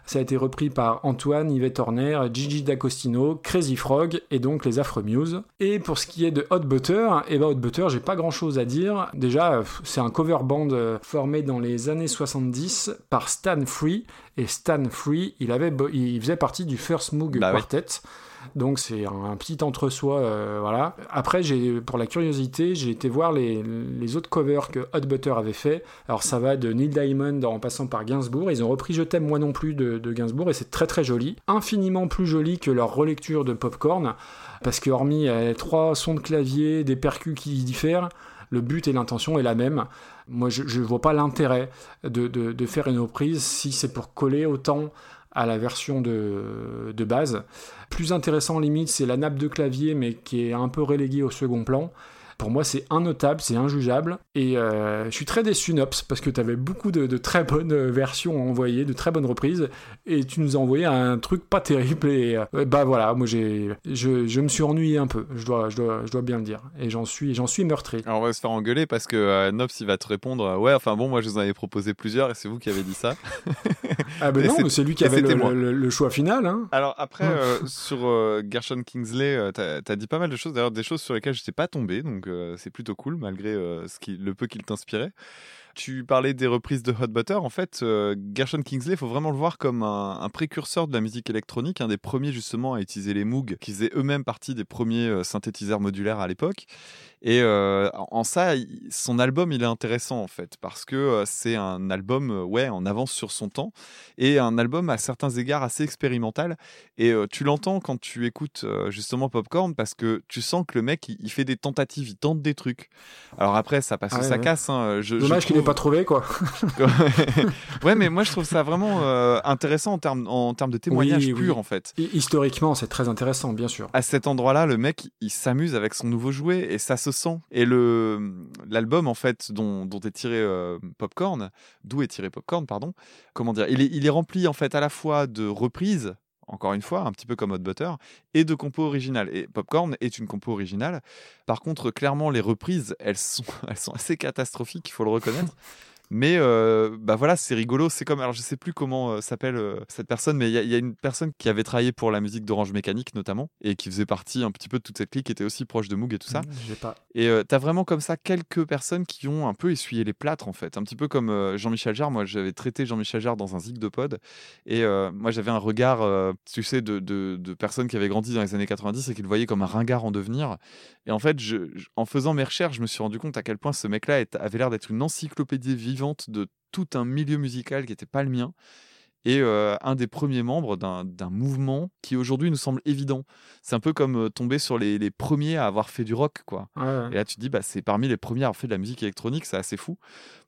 Ça a été repris par Antoine, Yvette Horner, Gigi D'Agostino, Crazy Frog et donc les Affreux Muse. Et pour ce qui est de Hot Butter, et ben Hot Butter, j'ai pas grand chose à dire. Déjà, euh, c'est un cover band euh, formé dans les années 70 par Stan Free. Et Stan Free, il, avait, il faisait partie du First Moog Bah oui. Donc c'est un, petit entre-soi, euh, voilà. Après, j'ai, pour la curiosité, j'ai été voir les, autres covers que Hot Butter avait fait. Alors ça va de Neil Diamond en passant par Gainsbourg. Ils ont repris Je t'aime moi non plus de, Gainsbourg et c'est très très joli. Infiniment plus joli que leur relecture de Popcorn. Parce que hormis euh, trois sons de clavier, des percus qui diffèrent, le but et l'intention est la même. Moi, je ne vois pas l'intérêt de- de faire une reprise si c'est pour coller autant à la version de, de base. Plus intéressant, limite, c'est la nappe de clavier, mais qui est un peu reléguée au second plan. Pour moi, c'est innotable, c'est injugeable. Et euh, je suis très déçu, Nops, parce que tu avais beaucoup de, de très bonnes euh, versions à envoyer, de très bonnes reprises, et tu nous as envoyé un truc pas terrible. Et euh, bah voilà, moi, j'ai, je, je me suis ennuyé un peu, je dois, je dois, je dois bien le dire. Et j'en suis, j'en suis meurtri. Alors on va se faire engueuler parce que euh, Nops il va te répondre ouais enfin bon moi je vous en avais proposé plusieurs et c'est vous qui avez dit ça. Ah ben non, c'est- lui qui avait le, le- le choix final. Hein. Alors après euh, sur Gershon Kingsley euh, t'as as dit pas mal de choses d'ailleurs des choses sur lesquelles je n'étais pas tombé donc euh, c'est plutôt cool malgré euh, le peu qu'il t'inspirait. Tu parlais des reprises de Hot Butter. En fait, euh, Gershon Kingsley, il faut vraiment le voir comme un, un précurseur de la musique électronique, un des premiers justement à utiliser les Moog, qui faisaient eux-mêmes partie des premiers euh, synthétiseurs modulaires à l'époque. Et euh, en ça, il- son album, il est intéressant en fait, parce que c'est un album, ouais, en avance sur son temps, et un album à certains égards assez expérimental. Et tu l'entends quand tu écoutes justement Popcorn, parce que tu sens que le mec, il, il fait des tentatives, il tente des trucs. Alors après, ça passe Ah ouais, ça ouais. casse. hein, je- je Dommage qu'il trouve- pas trouvé, quoi. ouais, mais moi je trouve ça vraiment euh, intéressant en termes en termes de témoignage Oui, pur oui. en fait. Hi- Historiquement, c'est très intéressant, bien sûr. À cet endroit-là, le mec, il s'amuse avec son nouveau jouet et ça se sent. Et le l'album en fait dont, dont est tiré euh, Popcorn, d'où est tiré Popcorn, pardon. Comment dire Il est il est rempli en fait à la fois de reprises encore une fois, un petit peu comme Hot Butter, et de compos originales. Et Popcorn est une compo originale. Par contre, clairement, les reprises, elles sont, elles sont assez catastrophiques, il faut le reconnaître. Mais euh, bah voilà, c'est rigolo. C'est comme, alors je sais plus comment euh, s'appelle euh, cette personne, mais il y, a- il y a une personne qui avait travaillé pour la musique d'Orange Mécanique notamment, et qui faisait partie un petit peu de toute cette clique, qui était aussi proche de Moog et tout ça. J'ai pas. Et t'as vraiment comme ça quelques personnes qui ont un peu essuyé les plâtres en fait. Un petit peu comme Jean-Michel Jarre. Moi, j'avais traité Jean-Michel Jarre dans un zig de pod. Et moi, j'avais un regard, tu sais, de, de- de personnes qui avaient grandi dans les années 90 et qui le voyaient comme un ringard en devenir. Et en fait, je- je- en faisant mes recherches, je me suis rendu compte à quel point ce mec-là avait l'air d'être une encyclopédie vivante de tout un milieu musical qui n'était pas le mien. Et euh, un des premiers membres d'un mouvement qui aujourd'hui nous semble évident. C'est un peu comme euh, tomber sur les, les premiers à avoir fait du rock, quoi. Ouais, ouais. Et là, tu te dis, bah, c'est parmi les premiers à avoir fait de la musique électronique, c'est assez fou.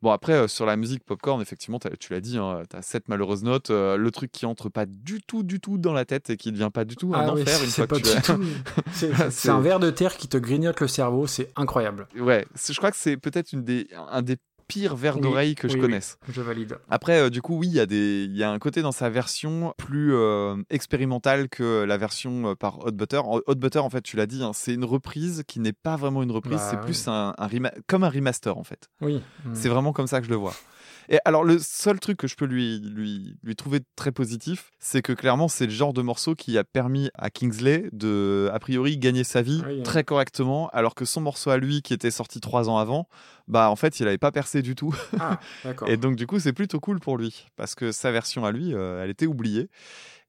Bon, après, euh, sur la musique popcorn, effectivement, tu l'as dit, hein, tu as sept malheureuses notes, euh, le truc qui entre pas du tout, du tout dans la tête et qui devient pas du tout un Ah oui, enfer une c'est fois pas que tu du tout. C'est c'est C'est- un ver de terre qui te grignote le cerveau, c'est incroyable. Ouais, je crois que c'est peut-être une des, un des pires vers Oui, d'oreille que je oui. connaisse. Je valide. Après, euh, du coup, oui, il y, a des- il y a un côté dans sa version plus euh, expérimentale que la version euh, par Hot Butter. Hot Butter, en fait, tu l'as dit, hein, c'est une reprise qui n'est pas vraiment une reprise, Bah, c'est plus un, comme un remaster, en fait. Oui. C'est vraiment comme ça que je le vois. Et alors, le seul truc que je peux lui, lui, lui trouver très positif, c'est que clairement, c'est le genre de morceau qui a permis à Kingsley de, a priori, gagner sa vie Oui, hein. très correctement, alors que son morceau à lui, qui était sorti trois ans avant, bah en fait, il n'avait pas percé du tout. Ah. Et donc, du coup, c'est plutôt cool pour lui, parce que sa version à lui, euh, elle était oubliée.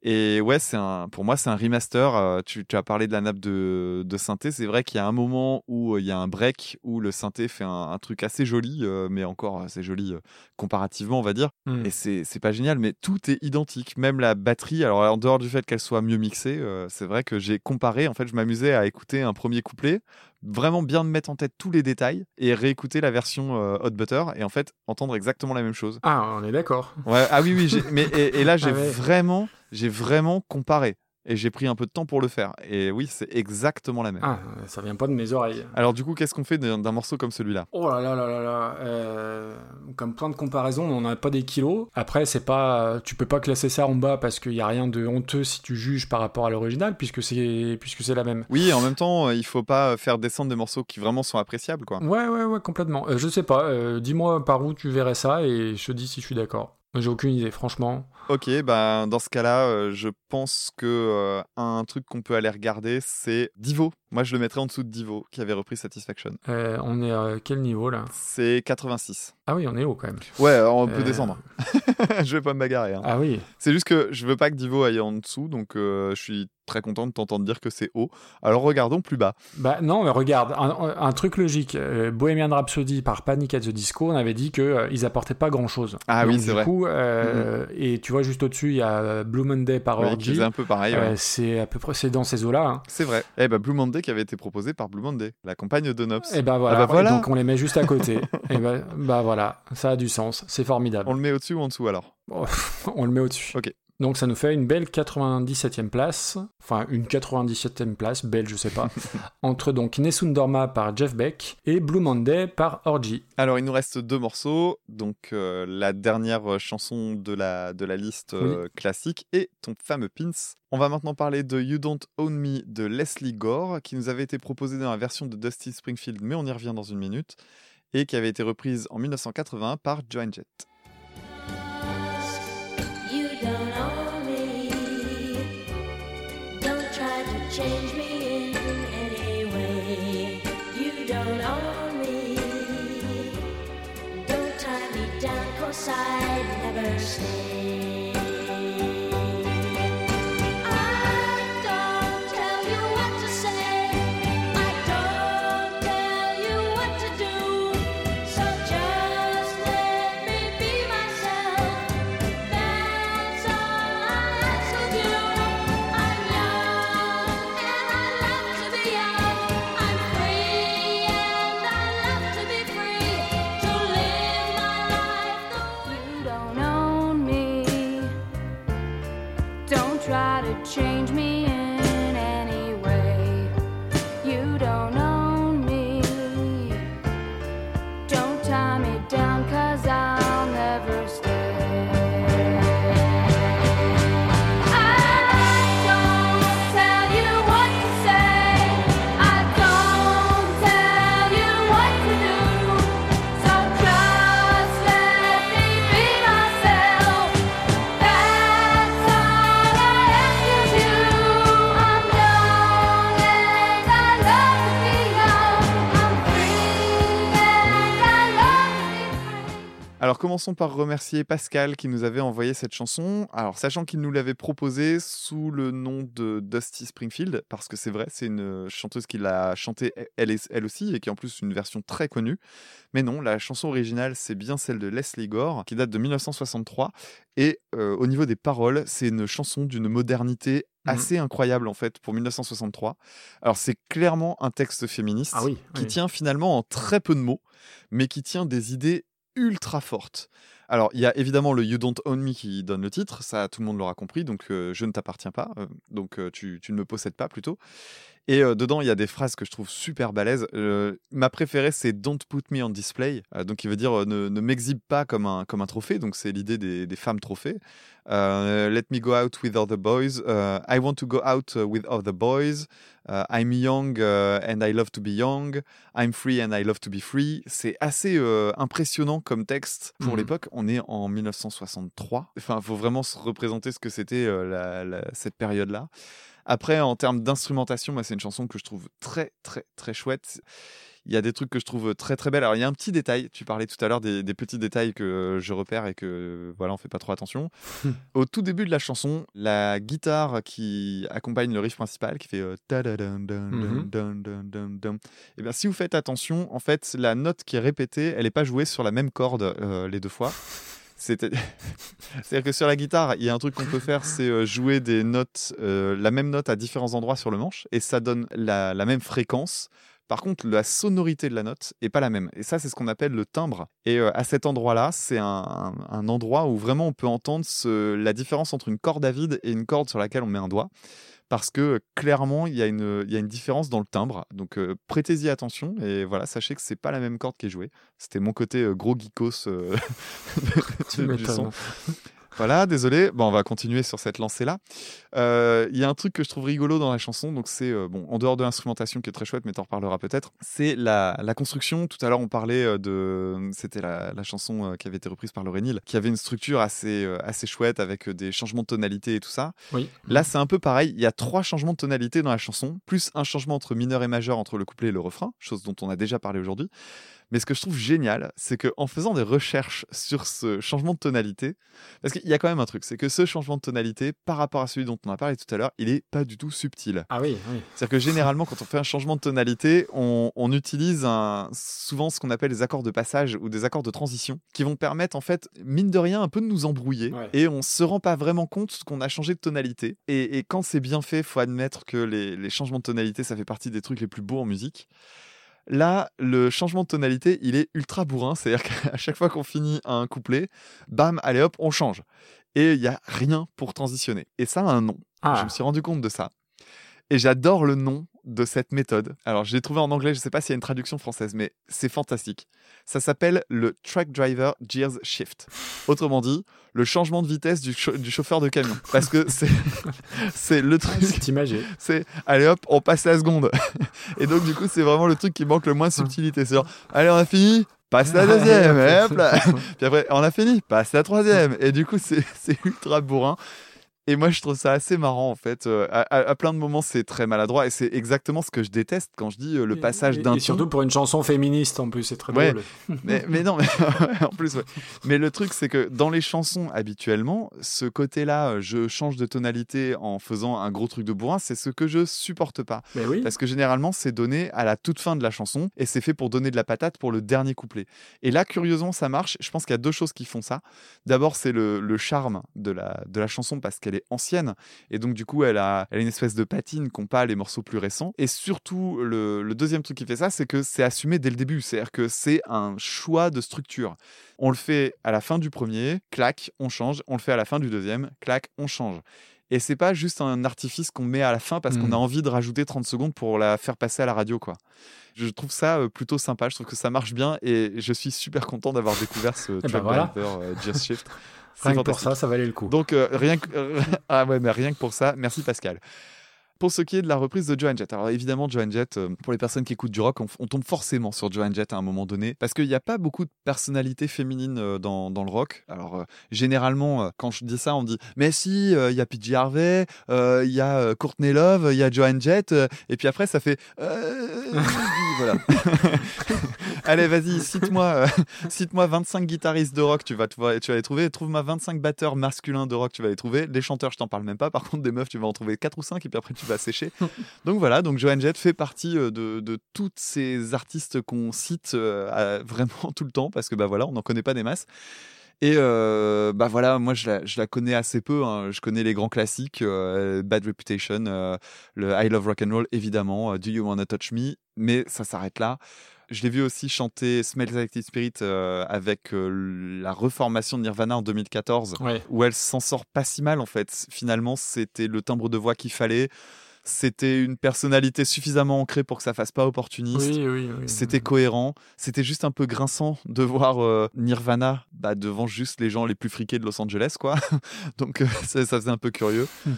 Et ouais, c'est un, pour moi, c'est un remaster. Euh, tu, tu as parlé de la nappe de, de synthé. C'est vrai qu'il y a un moment où euh, il y a un break où le synthé fait un, un truc assez joli, mais encore assez joli comparativement, on va dire. Mm. Et c'est c'est pas génial, mais tout est identique. Même la batterie, alors en dehors du fait qu'elle soit mieux mixée, c'est vrai que j'ai comparé. En fait, je m'amusais à écouter un premier couplet, vraiment bien me mettre en tête tous les détails et réécouter la version euh, Hot Butter et en fait entendre exactement la même chose. Ah, on est d'accord. Ouais, ah oui, oui, j'ai- mais et, et là j'ai Ah ouais. vraiment, j'ai vraiment comparé et j'ai pris un peu de temps pour le faire. Et oui, c'est exactement la même. Ah, ça vient pas de mes oreilles. Alors du coup, qu'est-ce qu'on fait d'un morceau comme celui-là? Oh là là là là là. euh, comme point de comparaison, on n'a pas des kilos. Après, c'est pas, tu peux pas classer ça en bas parce qu'il y a rien de honteux si tu juges par rapport à l'original puisque c'est puisque c'est la même. Oui, en même temps, euh, il faut pas faire descendre des morceaux qui vraiment sont appréciables, quoi. Ouais ouais ouais complètement. Euh, je sais pas. euh, Dis-moi par où tu verrais ça et je te dis si je suis d'accord. J'ai aucune idée, franchement. Ok, bah dans ce cas-là, euh, je pense que euh, un truc qu'on peut aller regarder, c'est Divo. Moi, je le mettrais en dessous de Divo, qui avait repris Satisfaction. Euh, on est à quel niveau là? C'est 86. Ah oui, on est haut quand même. Ouais, on peut Euh, descendre. je vais pas me bagarrer. hein. Ah oui. C'est juste que je veux pas que Divo aille en dessous, donc euh, je suis très content de t'entendre dire que c'est haut. Alors regardons plus bas. Bah non, mais regarde, un, un truc logique. Bohemian Rhapsody par Panic at the Disco, on avait dit que ils apportaient pas grand chose. Ah oui, c'est vrai. Coup, euh, Et tu vois juste au-dessus, il y a Blue Monday par Oui, Orgy. faisait un peu pareil. ouais. C'est à peu près c'est dans ces eaux-là. hein. C'est vrai. Eh ben Blue Monday qui avait été proposé par Blue Monday, la compagne de Nops. Et ben voilà. Ah bah voilà. Donc on les met juste à côté. et ben bah voilà, ça a du sens. C'est formidable. On le met au-dessus ou en dessous alors? On le met au-dessus. Ok. Donc ça nous fait une belle 97e place, enfin une 97e place, belle je sais pas, entre donc Nessun Dorma par Jeff Beck et Blue Monday par Orgy. Alors, il nous reste deux morceaux. Donc, euh, la dernière chanson de la, de la liste euh, classique et ton fameux Pins. On va maintenant parler de You Don't Own Me de Leslie Gore, qui nous avait été proposé dans la version de Dusty Springfield, mais on y revient dans une minute, et qui avait été reprise en 1980 par Joan Jett. Change Alors commençons par remercier Pascal qui nous avait envoyé cette chanson. Alors sachant qu'il nous l'avait proposée sous le nom de Dusty Springfield, parce que c'est vrai, c'est une chanteuse qui l'a chantée elle, elle aussi et qui est en plus une version très connue. Mais non, la chanson originale c'est bien celle de Leslie Gore qui date de 1963 et euh, au niveau des paroles c'est une chanson d'une modernité Mhm. assez incroyable en fait pour 1963. Alors c'est clairement un texte féministe Ah oui, qui oui. tient finalement en très peu de mots, mais qui tient des idées ultra fortes. Alors, il y a évidemment le You Don't Own Me qui donne le titre, ça tout le monde l'aura compris, donc euh, je ne t'appartiens pas, euh, donc euh, tu, tu ne me possèdes pas plutôt. Et dedans, il y a des phrases que je trouve super balèzes. Ma préférée, c'est Don't put me on display, donc il veut dire ne, ne m'exhibe pas comme un, comme un trophée, donc c'est l'idée des, des femmes trophées. Let me go out with other boys. I want to go out with other boys. I'm young uh, and I love to be young. I'm free and I love to be free. C'est assez impressionnant comme texte pour Mhm. l'époque. On est en 1963. Enfin, il faut vraiment se représenter ce que c'était euh, cette période-là. Après, en termes d'instrumentation, c'est une chanson que je trouve très, très, très chouette. Il y a des trucs que je trouve très, très belles. Alors, il y a un petit détail. Tu parlais tout à l'heure des, des petits détails que je repère et que, voilà, on fait pas trop attention. Au tout début de la chanson, la guitare qui accompagne le riff principal, qui fait euh, Mhm. dun, dun. Eh bien, si vous faites attention, en fait, la note qui est répétée, elle n'est pas jouée sur la même corde euh, les deux fois. C'est- C'est-à-dire que sur la guitare, il y a un truc qu'on peut faire, c'est euh, jouer des notes, euh, la même note à différents endroits sur le manche, et ça donne la, la même fréquence. Par contre, la sonorité de la note est pas la même. Et ça, c'est ce qu'on appelle le timbre. Et euh, à cet endroit-là, c'est un, un- un endroit où vraiment on peut entendre ce- la différence entre une corde à vide et une corde sur laquelle on met un doigt. Parce que euh, clairement, il y, a une- il y a une différence dans le timbre. Donc euh, prêtez-y attention. Et voilà, sachez que c'est pas la même corde qui est jouée. C'était mon côté euh, gros geekos du son. Voilà, désolé. Bon, on va continuer sur cette lancée-là. Euh, Il y a un truc que je trouve rigolo dans la chanson, donc c'est, euh, bon, en dehors de l'instrumentation qui est très chouette, mais t'en reparleras peut-être, c'est la, la construction. Tout à l'heure, on parlait euh, de. C'était la, la chanson qui avait été reprise par Laurénil, qui avait une structure assez, assez chouette avec des changements de tonalité et tout ça. Oui. Là, c'est un peu pareil. Il y a trois changements de tonalité dans la chanson, plus un changement entre mineur et majeur entre le couplet et le refrain, chose dont on a déjà parlé aujourd'hui. Mais ce que je trouve génial, c'est qu'en faisant des recherches sur ce changement de tonalité, parce qu'il y a quand même un truc, c'est que ce changement de tonalité, par rapport à celui dont on a parlé tout à l'heure, il est pas du tout subtil. Ah oui, oui. C'est-à-dire que généralement, quand on fait un changement de tonalité, on, on utilise un, souvent ce qu'on appelle les accords de passage ou des accords de transition, qui vont permettre, en fait, mine de rien, un peu de nous embrouiller. Ouais. Et on se rend pas vraiment compte qu'on a changé de tonalité. Et, et quand c'est bien fait, faut admettre que les, les changements de tonalité, ça fait partie des trucs les plus beaux en musique. Là, le changement de tonalité, il est ultra bourrin. C'est-à-dire qu'à chaque fois qu'on finit un couplet, bam, allez hop, on change. Et il n'y a rien pour transitionner. Et ça a un nom. Je Ah, me suis rendu compte de ça. Et j'adore le nom de cette méthode. Alors, je l'ai trouvé en anglais, je ne sais pas s'il y a une traduction française, mais c'est fantastique. Ça s'appelle le Track Driver Gears Shift. Autrement dit, le changement de vitesse du, chau- du chauffeur de camion. Parce que c'est le truc c'est imagé. c'est allez hop, on passe la seconde. Et donc du coup, c'est vraiment le truc qui manque le moins de subtilité. C'est genre, allez, on a fini, passe la deuxième, et hop là. Puis après, on a fini, passe la troisième. Et du coup, c'est ultra bourrin. Et moi, je trouve ça assez marrant en fait. Euh, à, plein de moments, c'est très maladroit et c'est exactement ce que je déteste quand je dis euh, le passage d'un Et surtout pour une chanson féministe en plus, c'est très Ouais. drôle. Mais, mais non, mais en plus, ouais. Mais le truc, c'est que dans les chansons, habituellement, ce côté-là, euh, je change de tonalité en faisant un gros truc de bourrin, c'est ce que je supporte pas. Mais oui. Parce que généralement, c'est donné à la toute fin de la chanson et c'est fait pour donner de la patate pour le dernier couplet. Et là, curieusement, ça marche. Je pense qu'il y a deux choses qui font ça. D'abord, c'est le, le charme de la, de la chanson parce qu'elle est ancienne et donc, du coup, elle a, elle a une espèce de patine qu'ont pas les morceaux plus récents. Et surtout, le, le deuxième truc qui fait ça, c'est que c'est assumé dès le début. C'est-à-dire que c'est un choix de structure. On le fait à la fin du premier, clac, on change. On le fait à la fin du deuxième, clac, on change. Et c'est pas juste un artifice qu'on met à la fin parce qu'on a envie de rajouter 30 secondes pour la faire passer à la radio, quoi. Je trouve ça euh, plutôt sympa. Je trouve que ça marche bien et je suis super content d'avoir découvert ce ben track voilà. driver euh, Just Shift. C'est Rien que pour ça, ça valait le coup. Donc euh, rien que ah ouais, mais rien que pour ça, merci Pascal. Pour ce qui est de la reprise de Joan Jett, alors évidemment Joan Jett, euh, pour les personnes qui écoutent du rock, on, tombe forcément sur Joan Jett à un moment donné, parce qu'il n'y a pas beaucoup de personnalités féminines euh, dans, le rock. Alors euh, généralement, quand je dis ça, on dit mais si, il y a PJ Harvey, il y a Courtney Love, il y a Joan Jett, et puis après ça fait voilà. Allez, vas-y, cite-moi cite-moi 25 guitaristes de rock, tu vas, tu vas, tu vas les trouver. Trouve-moi 25 batteurs masculins de rock, tu vas les trouver. Les chanteurs, je t'en parle même pas. Par contre, des meufs, tu vas en trouver 4 ou 5 et puis après, tu sécher. donc voilà, donc Joan Jett fait partie euh, de, de toutes ces artistes qu'on cite euh, à- vraiment tout le temps parce que bah voilà, on n'en connaît pas des masses. Et euh, bah voilà, moi je la, je la connais assez peu. hein. Je connais les grands classiques, euh, Bad Reputation, euh, le I Love Rock and Roll évidemment, Do You Wanna Touch Me, mais ça s'arrête là. Je l'ai vu aussi chanter Smells Like Teen Spirit avec la reformation de Nirvana en 2014, Ouais. où elle s'en sort pas si mal en fait. Finalement, c'était le timbre de voix qu'il fallait. C'était une personnalité suffisamment ancrée pour que ça fasse pas opportuniste. Oui, oui, oui. C'était cohérent. C'était juste un peu grinçant de voir euh, Nirvana bah, devant juste les gens les plus friqués de Los Angeles, quoi. Donc euh, ça, ça faisait un peu curieux. Hmm.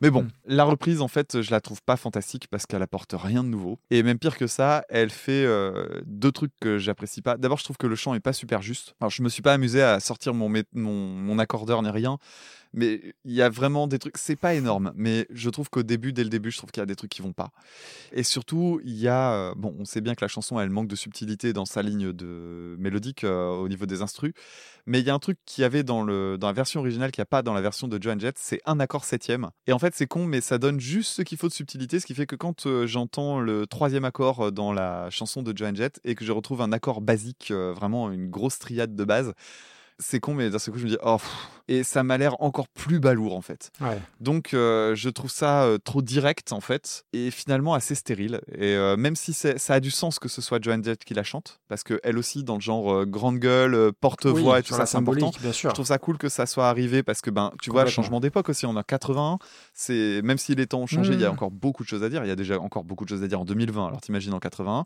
Mais bon, Hmm. la reprise, en fait, je la trouve pas fantastique parce qu'elle apporte rien de nouveau. Et même pire que ça, elle fait euh, deux trucs que j'apprécie pas. D'abord, je trouve que le chant est pas super juste. Alors, je me suis pas amusé à sortir mon, mon accordeur ni rien. Mais il y a vraiment des trucs, c'est pas énorme, mais je trouve qu'au début, dès le début, je trouve qu'il y a des trucs qui vont pas. Et surtout, il y a, euh, bon, on sait bien que la chanson, elle manque de subtilité dans sa ligne de mélodique euh, au niveau des instrus, mais il y a un truc qu'il y avait dans, le, dans la version originale qu'il n'y a pas dans la version de Joan Jett, c'est un accord septième. Et en fait, c'est con, mais ça donne juste ce qu'il faut de subtilité, ce qui fait que quand euh, j'entends le troisième accord dans la chanson de Joan Jett et que je retrouve un accord basique, vraiment une grosse triade de base, c'est con, mais d'un seul coup, je me dis, oh, pff. et ça m'a l'air encore plus balourd en fait. Ouais. Donc euh, je trouve ça euh, trop direct en fait et finalement assez stérile. Et euh, même si ça a du sens que ce soit Joan Jett qui la chante, parce que elle aussi dans le genre grande gueule, porte-voix Oui, et tout ça c'est important. bien sûr. Je trouve ça cool que ça soit arrivé parce que ben tu vois Complètement. changement d'époque aussi. On a 81. C'est même si les temps ont changé, il y a Mm. encore beaucoup de choses à dire. Il y a déjà encore beaucoup de choses à dire en 2020. Alors t'imagines en 81.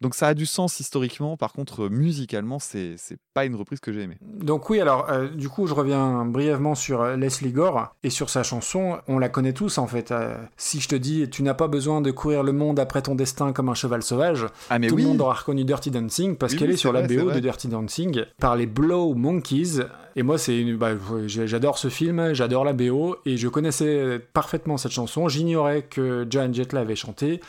Donc ça a du sens historiquement. Par contre euh, musicalement c'est pas une reprise que j'ai aimée. Donc oui, alors euh, du coup, je reviens brièvement sur euh, Leslie Gore et sur sa chanson. On la connaît tous en fait. Euh, si je te dis, tu n'as pas besoin de courir le monde après ton destin comme un cheval sauvage, Ah mais tout oui. le monde aura reconnu Dirty Dancing parce Oui, qu'elle oui, est sur la BO de. Dirty Dancing par les Blow Monkeys. Et moi, c'est une- bah, j'adore ce film, j'adore la BO et je connaissais parfaitement cette chanson. J'ignorais que Joan Jett l'avait chantée.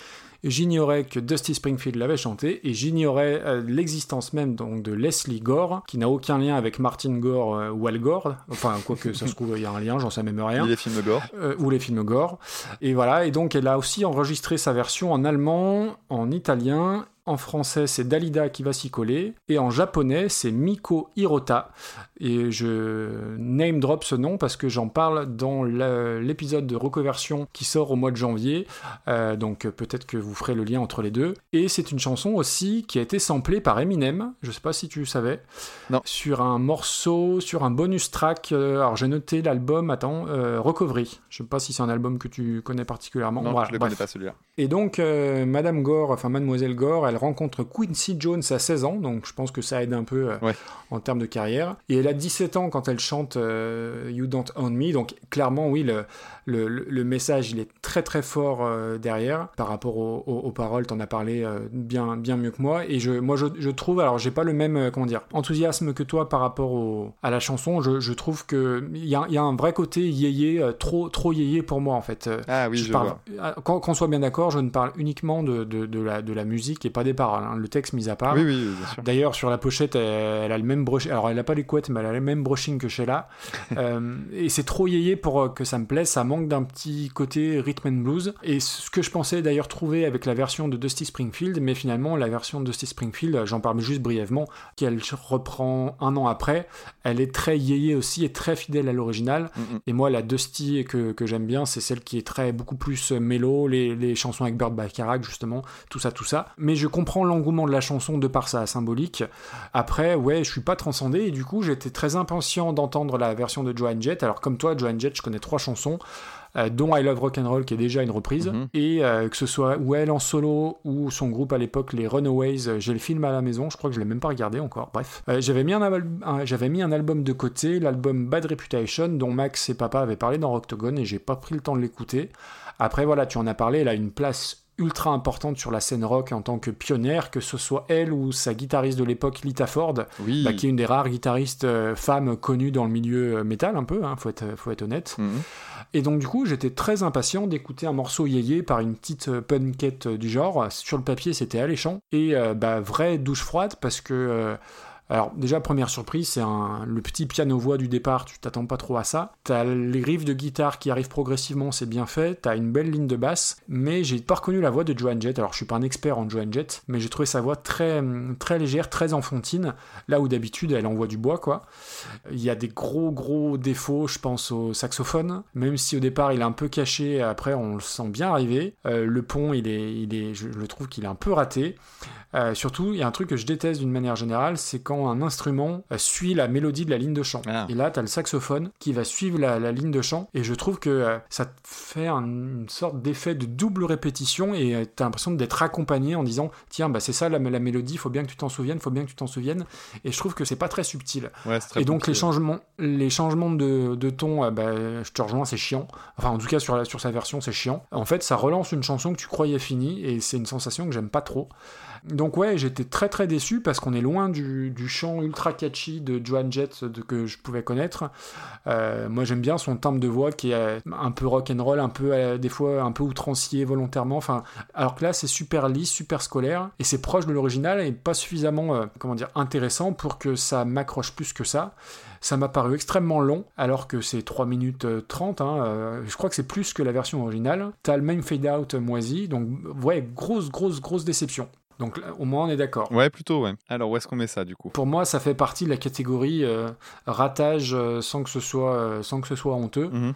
J'ignorais que Dusty Springfield l'avait chanté et j'ignorais euh, l'existence même donc de Leslie Gore, qui n'a aucun lien avec Martin Gore euh, ou Al Gore. Enfin, quoique ça se trouve, il y a un lien, j'en sais même rien Ni les films gore. euh, ou les films gore. Et voilà, et donc elle a aussi enregistré sa version en allemand, en italien, en français c'est Dalida qui va s'y coller, et en japonais c'est Miko Hirota. Et je name drop ce nom parce que j'en parle dans l'épisode de reconversion qui sort au mois de janvier, Euh, donc peut-être que vous ferez le lien entre les deux. Et c'est une chanson aussi qui a été samplée par Eminem, je sais pas si tu savais, Non. sur un morceau, sur un bonus track. euh, alors j'ai noté l'album, attends, euh, Recovery. Je sais pas si c'est un album que tu connais particulièrement. Non, Voilà, je le bref. connais pas celui-là. Et donc, euh, Madame Gore, enfin Mademoiselle Gore, elle rencontre Quincy Jones à 16 ans, donc je pense que ça aide un peu euh, Ouais. en termes de carrière. Et elle a 17 ans quand elle chante euh, You Don't Own Me, donc clairement, oui, le, le, le- le message, il est très très fort euh, derrière par rapport aux, aux- aux paroles, t'en as parlé euh, bien, bien mieux que moi. Et je, moi, je, je trouve, alors j'ai pas le même, euh, comment dire, enthousiasme que toi par rapport au, à la chanson, je, je trouve qu'il y a, il y a un vrai côté yéyé, trop, trop yéyé pour moi en fait. Ah oui, je, parle- vois. Qu'on qu'on soit bien d'accord, je ne parle uniquement de, de, de la, de la musique et pas des paroles. hein. Le texte mis à part. Oui, oui, oui. D'ailleurs, sur la pochette, elle, elle a le même brushing. Alors, elle n'a pas les couettes, mais elle a le même brushing que Sheila. Et c'est trop yéyé pour que ça me plaise. Ça manque d'un petit côté rhythm and blues. Et ce que je pensais d'ailleurs trouver avec la version de Dusty Springfield, mais finalement, la version de Dusty Springfield, j'en parle juste brièvement, qu'elle reprend un an après, elle est très yéyé aussi et très fidèle à l'original. Mm, mm. Et moi, la Dusty que, que j'aime bien, c'est celle qui est très beaucoup plus euh, mélo, les, les chansons avec Burt Bacharach, justement, tout ça, tout ça. Mais je comprends l'engouement de la chanson de par sa symbolique. Après, ouais, je suis pas transcendé et du coup, j'étais très impatient d'entendre la version de Joan Jett. Alors, comme toi, Joan Jett, je connais trois chansons. Euh, dont I Love Rock'n'Roll qui est déjà une reprise Mhm. et euh, que ce soit ou elle en solo ou son groupe à l'époque les Runaways euh, j'ai le film à la maison je crois que je l'ai même pas regardé encore bref j'avais mis un, al- un- j'avais mis un album de côté l'album Bad Reputation dont Max et papa avaient parlé dans Octogone et j'ai pas pris le temps de l'écouter après voilà tu en as parlé elle a une place ultra importante sur la scène rock en tant que pionnière, que ce soit elle ou sa guitariste de l'époque, Lita Ford, Oui. bah, qui est une des rares guitaristes euh, femmes connues dans le milieu euh, métal, un peu, hein, faut, être, faut être honnête. Mhm. Et donc, du coup, j'étais très impatient d'écouter un morceau yéyé par une petite euh, punkette euh, du genre. Sur le papier, c'était alléchant. Et euh, bah, vraie douche froide parce que. Alors déjà première surprise, c'est le petit piano-voix du départ, tu t'attends pas trop à ça. T'as les riffs de guitare qui arrivent progressivement, c'est bien fait. T'as une belle ligne de basse, mais j'ai pas reconnu la voix de Joan Jett. Alors je suis pas un expert en Joan Jett, mais j'ai trouvé sa voix très très légère, très enfantine. Là où d'habitude elle envoie du bois quoi. Il y a des gros gros défauts, je pense au saxophone. Même si au départ il est un peu caché, après on le sent bien arriver. Euh, le pont, il est, il est, je le trouve qu'il est un peu raté. Euh, surtout, il y a un truc que je déteste d'une manière générale, c'est quand un instrument euh, suit la mélodie de la ligne de chant. Ah. Et là, tu as le saxophone qui va suivre la, la ligne de chant. Et je trouve que euh, ça te fait un- une sorte d'effet de double répétition et tu as l'impression d'être accompagné en disant Tiens, bah, c'est ça la, la mélodie, faut bien que tu t'en souviennes, faut bien que tu t'en souviennes. Et je trouve que c'est pas très subtil. Ouais, c'est très Et donc les changements, les changements de, de ton, euh, bah, je te rejoins, c'est chiant. Enfin, en tout cas sur, la, sur sa version, c'est chiant. En fait, ça relance une chanson que tu croyais finie et c'est une sensation que j'aime pas trop. Donc ouais, j'étais très très déçu parce qu'on est loin du, chant ultra catchy de Joan Jett que je pouvais connaître. Euh, moi j'aime bien son timbre de voix qui est un peu rock and roll, un peu euh, des fois un peu outrancier volontairement. Enfin, alors que là c'est super lisse, super scolaire et c'est proche de l'original et pas suffisamment euh, comment dire intéressant pour que ça m'accroche plus que ça. Ça m'a paru extrêmement long, alors que c'est 3 minutes euh, 30. hein, je crois que c'est plus que la version originale. T'as le même fade-out moisi, donc ouais, grosse, grosse, grosse déception. Donc là, au moins on est d'accord. Ouais, plutôt, ouais. Alors, où est-ce qu'on met ça, du coup? Pour moi, ça fait partie de la catégorie euh, ratage euh, sans, que ce soit, euh, sans que ce soit honteux. Mhm.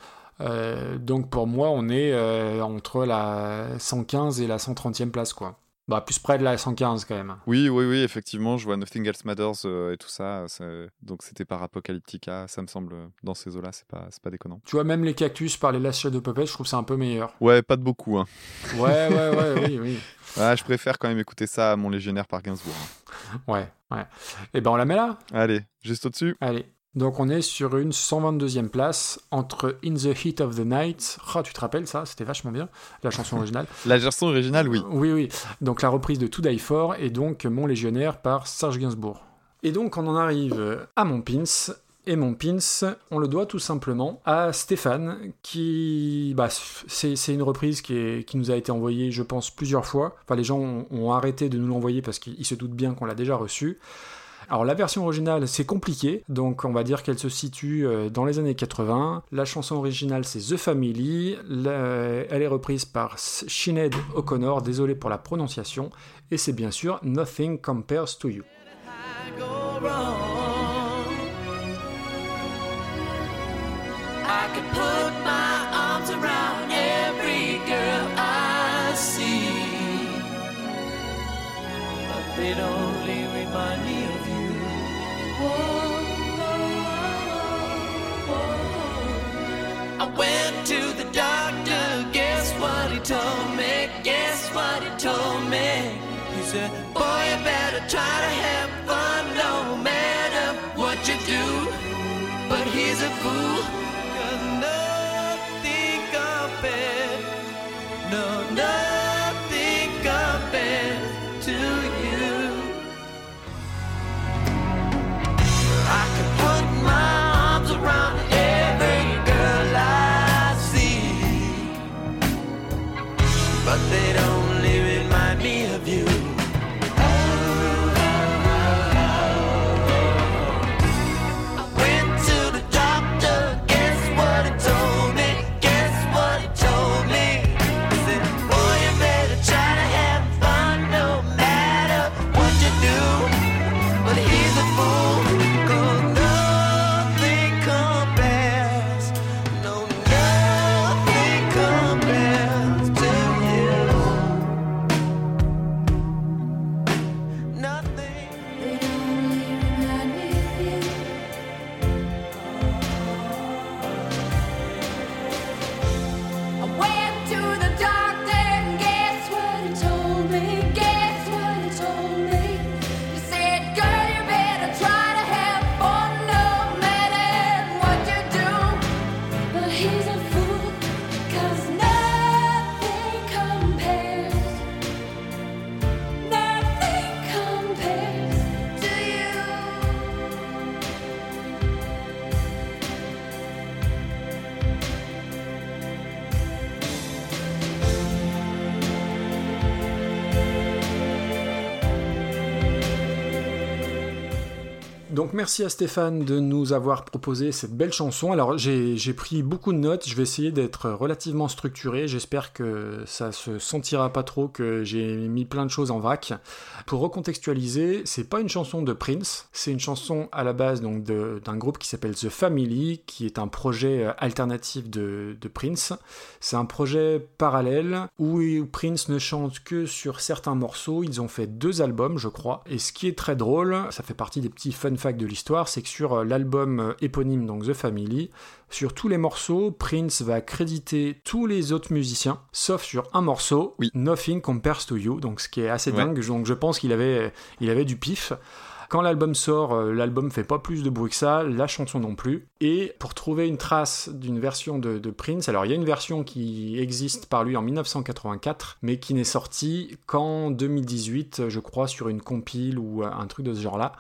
Donc pour moi, on est entre la 115 et la 130e place, quoi. Bah, plus près de la 115 quand même. Oui, oui, oui, effectivement, je vois Nothing Else Matters euh, et tout ça. c'est- Donc, c'était par Apocalyptica, ça me semble, dans ces eaux-là, c'est pas, c'est pas déconnant. Tu vois, même les cactus par les Last Shadow Puppets, je trouve ça un peu meilleur. Ouais, pas de beaucoup, hein. Ouais, ouais, ouais, oui, oui. Ouais, je préfère quand même écouter ça à Mon Légionnaire par Gainsbourg. hein. Ouais, ouais. Et ben on la met là Allez, juste au-dessus. Allez. Donc on est sur une 122e place entre In the Heat of the Night. Oh, tu te rappelles ça? C'était vachement bien, la chanson originale. La version originale, oui. Oui, oui. Donc la reprise de To Die For et donc Mon Légionnaire par Serge Gainsbourg. Et donc on en arrive à Mon Pins. Et Mon Pins, on le doit tout simplement à Stéphane, qui. Bah, c'est c'est une reprise qui, est- qui nous a été envoyée, je pense, plusieurs fois. Enfin, les gens ont, ont arrêté de nous l'envoyer parce qu'ils se doutent bien qu'on l'a déjà reçue. Alors la version originale c'est compliqué, donc on va dire qu'elle se situe euh, dans les années 80. La chanson originale c'est The Family, La- elle est reprise par Sinead O'Connor, désolé pour la prononciation, et c'est bien sûr Nothing Compares to You. Said, Boy, you better try to have fun no matter what you do. But he's a fool, Merci à Stéphane de nous avoir proposé cette belle chanson. Alors j'ai pris beaucoup de notes, je vais essayer d'être relativement structuré, j'espère que ça se sentira pas trop que j'ai mis plein de choses en vrac. Pour recontextualiser, c'est pas une chanson de Prince, c'est une chanson à la base d'un groupe qui s'appelle The Family, qui est un projet euh, alternatif de, de Prince. C'est un projet parallèle où Prince ne chante que sur certains morceaux. Ils ont fait deux albums, je crois. Et ce qui est très drôle, ça fait partie des petits fun facts de l'histoire, c'est que sur euh, l'album euh, éponyme, donc The Family, sur tous les morceaux, Prince va créditer tous les autres musiciens, sauf sur un morceau, Oui. Nothing Compares to You, donc ce qui est assez Ouais. dingue. Donc je pense qu'il avait, il avait du pif. Quand l'album sort, euh, l'album fait pas plus de bruit que ça, la chanson non plus. Et pour trouver une trace d'une version de, de Prince, alors il y a une version qui existe par lui en 1984, mais qui n'est sortie qu'en 2018, je crois, sur une compile ou un truc de ce genre-là.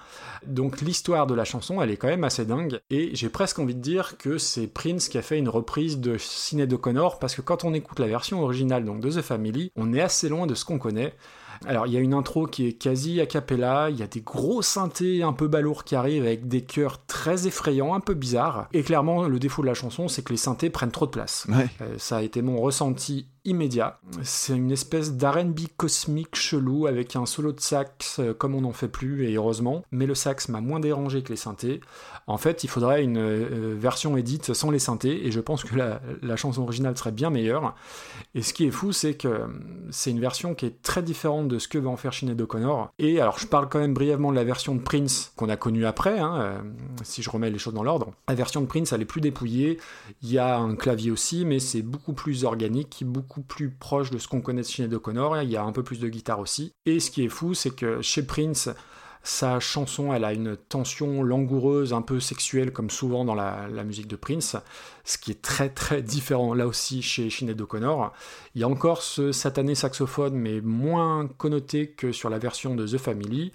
Donc l'histoire de la chanson, elle est quand même assez dingue. Et j'ai presque envie de dire que c'est Prince qui a fait une reprise de Sinéad O'Connor, parce que quand on écoute la version originale donc de The Family, on est assez loin de ce qu'on connaît. Alors, il y a une intro qui est quasi a cappella, il y a des gros synthés un peu balourds qui arrivent avec des chœurs très effrayants, un peu bizarres. Et clairement, le défaut de la chanson, c'est que les synthés prennent trop de place. Ouais. Euh, ça a été mon ressenti immédiat. C'est une espèce d'R&B cosmique chelou avec un solo de sax euh, comme on n'en fait plus et heureusement, mais le sax m'a moins dérangé que les synthés. En fait, il faudrait une euh, version édite sans les synthés et je pense que la, la chanson originale serait bien meilleure. Et ce qui est fou, c'est que euh, c'est une version qui est très différente de ce que va en faire Sinead O'Connor. Et alors, je parle quand même brièvement de la version de Prince qu'on a connue après, hein, euh, si je remets les choses dans l'ordre. La version de Prince, elle est plus dépouillée. Il y a un clavier aussi, mais c'est beaucoup plus organique, beaucoup plus proche de ce qu'on connaît de Sinead O'Connor. Il y a un peu plus de guitare aussi. Et ce qui est fou, c'est que chez Prince, sa chanson, elle a une tension langoureuse, un peu sexuelle, comme souvent dans la, musique de Prince, ce qui est très très différent là aussi chez Sinead O'Connor. Il y a encore ce satané saxophone, mais moins connoté que sur la version de The Family.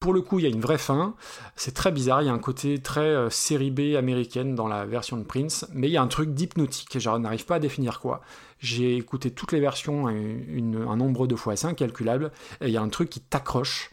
Pour le coup, il y a une vraie fin. C'est très bizarre. Il y a un côté très euh, série B américaine dans la version de Prince, mais il y a un truc d'hypnotique. Je n'arrive pas à définir quoi. J'ai écouté toutes les versions une- une- un nombre de fois assez incalculable, et il y a un truc qui t'accroche.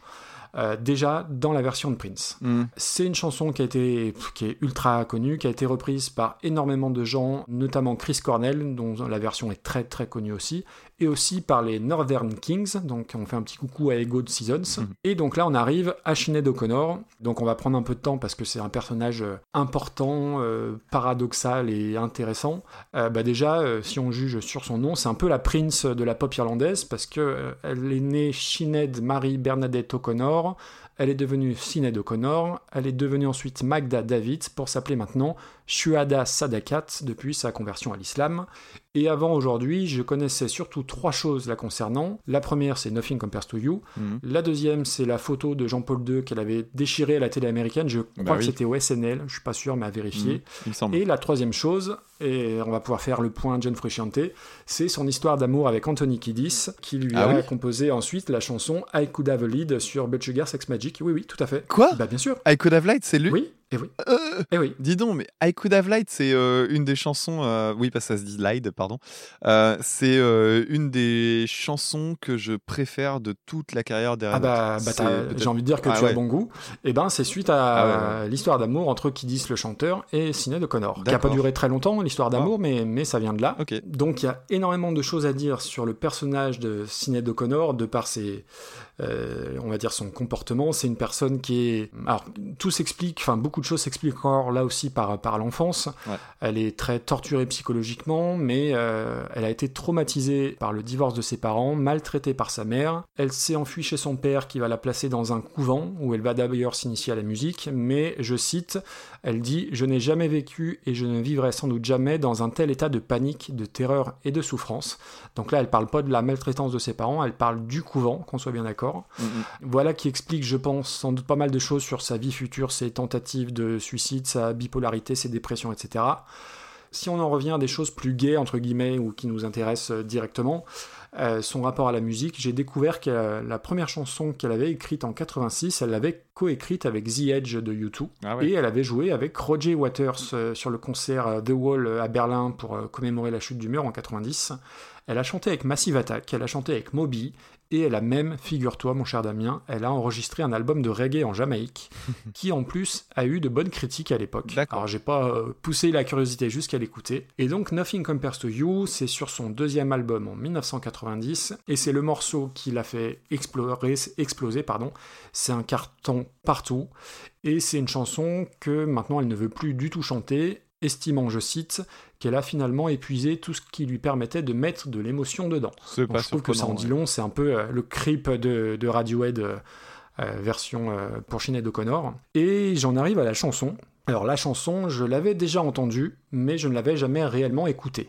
euh, déjà dans la version de Prince. Mm. C'est une chanson qui a été qui est ultra connue, qui a été reprise par énormément de gens, notamment Chris Cornell, dont la version est très très connue aussi, et aussi par les Northern Kings. Donc on fait un petit coucou à Ego de Seasons. Et donc là on arrive à Sinead O'Connor. Donc on va prendre un peu de temps parce que c'est un personnage euh, important, euh, paradoxal et intéressant. Euh, bah déjà, euh, si on juge sur son nom, c'est un peu la Prince de la pop irlandaise parce que euh, elle est née Sinead Marie Bernadette O'Connor. Elle est devenue Sinead O'Connor. Elle est devenue ensuite Magda David pour s'appeler maintenant Shuhada Sadakat depuis sa conversion à l'islam. Et avant aujourd'hui, je connaissais surtout trois choses la concernant. La première, c'est Nothing Compares to You. Mhm. La deuxième, c'est la photo de Jean-Paul II qu'elle avait déchirée à la télé américaine. Je crois Bah que oui. c'était au SNL, je suis pas sûr, mais à vérifier. Mhm. Il me semble. Et la troisième chose, et on va pouvoir faire le point John Frusciante, c'est son histoire d'amour avec Anthony Kiddis, qui lui Ah a oui composé ensuite la chanson I Could Have a Lead sur But Sugar Sex Magic. Oui, oui, tout à fait. Quoi? Bah bien sûr. I Could Have Light, c'est lui? Oui, et oui, Euh, et oui. Dis donc, mais I Could Have Light, c'est euh, une des chansons. euh, oui, parce que ça se dit Light, pardon. Euh, c'est euh, une des chansons que je préfère de toute la carrière Ah d'Ariana. bah, bah, j'ai envie de dire que Ah tu ouais. as bon goût. Et ben c'est suite à Ah l'histoire d'amour entre Kiddis le chanteur et Sinead O'Connor, qui a pas duré très longtemps l'histoire d'amour, mais, mais ça vient de là. Donc il y a énormément de choses à dire sur le personnage de Sinead O'Connor de par ses, euh, on va dire son comportement. C'est une personne qui est, alors tout s'explique, enfin beaucoup de choses s'expliquent encore là aussi par par l'enfance. Ouais. Elle est très torturée psychologiquement, mais euh, elle a été traumatisée par le divorce de ses parents, maltraitée par sa mère. Elle s'est enfuie chez son père qui va la placer dans un couvent où elle va d'ailleurs s'initier à la musique. Mais je cite, elle dit Je n'ai jamais vécu et je ne vivrai sans doute jamais dans un tel état de panique, de terreur et de souffrance. Donc là, elle parle pas de la maltraitance de ses parents, elle parle du couvent, qu'on soit bien d'accord. Mhm. Voilà qui explique, je pense, sans doute pas mal de choses sur sa vie future, ses tentatives de suicide, sa bipolarité, ses dépressions, etc. Si on en revient à des choses plus gaies, entre guillemets, ou qui nous intéressent euh, directement, euh, son rapport à la musique, j'ai découvert que euh, la première chanson qu'elle avait écrite en 86, elle l'avait coécrite avec The Edge de U2. Ah ouais. Et elle avait joué avec Roger Waters euh, sur le concert The Wall à Berlin pour commémorer la chute du mur en 90. Elle a chanté avec Massive Attack, elle a chanté avec Moby, et elle a même, figure-toi mon cher Damien, elle a enregistré un album de reggae en Jamaïque, qui en plus a eu de bonnes critiques à l'époque. Alors j'ai pas euh, poussé la curiosité jusqu'à l'écouter. Et donc Nothing Compares to You, c'est sur son deuxième album en 1990, et c'est le morceau qui l'a fait explorer, exploser. pardon. C'est un carton partout, et c'est une chanson que maintenant elle ne veut plus du tout chanter, estimant, je cite, qu'elle a finalement épuisé tout ce qui lui permettait de mettre de l'émotion dedans. Je trouve que ça en dit long, c'est un peu euh, le creep de, de Radiohead euh, euh, version euh, pour Sinead O'Connor. Et j'en arrive à la chanson. Alors la chanson, je l'avais déjà entendue, mais je ne l'avais jamais réellement écoutée.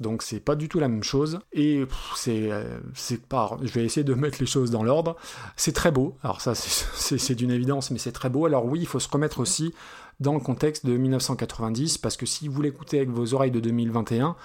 Donc c'est pas du tout la même chose. Et c'est c'est pas. Je vais essayer de mettre les choses dans l'ordre. C'est très beau. Alors ça, c'est- c'est c'est d'une évidence, mais c'est très beau. Alors oui, il faut se remettre aussi dans le contexte de 1990, parce que si vous l'écoutez avec vos oreilles de 2021,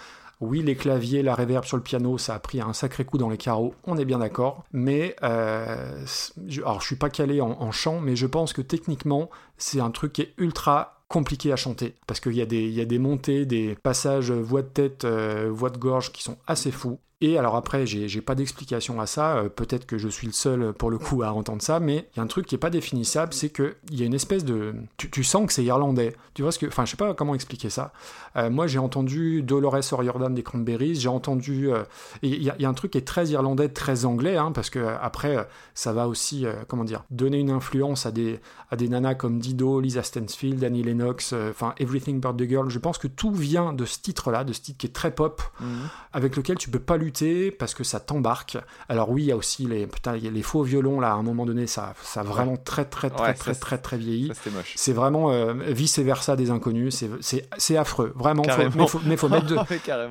oui, les claviers, la reverb sur le piano, ça a pris un sacré coup dans les carreaux, on est bien d'accord. Mais, euh, je, alors je suis pas calé en, chant, mais je pense que techniquement, c'est un truc qui est ultra compliqué à chanter parce qu'il y, a des- il y a des montées, des passages euh, voix de tête, euh, voix de gorge qui sont assez fous. Et alors après, j'ai pas d'explication à ça, euh, peut-être que je suis le seul pour le coup à entendre ça, mais il y a un truc qui est pas définissable, c'est que il y a une espèce de... Tu, tu sens que c'est irlandais, tu vois ce que... Enfin, je sais pas comment expliquer ça. Euh, moi, j'ai entendu Dolores O'Riordan des Cranberries, j'ai entendu... euh, Il y, a- il y a un truc qui est très irlandais, très anglais, hein, parce que après, ça va aussi, comment dire, donner une influence à des, à des nanas comme Dido, Lisa Stansfield, Annie Lennox, enfin Everything But the Girl. Je pense que tout vient de ce titre-là, de ce titre qui est très pop, Mhm. avec lequel tu peux pas lutter parce que ça t'embarque. Alors oui, il y a aussi les, putain, les faux violons là. À un moment donné, ça, ça a vraiment très très très Ouais, très ça, très très, vieilli. C'est vraiment euh, vice versa des inconnus. C'est- affreux, vraiment. faut- mais faut, mais faut mettre de,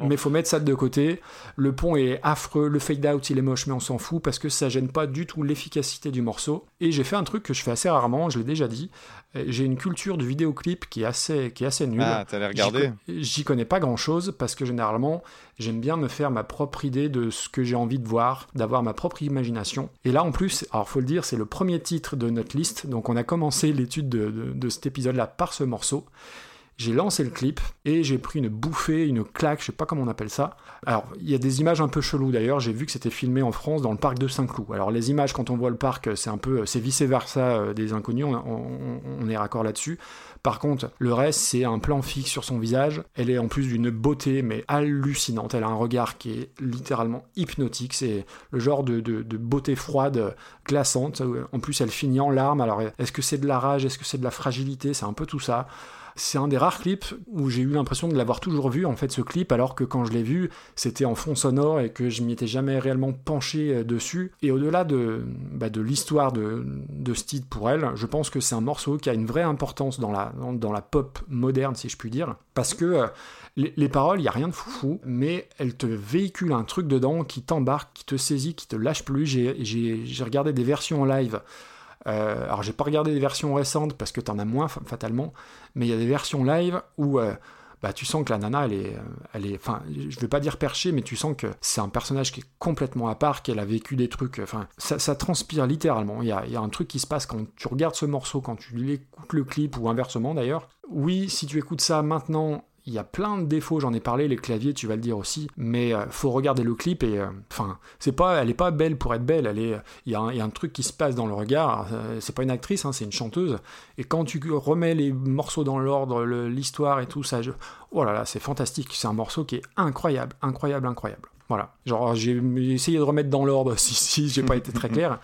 mais faut mettre ça de côté. Le pont est affreux, le fade out il est moche, mais on s'en fout parce que ça gêne pas du tout l'efficacité du morceau. Et j'ai fait un truc que je fais assez rarement, je l'ai déjà dit. J'ai une culture du vidéoclip qui est assez, qui est assez nulle. Ah, t'allais regarder J'y connais pas grand chose parce que généralement j'aime bien me faire ma propre idée de ce que j'ai envie de voir, d'avoir ma propre imagination. Et là en plus, alors faut le dire, c'est le premier titre de notre liste, donc on a commencé l'étude de, de- de cet épisode-là par ce morceau. J'ai lancé le clip et j'ai pris une bouffée, une claque, je sais pas comment on appelle ça. Alors, il y a des images un peu cheloues d'ailleurs, j'ai vu que c'était filmé en France dans le parc de Saint-Cloud. Alors, les images, quand on voit le parc, c'est un peu, c'est vice-versa euh, des inconnus, on, est raccord là-dessus. Par contre, le reste, c'est un plan fixe sur son visage. Elle est en plus d'une beauté, mais hallucinante. Elle a un regard qui est littéralement hypnotique. C'est le genre de beauté froide, glaçante. En plus, elle finit en larmes. Alors, est-ce que c'est de la rage? Est-ce que c'est de la fragilité? C'est un peu tout ça. C'est un des rares clips où j'ai eu l'impression de l'avoir toujours vu, en fait, ce clip, alors que quand je l'ai vu, c'était en fond sonore et que je m'y étais jamais réellement penché euh, dessus. Et au-delà de, bah, de l'histoire de, de pour elle, je pense que c'est un morceau qui a une vraie importance dans la, dans, la pop moderne, si je puis dire, parce que euh, les, les paroles, il n'y a rien de foufou, mais elles te véhiculent un truc dedans qui t'embarque, qui te saisit, qui te lâche plus. J'ai regardé des versions en live. Euh, alors j'ai pas regardé des versions récentes parce que t'en as moins fa- fatalement, mais il y a des versions live où euh, bah, tu sens que la nana elle est, euh, elle est, enfin je vais pas dire perchée, mais tu sens que c'est un personnage qui est complètement à part, qu'elle a vécu des trucs, enfin ça, transpire littéralement. Il y a, y a un truc qui se passe quand tu regardes ce morceau, quand tu écoutes le clip ou inversement d'ailleurs. Oui, si tu écoutes ça maintenant il y a plein de défauts, j'en ai parlé, les claviers, tu vas le dire aussi, mais euh, faut regarder le clip et, euh, enfin, pas, elle est pas belle pour être belle, elle est, il y, a un- truc qui se passe dans le regard, euh, c'est pas une actrice, hein, c'est une chanteuse, et quand tu remets les morceaux dans l'ordre, l'histoire et tout ça, je- oh là là, c'est fantastique, c'est un morceau qui est incroyable, incroyable, incroyable. Voilà, genre j'ai essayé de remettre dans l'ordre si, si j'ai pas été très clair,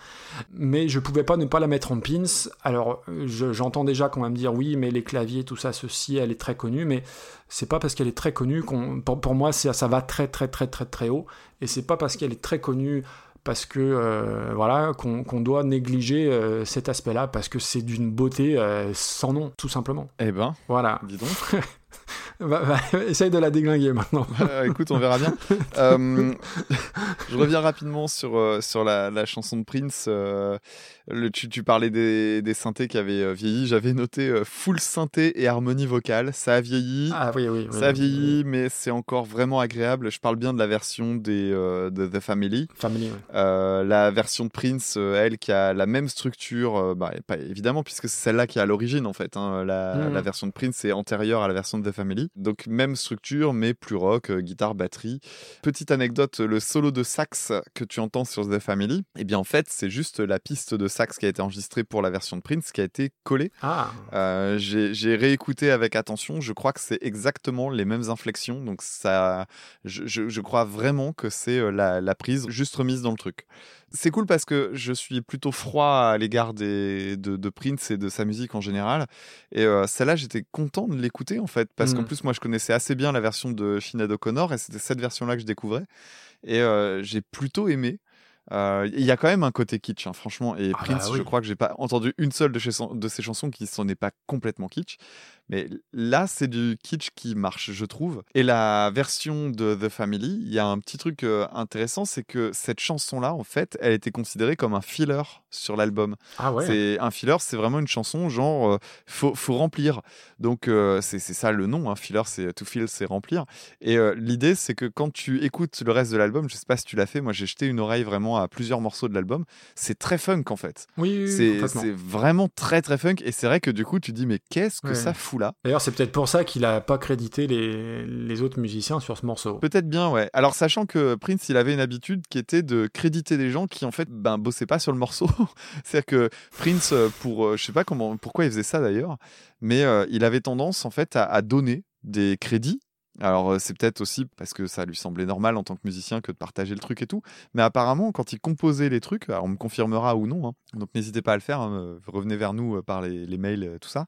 mais je pouvais pas ne pas la mettre en pins. Alors je- j'entends déjà qu'on va me dire oui, mais les claviers, tout ça, ceci, elle est très connue, mais c'est pas parce qu'elle est très connue qu'on, pour, pour moi, ça va très très très très très haut, et c'est pas parce qu'elle est très connue parce que euh, voilà qu'on qu'on doit négliger euh, cet aspect-là parce que c'est d'une beauté euh, sans nom, tout simplement. Eh ben, Voilà. dis donc. Essaye de la déglinguer maintenant. Euh, écoute, on verra bien. Euh, je reviens rapidement sur, euh, sur la, la chanson de Prince. Euh, Le, tu, tu parlais des, des synthés qui avaient vieilli. J'avais noté full synthé et harmonie vocale. Ça a vieilli. Ah oui, oui. oui, ça a vieilli, mais c'est encore vraiment agréable. Je parle bien de la version des, de The Family. Family, ouais. La version de Prince, elle, qui a la même structure, bah, pas évidemment, puisque c'est celle-là qui est à l'origine, en fait. hein. La, Mhm. la version de Prince est antérieure à la version de The Family. Donc, même structure, mais plus rock, euh, guitare, batterie. Petite anecdote, le solo de sax que tu entends sur The Family, eh bien, en fait, c'est juste la piste de sax qui a été enregistrée pour la version de Prince qui a été collée. Ah, Euh, J'ai réécouté avec attention. Je crois que c'est exactement les mêmes inflexions. Donc, ça, je, je- je crois vraiment que c'est euh, la, la prise juste remise dans le truc. C'est cool parce que je suis plutôt froid à l'égard de, de Prince et de sa musique en général. Et euh, celle-là, j'étais content de l'écouter en fait. Parce qu'en Mm. plus, moi, je connaissais assez bien la version de Sinead O'Connor et c'était cette version-là que je découvrais. Et euh, j'ai plutôt aimé. Euh, Il y a quand même un côté kitsch, hein, franchement. Et Ah Prince, bah oui. je crois que j'ai pas entendu une seule de, chez son- de ses chansons qui s'en est pas complètement kitsch. Mais là, c'est du kitsch qui marche, je trouve. Et la version de The Family, il y a un petit truc intéressant, c'est que cette chanson-là, en fait, elle était considérée comme un filler sur l'album. ah ouais. C'est un filler, c'est vraiment une chanson genre euh, faut, faut remplir. Donc euh, c'est c'est ça le nom, un filler, c'est to fill, c'est remplir. Et euh, l'idée c'est que quand tu écoutes le reste de l'album, je sais pas si tu l'as fait, moi j'ai jeté une oreille vraiment à plusieurs morceaux de l'album. C'est très funk en fait. Oui, oui, C'est vraiment très très funk et c'est vrai que du coup tu dis mais qu'est-ce que Ouais. ça fout D'ailleurs, c'est peut-être pour ça qu'il a pas crédité les, les autres musiciens sur ce morceau. Peut-être bien, ouais. Alors, sachant que Prince, il avait une habitude qui était de créditer des gens qui, en fait, ben, bossaient pas sur le morceau. C'est-à-dire que Prince, euh, pour, euh, je sais pas comment, pourquoi il faisait ça d'ailleurs, mais euh, il avait tendance, en fait, à, à donner des crédits. Alors, c'est peut-être aussi parce que ça lui semblait normal en tant que musicien que de partager le truc et tout. Mais apparemment, quand il composait les trucs, alors on me confirmera ou non, hein, donc n'hésitez pas à le faire, hein, revenez vers nous par les, les mails, tout ça.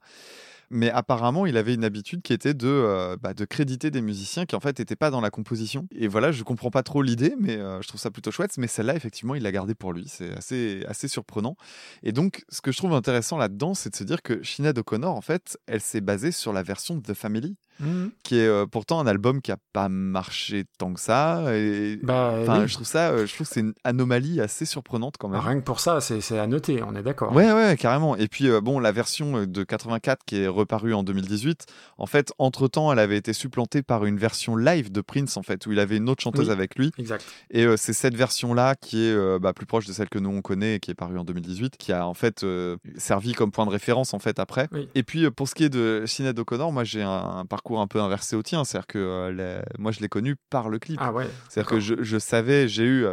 Mais apparemment, il avait une habitude qui était de, euh, bah, de créditer des musiciens qui en fait n'étaient pas dans la composition. Et voilà, je comprends pas trop l'idée, mais euh, je trouve ça plutôt chouette. Mais celle-là, effectivement, il l'a gardée pour lui. C'est assez, assez surprenant. Et donc, ce que je trouve intéressant là-dedans, c'est de se dire que Sinead O'Connor, en fait, elle s'est basée sur la version de The Family, Mhm. qui est euh, pourtant un album qui a pas marché tant que ça. Et Bah, oui. je trouve ça, euh, je trouve que c'est une anomalie assez surprenante quand même. Rien que pour ça, c'est à noter, on est d'accord. Ouais, ouais, carrément. Et puis, euh, bon, la version de 84 qui est reparue en 2018, en fait, entre-temps, elle avait été supplantée par une version live de Prince, en fait, où il avait une autre chanteuse Oui. avec lui. Exact. Et euh, c'est cette version-là qui est euh, bah, plus proche de celle que nous on connaît et qui est parue en 2018, qui a en fait euh, servi comme point de référence en fait après. Oui. Et puis pour ce qui est de Sinead O'Connor, moi j'ai un, un parcours un peu inversé au tien, c'est-à-dire que moi je l'ai connue par le clip. Ah ouais. C'est-à-dire que je, je savais, j'ai eu,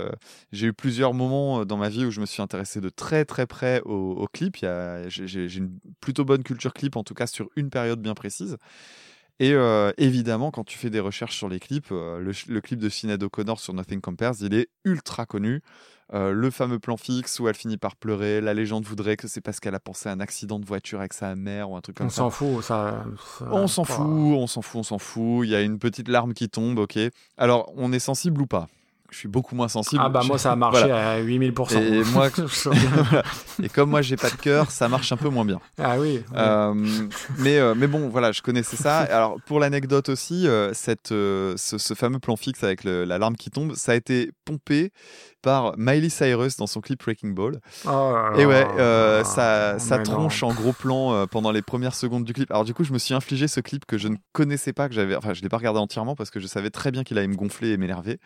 j'ai eu plusieurs moments dans ma vie où je me suis intéressé de très très près au, au clip. J'ai une plutôt bonne culture clip, en tout cas sur une période bien précise. Et euh, évidemment, quand tu fais des recherches sur les clips, euh, le, le clip de Sinead O'Connor sur Nothing Compares, il est ultra connu. Euh, le fameux plan fixe où elle finit par pleurer, la légende voudrait que c'est parce qu'elle a pensé à un accident de voiture avec sa mère ou un truc comme On ça. s'en fout, ça. ça- On s'en fout, on s'en fout, on s'en fout. Il y a une petite larme qui tombe, ok. Alors, on est sensible ou pas? Je suis beaucoup moins sensible. Ah bah moi ça a marché à 8000%. Et moi- comme moi, j'ai pas de cœur, ça marche un peu moins bien. ah oui. oui. Euh, mais, euh, mais bon, voilà, je connaissais ça. Alors, pour l'anecdote aussi, euh, cette, ce, ce fameux plan fixe avec le- la larme qui tombe, ça a été pompé par Miley Cyrus dans son clip Breaking Ball. Oh Et ouais, euh, ça, ça non. tronche en gros plan pendant les premières secondes du clip. Alors du coup, je me suis infligé ce clip que je ne connaissais pas, que j'avais, enfin, je l'ai pas regardé entièrement parce que je savais très bien qu'il allait me gonfler et m'énerver.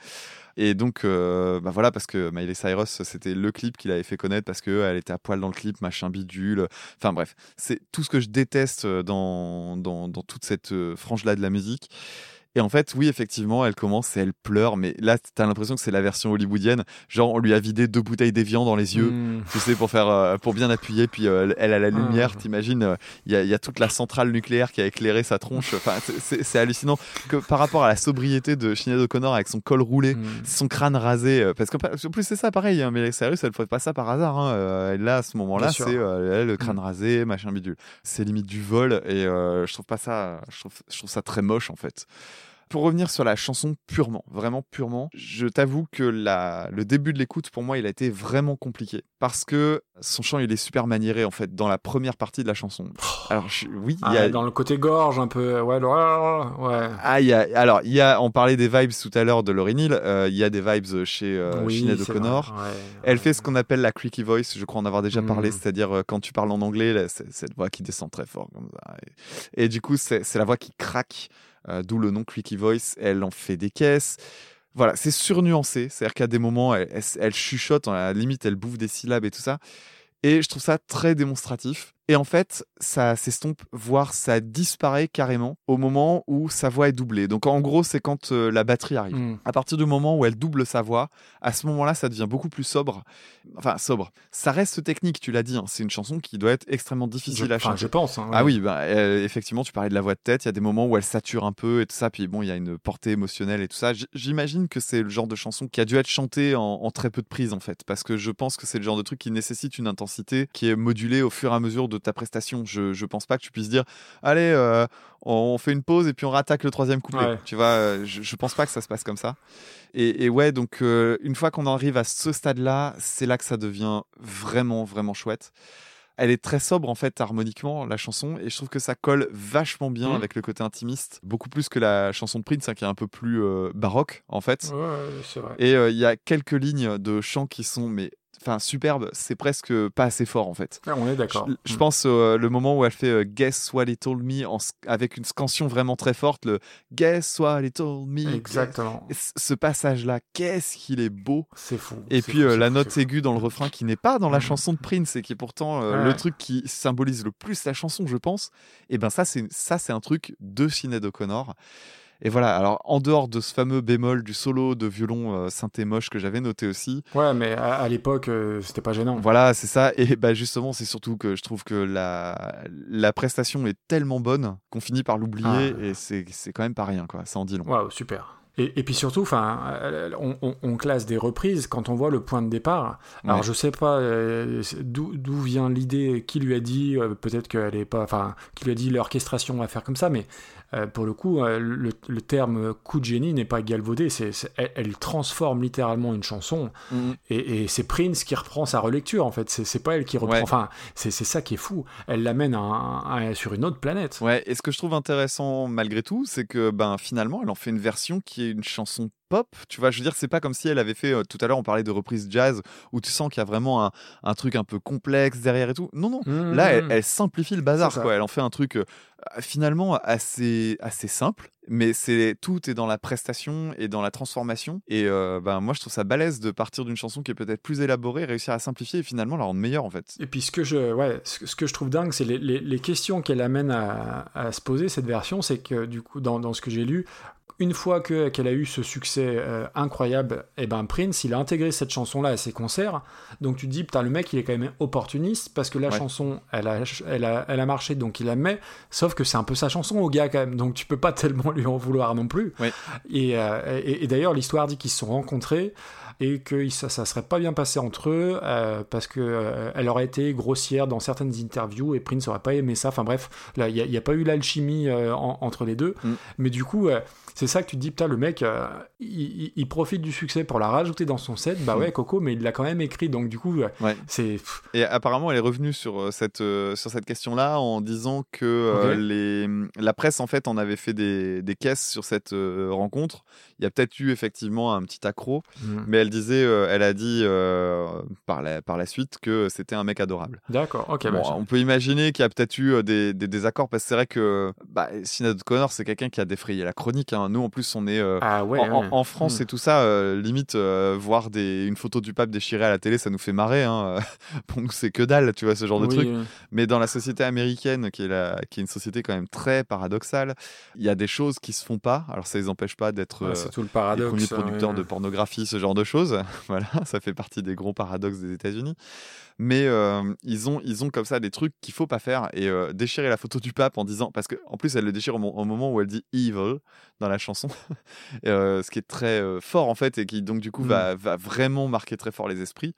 Et donc, euh, bah voilà, parce que Miley Cyrus, c'était le clip qu'il avait fait connaître parce qu'elle était à poil dans le clip, machin bidule. Enfin bref, c'est tout ce que je déteste euh, dans, dans, dans toute cette euh, frange-là de la musique. Et en fait, oui, effectivement, elle commence et elle pleure, mais là, t'as l'impression que c'est la version hollywoodienne. Genre, on lui a vidé deux bouteilles d'évian dans les yeux, Hmm. tu sais, pour faire, euh, pour bien appuyer. Puis euh, elle a la lumière, Ah. t'imagines, euh, il y, a- il y a toute la centrale nucléaire qui a éclairé sa tronche. Enfin, c'est- hallucinant que par rapport à la sobriété de Sinead O'Connor avec son col roulé, Hmm. son crâne rasé, euh, parce qu'en en plus c'est ça pareil, hein, mais Cyrus, elle fait pas ça par hasard. Hein, euh, là, à ce moment-là, c'est euh, le crâne Mm. rasé, machin bidule. C'est limite du vol, et euh, je trouve pas ça, je trouve, je trouve ça très moche en fait. Pour revenir sur la chanson purement, vraiment purement, je t'avoue que la, le début de l'écoute, pour moi, il a été vraiment compliqué. Parce que son chant, il est super maniéré, en fait, dans la première partie de la chanson. Alors, je- oui, il y Ah, a... Dans le côté gorge, un peu. Ouais, le- ouais. Ah, il y a, alors, il y a, on parlait des vibes tout à l'heure de Lauryn Hill, euh, il y a des vibes chez euh, oui, Sinead c'est O'Connor. vrai, ouais. Elle fait ce qu'on appelle la creaky voice, je crois en avoir déjà parlé, Mm. c'est-à-dire euh, quand tu parles en anglais, là, c'est cette voix qui descend très fort comme ça. Et, et du coup, c'est la voix qui craque, euh, d'où le nom creaky voice. Elle en fait des caisses. Voilà, c'est surnuancé, c'est-à-dire qu'à des moments, elle, elle- elle chuchote, à la limite, elle bouffe des syllabes et tout ça. Et je trouve ça très démonstratif. Et en fait, ça s'estompe, voire ça disparaît carrément au moment où sa voix est doublée. Donc en gros, c'est quand euh, la batterie arrive. Mm. À partir du moment où elle double sa voix, à ce moment-là, ça devient beaucoup plus sobre. Enfin, sobre. Ça reste technique, tu l'as dit. hein. C'est une chanson qui doit être extrêmement difficile Je, à chanter. je pense. hein, Ah oui, bah, euh, effectivement, tu parlais de la voix de tête. Il y a des moments où elle sature un peu et tout ça. Puis bon, il y a une portée émotionnelle et tout ça. J'imagine que c'est le genre de chanson qui a dû être chantée en, en très peu de prises, en fait. Parce que je pense que c'est le genre de truc qui nécessite une intensité qui est modulée au fur et à mesure de ta prestation. Je, je pense pas que tu puisses dire Allez, euh, on fait une pause et puis on rattaque le troisième couplet. Ouais. Tu vois, euh, je, je pense pas que ça se passe comme ça. Et, et ouais, donc euh, une fois qu'on arrive à ce stade-là, c'est là que ça devient vraiment, vraiment chouette. Elle est très sobre en fait harmoniquement la chanson et je trouve que ça colle vachement bien Mhm. avec le côté intimiste, beaucoup plus que la chanson de Prince hein, qui est un peu plus euh, baroque en fait. Ouais, vrai. Et il y a quelques lignes de chant qui sont mais enfin superbes, c'est presque pas assez fort en fait. Ah, on est d'accord. Je, je Mm. pense euh, le moment où elle fait euh, Guess what he told me en avec une scansion vraiment très forte, le Guess what he told me. Exactement. Ce passage-là, qu'est-ce qu'il est beau. C'est fou. Et puis fou, euh, la fou, note aiguë dans le refrain qui n'est pas dans la Mhm. chanson de Prince et qui est pourtant Ouais. le truc qui symbolise le plus la chanson, je pense. Et ben ça c'est ça c'est un truc de Sinead O'Connor. Et voilà, alors en dehors de ce fameux bémol du solo de violon euh, synthé moche que j'avais noté aussi, Ouais, mais à, à l'époque, euh, c'était pas gênant. voilà, c'est ça. Et bah justement, c'est surtout que je trouve que la, la prestation est tellement bonne qu'on finit par l'oublier Ah. et c'est c'est quand même pas rien, quoi. Ça en dit long. Waouh, super. Et, et puis surtout, enfin, euh, on, on- on classe des reprises quand on voit le point de départ. Alors Ouais. je sais pas euh, d'où vient l'idée, qui lui a dit, euh, peut-être qu'elle est pas, enfin, qui lui a dit l'orchestration va faire comme ça, mais euh, pour le coup, le, le terme coup de génie n'est pas galvaudé. C'est, c'est- elle, elle transforme littéralement une chanson, Mhm. et, et c'est Prince qui reprend sa relecture en fait. C'est, pas elle qui reprend. Enfin, c'est, c'est ça qui est fou. Elle l'amène sur une autre planète. Ouais, et ce que je trouve intéressant malgré tout, c'est que ben finalement, elle en fait une version qui une chanson pop. Tu vois, je veux dire, c'est pas comme si elle avait fait. euh, tout à l'heure, on parlait de reprise jazz où tu sens qu'il y a vraiment un, un truc un peu complexe derrière et tout. Non, non. Mmh, Là, elle, mmh. elle simplifie le bazar, quoi. Elle en fait un truc euh, finalement assez, assez simple, mais c'est tout est dans la prestation et dans la transformation. Et euh, ben moi, je trouve ça balèze de partir d'une chanson qui est peut-être plus élaborée, réussir à simplifier et finalement la rendre meilleure en fait. Et puis ce que je, ouais, ce, que- je trouve dingue, c'est les, les- les questions qu'elle amène à, à se poser, cette version, c'est que du coup, dans, dans ce que j'ai lu, une fois que- qu'elle a eu ce succès euh, incroyable, et ben Prince, il a intégré cette chanson-là à ses concerts. Donc tu te dis, putain, le mec, il est quand même opportuniste parce que la Ouais. chanson, elle a, elle, a, elle a marché, donc il la met. Sauf que c'est un peu sa chanson au gars quand même, donc tu peux pas tellement lui en vouloir non plus. Ouais. Et, euh, et- et d'ailleurs, l'histoire dit qu'ils se sont rencontrés et que ça, ça serait pas bien passé entre eux euh, parce que euh, elle aurait été grossière dans certaines interviews et Prince aurait pas aimé ça. Enfin bref, il n'y a, pas eu l'alchimie euh, en- entre les deux. Mm. Mais du coup, euh, c'est ça que tu te dis, putain, le mec, il, profite du succès pour la rajouter dans son set. Bah Mm. ouais, Coco, mais il l'a quand même écrit. Donc du coup, Ouais. c'est Et apparemment, elle est revenue sur cette, sur cette question-là en disant que les, la presse, en fait, en avait fait des, des caisses sur cette rencontre. Il y a peut-être eu effectivement un petit accro, mm. mais elle disait, euh, elle a dit euh, par, la, par la suite que c'était un mec adorable. d'accord, ok. Bon, bah, on peut imaginer qu'il y a peut-être eu euh, des, des désaccords parce que c'est vrai que bah, Sinead O'Connor, c'est quelqu'un qui a défrayé la chronique. hein. Nous, en plus, on est ah ouais. en, en- ouais. en France Mm. et tout ça, limite, voir des, une photo du pape déchirée à la télé, ça nous fait marrer. hein. C'est que dalle, tu vois, ce genre de truc. oui. Mais dans la société américaine, qui est, la, qui est une société quand même très paradoxale, il y a des choses qui se font pas. Alors, ça les empêche pas d'être Ouais, euh, tout le les premiers producteurs ouais. de pornographie, ce genre de voilà, ça fait partie des gros paradoxes des États-Unis. Mais euh, ils, ont, ils ont comme ça des trucs qu'il faut pas faire. Et euh, déchirer la photo du pape en disant. Parce qu'en plus, elle le déchire au, mo- au moment où elle dit evil dans la chanson. Et, euh, ce qui est très fort, en fait, et qui donc, du coup, Mm. va, va vraiment marquer très fort les esprits.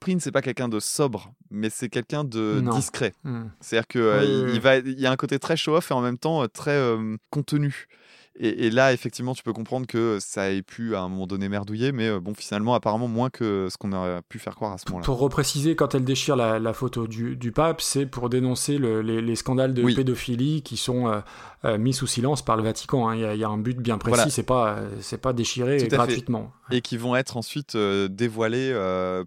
Prince, c'est pas quelqu'un de sobre, mais c'est quelqu'un de Non. discret. Mm. C'est-à-dire que euh, Oui, il, oui, il oui. va, il y a un côté très show-off et en même temps très euh, contenu. Et, et là, effectivement, tu peux comprendre que ça ait pu à un moment donné merdouiller, mais euh, bon, finalement, apparemment moins que ce qu'on aurait pu faire croire à ce moment-là. Pour repréciser, quand elle déchire la, la photo du, du pape, c'est pour dénoncer le- les, les scandales de Oui. pédophilie qui sont euh, euh, mis sous silence par le Vatican. hein. Il y, a- y a un but bien précis, Voilà. c'est pas, c'est pas déchiré fait. gratuitement. Et qui vont être ensuite euh, dévoilés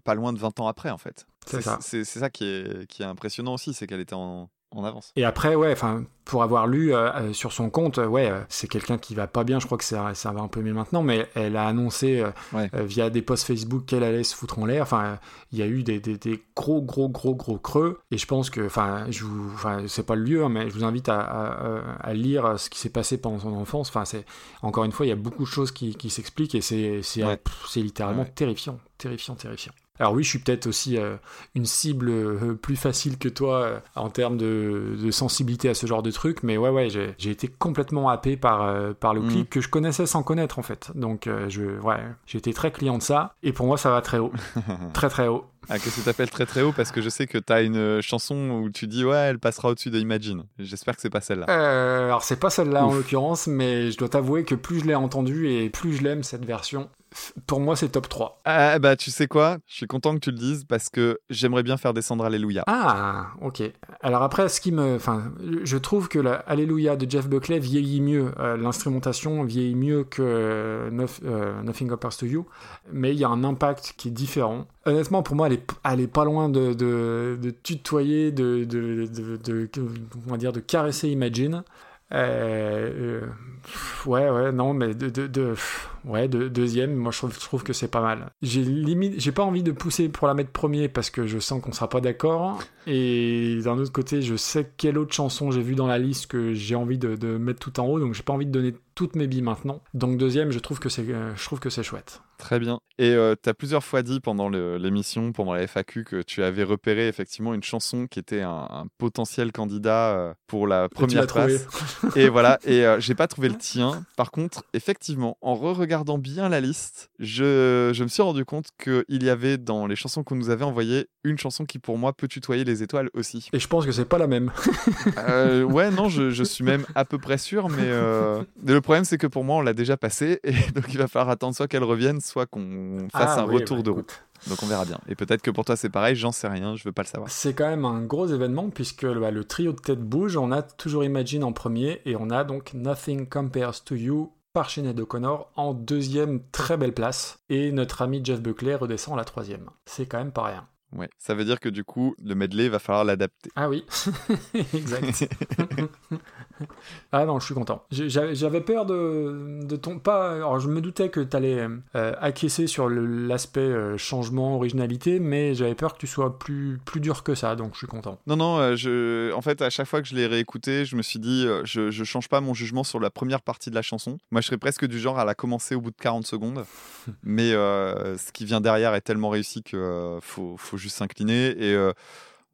pas loin de 20 ans après, en fait. C'est ça. C'est ça qui est, qui est impressionnant aussi, c'est qu'elle était en, en avance. Et après, ouais, enfin, pour avoir lu euh, euh, sur son compte, euh, ouais, euh, c'est quelqu'un qui va pas bien. Je crois que ça, ça va un peu mieux maintenant, mais elle a annoncé euh, Ouais. via des posts Facebook qu'elle allait se foutre en l'air. Enfin, il y a eu des, des- des gros, gros, gros, gros creux. Et je pense que, enfin, je vous, enfin, c'est pas le lieu, hein, mais je vous invite à, à- à lire ce qui s'est passé pendant son enfance. Enfin, c'est encore une fois, il y a beaucoup de choses qui, qui s'expliquent et c'est, Ouais. littéralement Ouais. terrifiant, terrifiant, terrifiant. Alors oui, je suis peut-être aussi euh, une cible euh, plus facile que toi euh, en termes de, de sensibilité à ce genre de truc, mais ouais, ouais, j'ai été complètement happé par, par le Mhm. clip que je connaissais sans connaître en fait. Donc je, ouais, j'ai été très client de ça, et pour moi ça va très haut, très très haut. Ah, que t'appelles très très haut Parce que je sais que t'as une chanson où tu dis ouais, elle passera au-dessus de Imagine. J'espère que c'est pas celle-là. Alors c'est pas celle-là en l'occurrence, mais je dois t'avouer que plus je l'ai entendue et plus je l'aime cette version, pour moi c'est top 3. Ah bah tu sais quoi? Je suis content que tu le dises parce que j'aimerais bien faire descendre Alléluia. Ah, ok. Alors après, ce qui me, enfin, je trouve que la Alléluia de Jeff Buckley vieillit mieux, euh, l'instrumentation vieillit mieux que euh, euh, Nothing Compares to You, mais il y a un impact qui est différent. Honnêtement, pour moi, elle est, elle est pas loin de, de, de tutoyer, de, de, de, de- de- on va dire, de caresser Imagine. Euh, euh, ouais, ouais, non, mais de, ouais, de- deuxième, moi je trouve, je trouve que c'est pas mal. J'ai limite, j'ai pas envie de pousser pour la mettre premier parce que je sens qu'on sera pas d'accord. Et d'un autre côté, je sais quelle autre chanson j'ai vu dans la liste que j'ai envie de, de mettre tout en haut, donc j'ai pas envie de donner toutes mes billes maintenant. Donc deuxième, je trouve que c'est, euh, je trouve que c'est chouette. Très bien. Et euh, tu as plusieurs fois dit pendant l'émission, pendant la FAQ, que tu avais repéré effectivement une chanson qui était un, un potentiel candidat euh, pour la première place. Et voilà, et euh, j'ai pas trouvé le tien. Par contre, effectivement, en re-regardant bien la liste, je, je me suis rendu compte qu'il y avait dans les chansons qu'on nous avait envoyées une chanson qui pour moi peut tutoyer les étoiles aussi. Et je pense que c'est pas la même. Euh, ouais, non, je, je suis même à peu près sûr, mais euh, le problème c'est que pour moi on l'a déjà passée, et donc il va falloir attendre soit qu'elle revienne, soit qu'on fasse Ah un oui, retour bah, de roue. écoute. Donc on verra bien. Et peut-être que pour toi c'est pareil, j'en sais rien, je veux pas le savoir. C'est quand même un gros événement puisque bah, le trio de tête bouge. On a toujours Imagine en premier et on a donc Nothing Compares to You par Sinead O'Connor en deuxième très belle place. Et notre ami Jeff Buckley redescend à la troisième. C'est quand même pas rien. Ouais. Ça veut dire que du coup, le medley va falloir l'adapter. Ah oui, exact. ah non, je suis content. J'avais peur de, de ton... Pas, alors je me doutais que tu allais acquiescer sur l'aspect euh, changement, originalité, mais j'avais peur que tu sois plus, plus dur que ça, donc je suis content. Non, non, euh, je... en fait, à chaque fois que je l'ai réécouté, je me suis dit, euh, je, je change pas mon jugement sur la première partie de la chanson. Moi, je serais presque du genre à la commencer au bout de 40 secondes. Mais euh, ce qui vient derrière est tellement réussi que euh, faut, faut juste s'incliner. Et euh,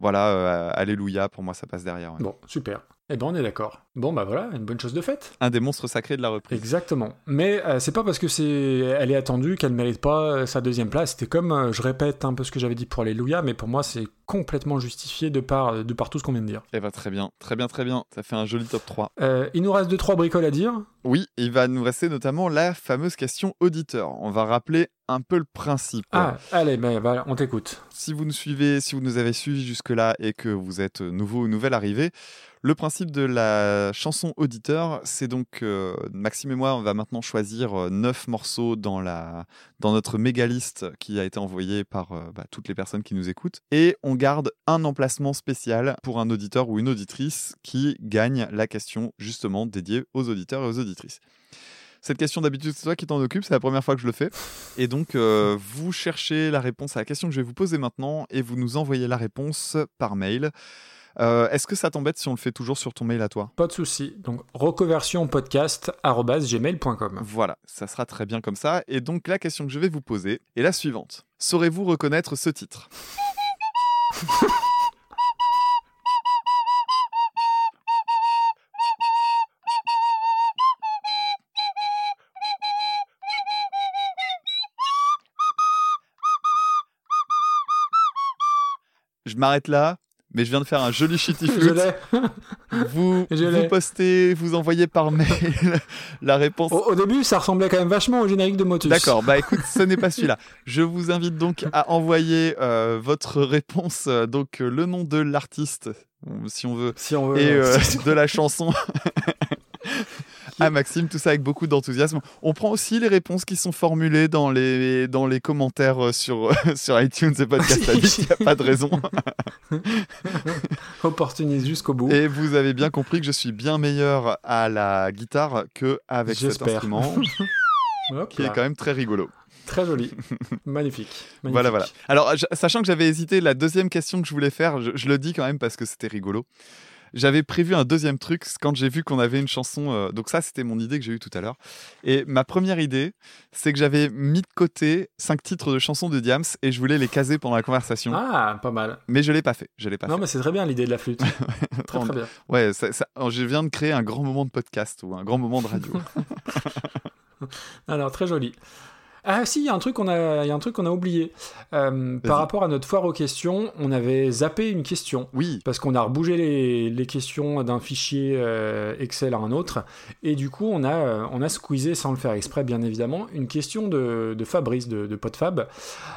voilà, euh, Alléluia, pour moi, ça passe derrière. ouais. Bon, super. Eh ben on est d'accord. Bon bah voilà, une bonne chose de faite. Un des monstres sacrés de la reprise. Exactement. Mais euh, c'est pas parce que c'est elle est attendue qu'elle mérite pas euh, sa deuxième place. C'était comme, euh, je répète un peu ce que j'avais dit pour Alléluia, mais pour moi c'est complètement justifié de par, de par tout ce qu'on vient de dire. Eh ben, très bien, très bien, très bien. Ça fait un joli top 3. Euh, il nous reste deux trois bricoles à dire. Oui, il va nous rester notamment la fameuse question auditeur. On va rappeler un peu le principe. Ah, allez, ben voilà, on t'écoute. Si vous nous suivez, si vous nous avez suivis jusque-là et que vous êtes nouveau ou nouvelle arrivée, le principe de la chanson auditeur, c'est donc euh, Maxime et moi, on va maintenant choisir euh, neuf morceaux dans, notre méga liste qui a été envoyée par euh, bah, toutes les personnes qui nous écoutent. Et on garde un emplacement spécial pour un auditeur ou une auditrice qui gagne la question justement dédiée aux auditeurs et aux auditrices. Cette question d'habitude, c'est toi qui t'en occupe, c'est la première fois que je le fais. Et donc, euh, vous cherchez la réponse à la question que je vais vous poser maintenant et vous nous envoyez la réponse par mail. Euh, Est-ce que ça t'embête si on le fait toujours sur ton mail à toi? Pas de souci. Donc reconversionpodcast@gmail.com. Voilà, ça sera très bien comme ça. Et donc, la question que je vais vous poser est la suivante. Saurez-vous reconnaître ce titre? Je m'arrête là. Mais je viens de faire un joli shitty Je flute. l'ai. Vous, Je vous postez, vous envoyez par mail la réponse. Au, au début, ça ressemblait quand même vachement au générique de Motus. D'accord, bah écoute, ce n'est pas celui-là. Je vous invite donc à envoyer euh, votre réponse, euh, donc euh, le nom de l'artiste, si on veut, Si on veut. et euh, de la chanson à Maxime, tout ça avec beaucoup d'enthousiasme. On prend aussi les réponses qui sont formulées dans les, dans les commentaires euh, sur, sur iTunes et Podcast Addict, il n'y a pas de raison. opportuniste jusqu'au bout. Et vous avez bien compris que je suis bien meilleur à la guitare que avec cet instrument, qui est quand même très rigolo. Très joli. Magnifique. Voilà, Magnifique. voilà. Alors, sachant que j'avais hésité, la deuxième question que je voulais faire, je, je le dis quand même parce que c'était rigolo. J'avais prévu un deuxième truc quand j'ai vu qu'on avait une chanson. euh, donc ça, c'était mon idée que j'ai eue tout à l'heure. Et ma première idée, c'est que j'avais mis de côté cinq titres de chansons de Diams et je voulais les caser pendant la conversation. Ah, pas mal. Mais je l'ai pas fait. Je l'ai pas Non, fait. mais c'est très bien l'idée de la flûte. très, très bien. Ouais, ça- ça- je viens de créer un grand moment de podcast ou un grand moment de radio. Alors, très joli. Ah si, il y a un truc qu'on a, y a un truc qu'on a oublié. Euh, par rapport à notre foire aux questions, on avait zappé une question. oui. Parce qu'on a rebougé les, les questions d'un fichier euh, Excel à un autre. Et du coup, on a, euh, on a squeezé, sans le faire exprès, bien évidemment, une question de, de Fabrice, de, de PodFab.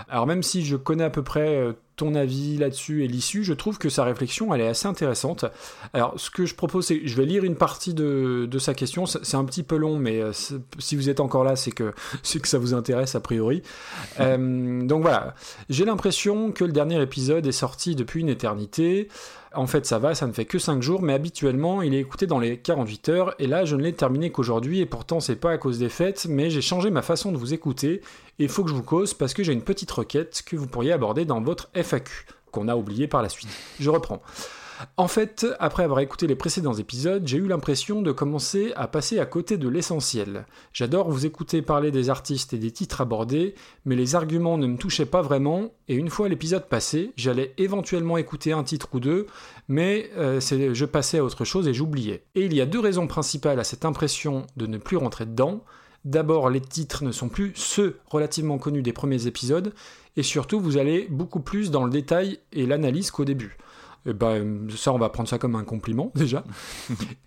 Alors, même si je connais à peu près ton avis là-dessus et l'issue, je trouve que sa réflexion, elle est assez intéressante. Alors, ce que je propose, c'est je vais lire une partie de, sa question. C'est un petit peu long, mais euh, si vous êtes encore là, c'est que, c'est que ça vous intéresse a priori. Euh, donc voilà, j'ai l'impression que le dernier épisode est sorti depuis une éternité. En fait, ça va, ça ne fait que 5 jours, mais habituellement, il est écouté dans les 48 heures, et là, je ne l'ai terminé qu'aujourd'hui, et pourtant, c'est pas à cause des fêtes, mais j'ai changé ma façon de vous écouter, et il faut que je vous cause parce que j'ai une petite requête que vous pourriez aborder dans votre FAQ, qu'on a oublié par la suite. Je reprends. En fait, après avoir écouté les précédents épisodes, j'ai eu l'impression de commencer à passer à côté de l'essentiel. J'adore vous écouter parler des artistes et des titres abordés, mais les arguments ne me touchaient pas vraiment, et une fois l'épisode passé, j'allais éventuellement écouter un titre ou deux, mais euh, je passais à autre chose et j'oubliais. Et il y a deux raisons principales à cette impression de ne plus rentrer dedans. D'abord, les titres ne sont plus ceux relativement connus des premiers épisodes, et surtout, vous allez beaucoup plus dans le détail et l'analyse qu'au début. Eh ben, ça, on va prendre ça comme un compliment, déjà.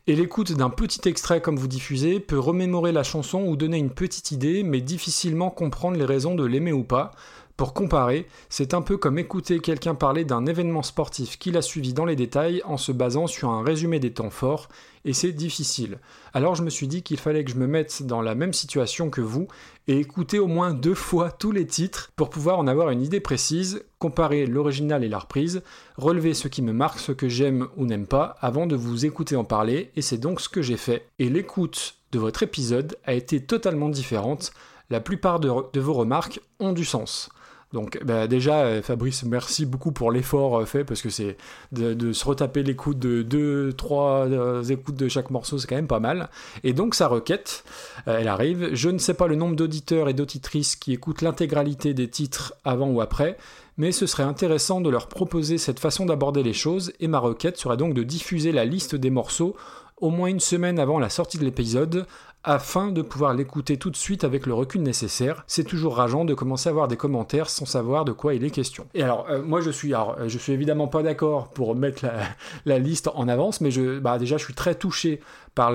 Et l'écoute d'un petit extrait comme vous diffusez peut remémorer la chanson ou donner une petite idée, mais difficilement comprendre les raisons de l'aimer ou pas. Pour comparer, c'est un peu comme écouter quelqu'un parler d'un événement sportif qu'il a suivi dans les détails en se basant sur un résumé des temps forts, et c'est difficile. Alors je me suis dit qu'il fallait que je me mette dans la même situation que vous et écouter au moins deux fois tous les titres pour pouvoir en avoir une idée précise, comparer l'original et la reprise, relever ce qui me marque, ce que j'aime ou n'aime pas, avant de vous écouter en parler, et c'est donc ce que j'ai fait. Et l'écoute de votre épisode a été totalement différente. La plupart de, de vos remarques ont du sens. Donc bah, déjà, euh, Fabrice, merci beaucoup pour l'effort euh, fait, parce que c'est de, de se retaper l'écoute de deux, trois euh, écoutes de chaque morceau, c'est quand même pas mal. Et donc sa requête, elle arrive. Je ne sais pas le nombre d'auditeurs et d'auditrices qui écoutent l'intégralité des titres avant ou après, mais ce serait intéressant de leur proposer cette façon d'aborder les choses, et ma requête serait donc de diffuser la liste des morceaux au moins une semaine avant la sortie de l'épisode, afin de pouvoir l'écouter tout de suite avec le recul nécessaire. C'est toujours rageant de commencer à avoir des commentaires sans savoir de quoi il est question. Et alors, euh, moi je suis, alors, euh, je suis évidemment pas d'accord pour mettre la, la liste en avance, mais je, bah, déjà je suis très touché par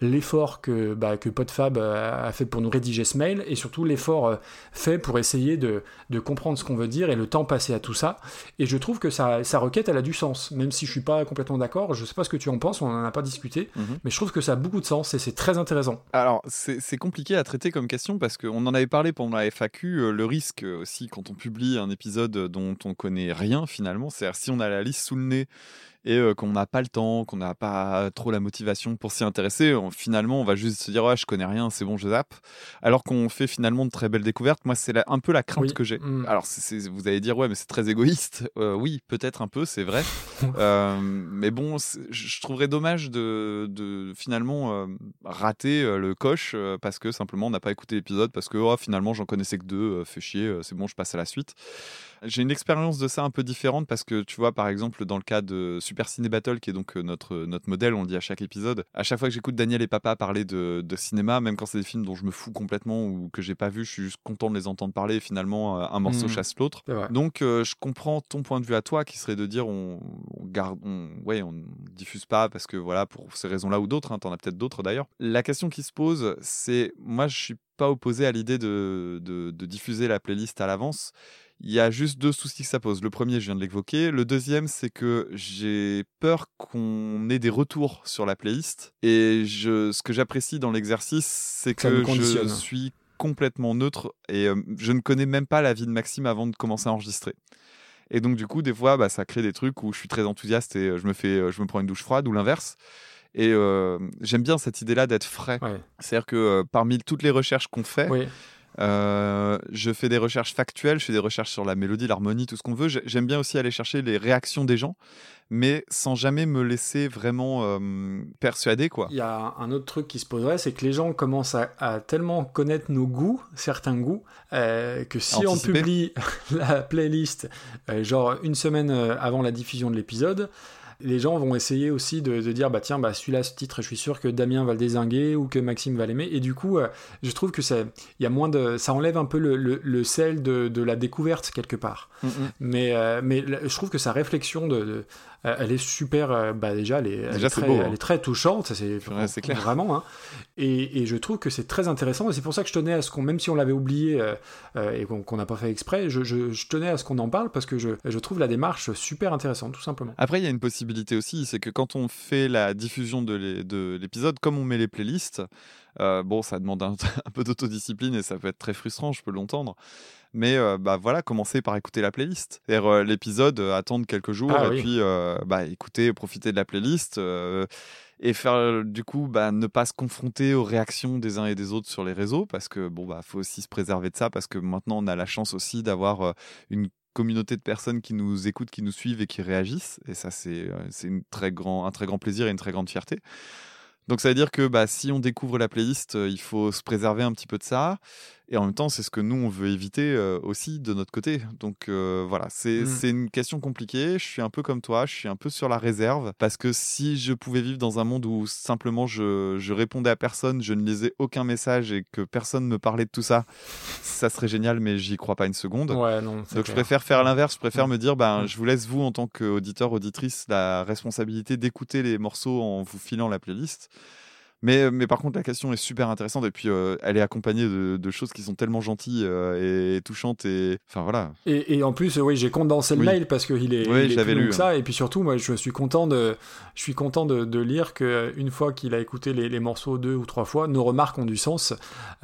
l'effort que, bah, que PodFab a a fait pour nous rédiger ce mail, et surtout l'effort euh, fait pour essayer de, de comprendre ce qu'on veut dire et le temps passé à tout ça. Et je trouve que sa, sa requête, elle a du sens, même si je suis pas complètement d'accord. Je sais pas ce que tu en penses, on en a pas discuté, Mhm. mais je trouve que ça a beaucoup de sens et c'est très intéressant. Alors, c'est compliqué à traiter comme question parce qu'on en avait parlé pendant la FAQ. euh, le risque euh, aussi, quand on publie un épisode dont on connaît rien finalement, c'est-à-dire si on a la liste sous le nez et euh, qu'on n'a pas le temps, qu'on n'a pas trop la motivation pour s'y intéresser, on- finalement, on va juste se dire ouais, je connais rien, c'est bon, je zappe. Alors qu'on fait finalement de très belles découvertes. Moi, c'est un peu la crainte Oui. que j'ai. Mm. Alors, vous allez dire ouais, mais c'est très égoïste. Euh, oui, peut-être un peu, c'est vrai. Euh, mais bon, je trouverais dommage de, de finalement rater le coche parce que simplement on n'a pas écouté l'épisode parce que oh, finalement j'en connaissais que deux, fait chier, c'est bon, je passe à la suite. J'ai une expérience de ça un peu différente parce que tu vois, par exemple, dans le cas de Super Ciné Battle, qui est donc euh, notre, notre modèle, on le dit à chaque épisode, à chaque fois que j'écoute Daniel et Papa parler de, de cinéma, même quand c'est des films dont je me fous complètement ou que j'ai pas vu, je suis juste content de les entendre parler et finalement, euh, un morceau Mhm. chasse l'autre. Donc, euh, je comprends ton point de vue à toi qui serait de dire on, on garde, on, ouais, on diffuse pas parce que voilà, pour ces raisons-là ou d'autres, hein, t'en as peut-être d'autres d'ailleurs. La question qui se pose, c'est moi, je suis pas opposé à l'idée de, de, de diffuser la playlist à l'avance. Il y a juste deux soucis que ça pose. Le premier, je viens de l'évoquer. Le deuxième, c'est que j'ai peur qu'on ait des retours sur la playlist. Et je, ce que j'apprécie dans l'exercice, c'est que je suis complètement neutre et euh, je ne connais même pas la vie de Maxime avant de commencer à enregistrer. Et donc, du coup, des fois, bah, ça crée des trucs où je suis très enthousiaste et euh, je me, fais, euh, je me prends une douche froide ou l'inverse. Et euh, j'aime bien cette idée-là d'être frais. Ouais. C'est-à-dire que euh, parmi toutes les recherches qu'on fait, Oui. Euh, je fais des recherches factuelles, je fais des recherches sur la mélodie, l'harmonie, tout ce qu'on veut. J'ai- J'aime bien aussi aller chercher les réactions des gens, mais sans jamais me laisser vraiment euh, persuader, quoi. Il y a un autre truc qui se poserait, c'est que les gens commencent à, à tellement connaître nos goûts, certains goûts, euh, que si on publie la playlist genre une semaine avant la diffusion de l'épisode, les gens vont essayer aussi de, de dire bah tiens bah celui-là ce titre je suis sûr que Damien va le désinguer ou que Maxime va l'aimer. Et du coup euh, je trouve que ça il y a moins de ça enlève un peu le, le- le sel de, de la découverte quelque part. Mais euh, mais je trouve que sa réflexion de, de- elle est super euh, bah déjà elle est, elle Déjà, est c'est très, beau, hein. elle est très touchante c'est clair. vraiment hein. et, et je trouve que c'est très intéressant et c'est pour ça que je tenais à ce qu'on même si on l'avait oublié euh, euh, et qu'on n'a pas fait exprès je, je- je tenais à ce qu'on en parle parce que je, je trouve la démarche super intéressante tout simplement Après, il y a une possibilité aussi, c'est que quand on fait la diffusion de l'é- de l'épisode, comme on met les playlists, euh, bon, ça demande un, un peu d'autodiscipline et ça peut être très frustrant, je peux l'entendre. Mais euh, bah voilà, commencer par écouter la playlist. Euh, l'épisode, euh, attendre quelques jours Ah et oui. puis euh, bah, écouter, profiter de la playlist et faire du coup bah, ne pas se confronter aux réactions des uns et des autres sur les réseaux parce que bon bah faut aussi se préserver de ça parce que maintenant on a la chance aussi d'avoir une communauté de personnes qui nous écoutent, qui nous suivent et qui réagissent. Et ça, c'est c'est une très grand, un très grand plaisir et une très grande fierté. Donc ça veut dire que bah, si on découvre la playlist, il faut se préserver un petit peu de ça. Et en même temps, c'est ce que nous, on veut éviter euh, aussi de notre côté. Donc euh, voilà, c'est Mm. c'est une question compliquée. Je suis un peu comme toi, je suis un peu sur la réserve. Parce que si je pouvais vivre dans un monde où simplement je, je répondais à personne, je ne lisais aucun message et que personne me parlait de tout ça, ça serait génial, mais j'y crois pas une seconde. ouais non Donc je préfère faire l'inverse, je préfère me dire, ben, Mm. je vous laisse vous en tant qu'auditeur, auditrice, la responsabilité d'écouter les morceaux en vous filant la playlist. Mais, mais par contre, la question est super intéressante et puis euh, elle est accompagnée de, de choses qui sont tellement gentilles euh, et touchantes et enfin voilà. Et, et en plus, oui, j'ai condensé le Oui. mail parce qu'il est, Oui, il est plus long lu, que ça. Et puis surtout, moi, je suis content de, je suis content de, de lire que une fois qu'il a écouté les, les morceaux deux ou trois fois, nos remarques ont du sens.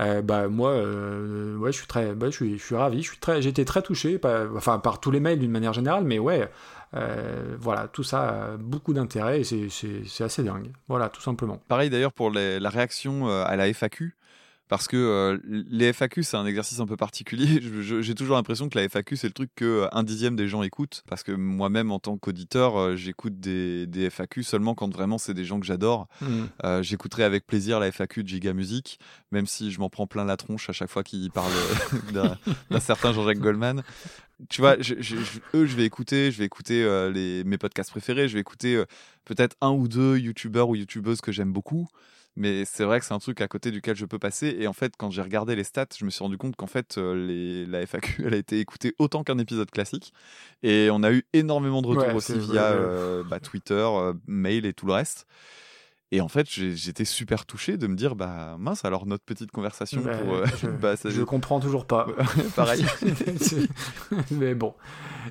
Euh, bah moi, euh, ouais, je suis très, bah, je suis, je suis ravi. Je suis très, j'étais très touché, par, enfin par tous les mails d'une manière générale, mais ouais. Euh, voilà, tout ça a beaucoup d'intérêt et c'est- assez dingue. Voilà, tout simplement. Pareil d'ailleurs pour les- la réaction euh, à la FAQ. Parce que euh, les FAQ, c'est un exercice un peu particulier. J'ai toujours l'impression que la FAQ, c'est le truc que un dixième des gens écoutent. Parce que moi-même, en tant qu'auditeur, j'écoute des, des FAQ seulement quand vraiment c'est des gens que j'adore. Mm. Euh, J'écouterai avec plaisir la FAQ de Giga Music, même si je m'en prends plein la tronche à chaque fois qu'il parle d'un certain Jean-Jacques Goldman. Tu vois, je- je- je- eux, je vais écouter, je vais écouter euh, les, mes podcasts préférés, je vais écouter euh, peut-être un ou deux youtubeurs ou youtubeuses que j'aime beaucoup. Mais c'est vrai que c'est un truc à côté duquel je peux passer. Et en fait, quand j'ai regardé les stats, je me suis rendu compte qu'en fait, euh, les, la FAQ, elle a été écoutée autant qu'un épisode classique. Et on a eu énormément de retours Ouais, aussi via euh, bah, Twitter, mail et tout le reste. Et en fait, j'étais super touché de me dire, bah mince, alors notre petite conversation Bah, pour. euh, je, bah, ça- je comprends toujours pas. Pareil. Mais bon.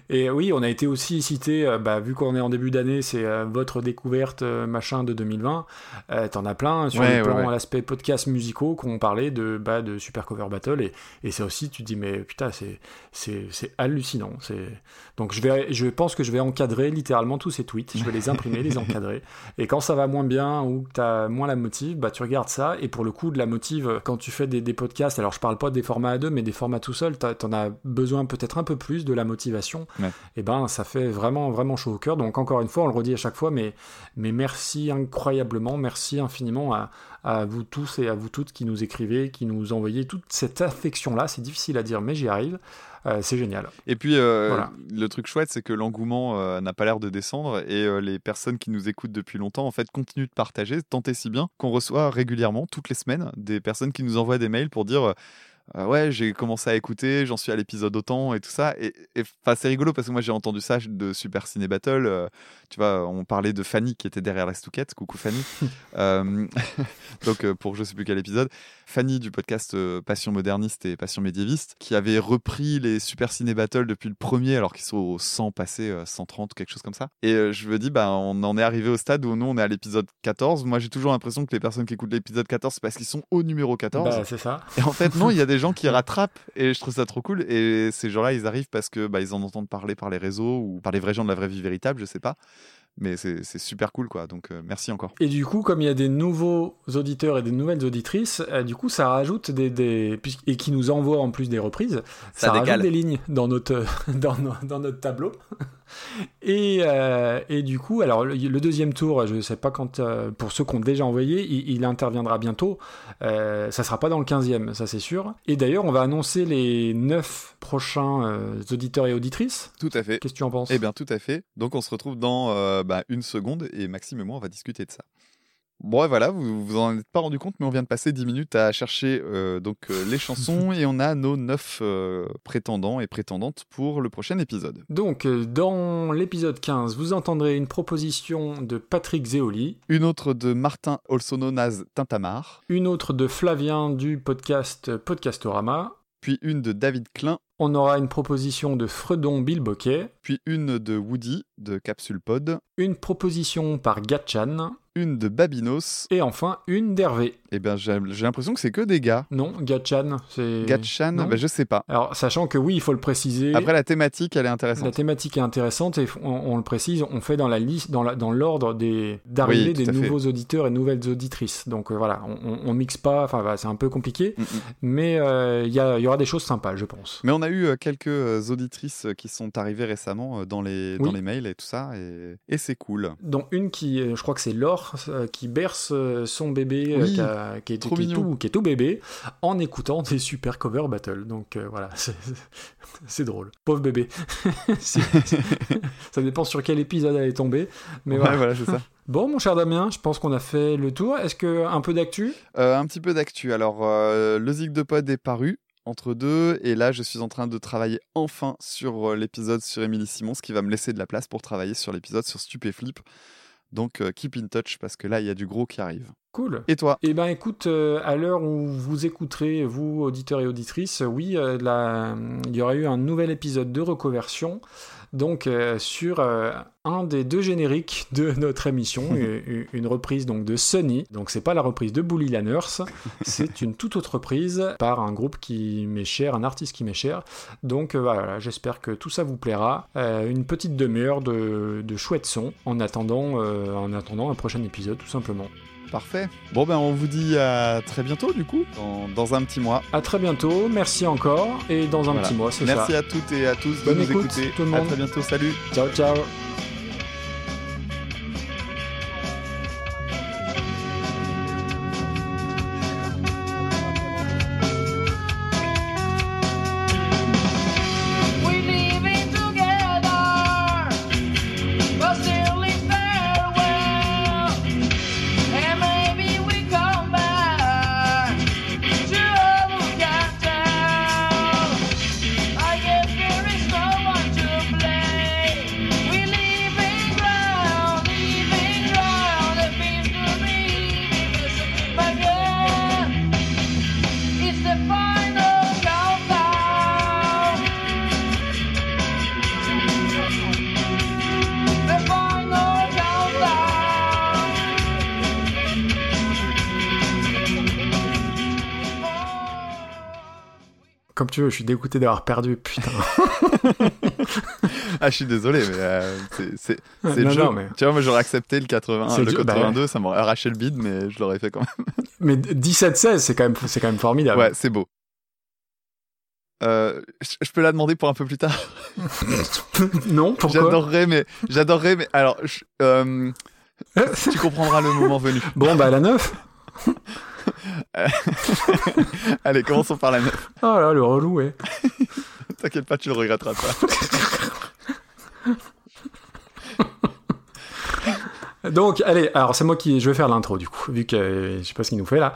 Et oui, on a été aussi cité, euh, bah, vu qu'on est en début d'année, c'est euh, votre découverte euh, machin de 2020. Euh, T'en as plein sur Ouais, le ouais, plan, ouais. l'aspect podcast musicaux qu'on parlait de, bah, de Super Cover Battle. Et, et c'est aussi, tu te dis, mais putain, c'est, hallucinant. Donc je, vais, je pense que je vais encadrer littéralement tous ces tweets. Je vais les imprimer, les encadrer. Et quand ça va moins bien ou que tu as moins la motive, bah, tu regardes ça. Et pour le coup, de la motive, quand tu fais des, des podcasts, alors je parle pas des formats à deux, mais des formats tout seul, t'as- t'en as besoin peut-être un peu plus de la motivation. Ouais. Et ben, ça fait vraiment, vraiment chaud au cœur. Donc encore une fois, on le redit à chaque fois, mais, mais merci incroyablement, merci infiniment à, à vous tous et à vous toutes qui nous écrivez, qui nous envoyez toute cette affection-là. C'est difficile à dire, mais j'y arrive. Euh, c'est génial. Et puis, euh, Voilà. le truc chouette, c'est que l'engouement euh, n'a pas l'air de descendre et les personnes qui nous écoutent depuis longtemps, en fait, continuent de partager, tant et si bien qu'on reçoit régulièrement, toutes les semaines, des personnes qui nous envoient des mails pour dire euh, Ouais, j'ai commencé à écouter, j'en suis à l'épisode autant et tout ça. Et, et, c'est rigolo parce que moi, j'ai entendu ça de Super Ciné Battle. euh, tu vois, on parlait de Fanny qui était derrière la Stouquette. Coucou Fanny. Euh, donc, pour je sais plus quel épisode, Fanny du podcast euh, Passion moderniste et Passion médiéviste, qui avait repris les Super Ciné Battle depuis le premier, alors qu'ils sont au 100 passés, euh, 130, quelque chose comme ça. Et euh, je me dis, bah, on en est arrivé au stade où nous, on est à l'épisode 14. Moi, j'ai toujours l'impression que les personnes qui écoutent l'épisode 14, c'est parce qu'ils sont au numéro 14. Bah, c'est ça. Et en fait, non, il y a des gens qui rattrapent et je trouve ça trop cool. Et ces gens-là, ils arrivent parce que bah, ils en entendent parler par les réseaux ou par les vrais gens de la vraie vie véritable, je sais pas. Mais c'est super cool, quoi. Donc, euh, merci encore. Et du coup, comme il y a des nouveaux auditeurs et des nouvelles auditrices, euh, du coup, ça rajoute des, et qui nous envoient en plus des reprises, Ça ça, rajoute des lignes dans notre dans, no- dans notre tableau. Et, euh, et du coup, alors le, le deuxième tour, je ne sais pas quand, euh, pour ceux qui ont déjà envoyé, il, il interviendra bientôt. Euh, ça sera pas dans le 15e, ça c'est sûr. Et d'ailleurs, on va annoncer les 9 prochains euh, auditeurs et auditrices. Tout à fait. Qu'est-ce que tu en penses? Eh bien, tout à fait. Donc, on se retrouve dans euh, bah, une seconde et Maxime et moi, on va discuter de ça. Bon, voilà, vous vous en êtes pas rendu compte, mais on vient de passer 10 minutes à chercher euh, donc euh, les chansons et on a nos 9 prétendants et prétendantes pour le prochain épisode. Donc, euh, dans l'épisode 15, vous entendrez une proposition de Patrick Zéoli, Une autre de Martin, as Tintamar, une autre de Flavien du podcast Podcastorama. puis une de David Klein, On aura une proposition de Fredon Bilboquet, puis une de Woody de Capsule Pod, une proposition par Gatchan, une de Babinos. et enfin une d'Hervé. Eh bien, j'ai l'impression que c'est que des gars. Non, Gatchan, c'est... Gatchan, ben, je sais pas. Alors, sachant que oui, il faut le préciser. Après, la thématique, elle est intéressante. La thématique est intéressante et on, on le précise, on fait dans la liste, dans la- dans l'ordre des d'arrivée Oui, des fait. nouveaux auditeurs et nouvelles auditrices. Donc euh, voilà, on, on, on mixe pas. Enfin, voilà, c'est un peu compliqué, Mm, mm. mais euh, il y, y aura des choses sympas, je pense. Mais on a eu quelques auditrices qui sont arrivées récemment dans les, dans Oui. les mails et tout ça, et, et c'est cool. dont une qui, je crois que c'est Laure, qui berce son bébé, Oui, qui, a- qui est, qui tout, qui est tout bébé, en écoutant des super cover battle. Donc euh, voilà, c'est- drôle. Pauvre bébé. Ça dépend sur quel épisode elle est tombée. Mais Ouais, voilà. voilà, c'est ça. Bon, mon cher Damien, je pense qu'on a fait le tour. Est-ce que un peu d'actu? Euh, un petit peu d'actu. Alors, euh, le Zig de Pod est paru entre deux, et là, je suis en train de travailler enfin sur euh, l'épisode sur Émilie Simon, ce qui va me laisser de la place pour travailler sur l'épisode sur Stupéflip. Donc, euh, keep in touch, parce que là, il y a du gros qui arrive. Cool. Et toi? Eh ben écoute, euh, à l'heure où vous écouterez, vous auditeurs et auditrices, oui, euh, la- il y aura eu un nouvel épisode de reconversion, donc euh, sur euh, un des deux génériques de notre émission, une, une reprise donc de Sunny. Donc c'est pas la reprise de Bully la Nurse, c'est une toute autre reprise par un groupe qui m'est cher, un artiste qui m'est cher. Donc euh, voilà, j'espère que tout ça vous plaira. Une petite demi-heure de, de chouettes sons en attendant, en attendant un prochain épisode tout simplement. Parfait. Bon, ben, on vous dit à très bientôt, du coup, dans, dans un petit mois. À très bientôt, merci encore, et dans un Voilà. petit mois, c'est ça. Merci à toutes et à tous Bonne de nous écoute, écouter. tout le À monde. très bientôt, salut. Ciao, ciao. Tu veux, je suis dégoûté d'avoir perdu, putain. Ah, je suis désolé, mais euh, c'est le jeu. non, mais- Tu vois, moi, j'aurais accepté le 81, C'est le le jeu, bah 82, ça m'aurait arraché le bide, mais je l'aurais fait quand même. Mais 17-16, c'est quand, même- quand même formidable. Ouais, c'est beau. Euh, je je peux la demander pour un peu plus tard? non, pourquoi? J'adorerais, mais j'adorerais, mais alors, je- euh, tu comprendras le moment venu. Bon, bah la 9 Allez, commençons par la neuf. Oh là, le relou, ouais. T'inquiète pas, tu le regretteras pas. Donc, allez, alors c'est moi qui. Je vais faire l'intro du coup, vu que euh, je sais pas ce qu'il nous fait là.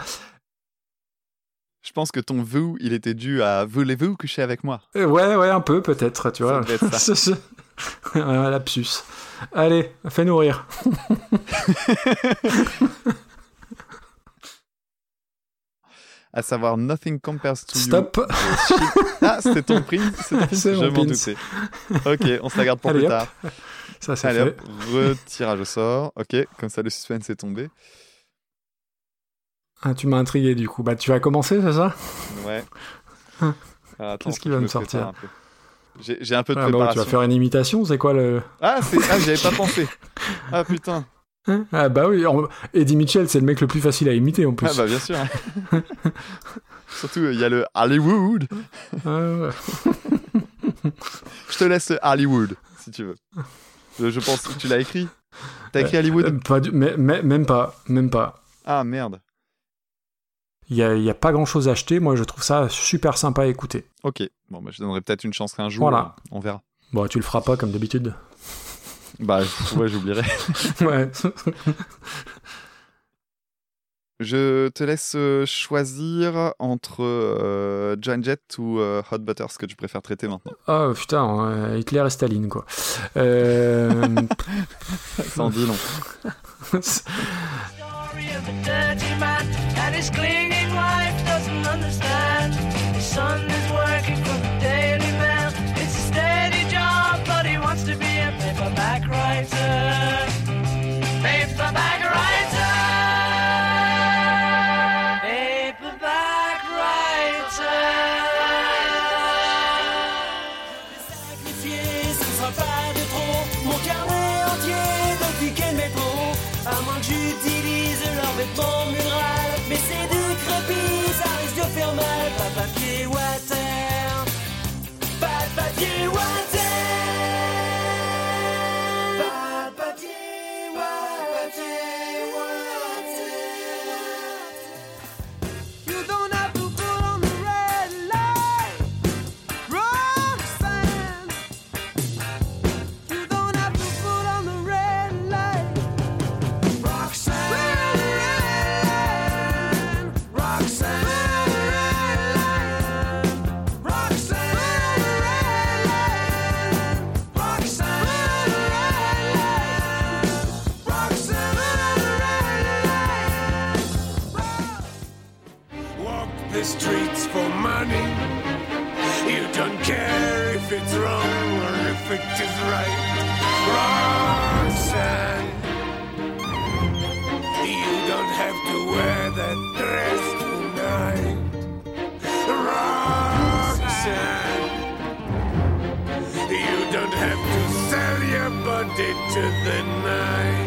Je pense que ton vous, il était dû à voulez-vous coucher avec moi? Euh, Ouais, ouais, un peu peut-être, tu Ça vois. ça. Ce- Un lapsus. Allez, fais-nous rire. À savoir Nothing Compares to Stop. You. Chic. Ah, c'était ton ton C'est Je m'en doutais. Ok, on se la garde pour Allez, plus hop. tard. Ça, c'est Allez fait. hop, retirage au sort. Ok, comme ça le suspense est tombé. Ah, tu m'as intrigué du coup. Bah, tu vas commencer, c'est ça Ouais. Alors, attends, Qu'est-ce qu'il faut va me sortir. J'ai un peu de Ah, bah, Tu préparation. vas faire une imitation, c'est quoi le. Ah, ah j'y avais pas pensé. Ah putain. Hein ah, bah oui, Eddie Mitchell, c'est le mec le plus facile à imiter en plus. Ah bah bien sûr. Surtout, il y a le Hollywood. Ah, ouais. Je te laisse le Hollywood, si tu veux. Je, je pense que tu l'as écrit. T'as écrit Euh, Hollywood pas du- mais- mais- Même pas, même pas. Ah merde. Il y a, il y a pas grand chose à acheter. Moi, je trouve ça super sympa à écouter. Ok. Bon, bah, je donnerai peut-être une chance qu'un jour. Voilà. On verra. Bon, tu le feras pas comme d'habitude. Bah, ouais, j'oublierai. ouais. Je te laisse euh, choisir entre euh, Joan Jett ou euh, Hot Butter, ce que tu préfères traiter maintenant. Ah putain, euh, Hitler et Staline quoi. Euh, Ça en dit long. Streets for money. You don't care if it's wrong or if it is right. Roxanne, you don't have to wear that dress tonight. Roxanne, you don't have to sell your body to the night.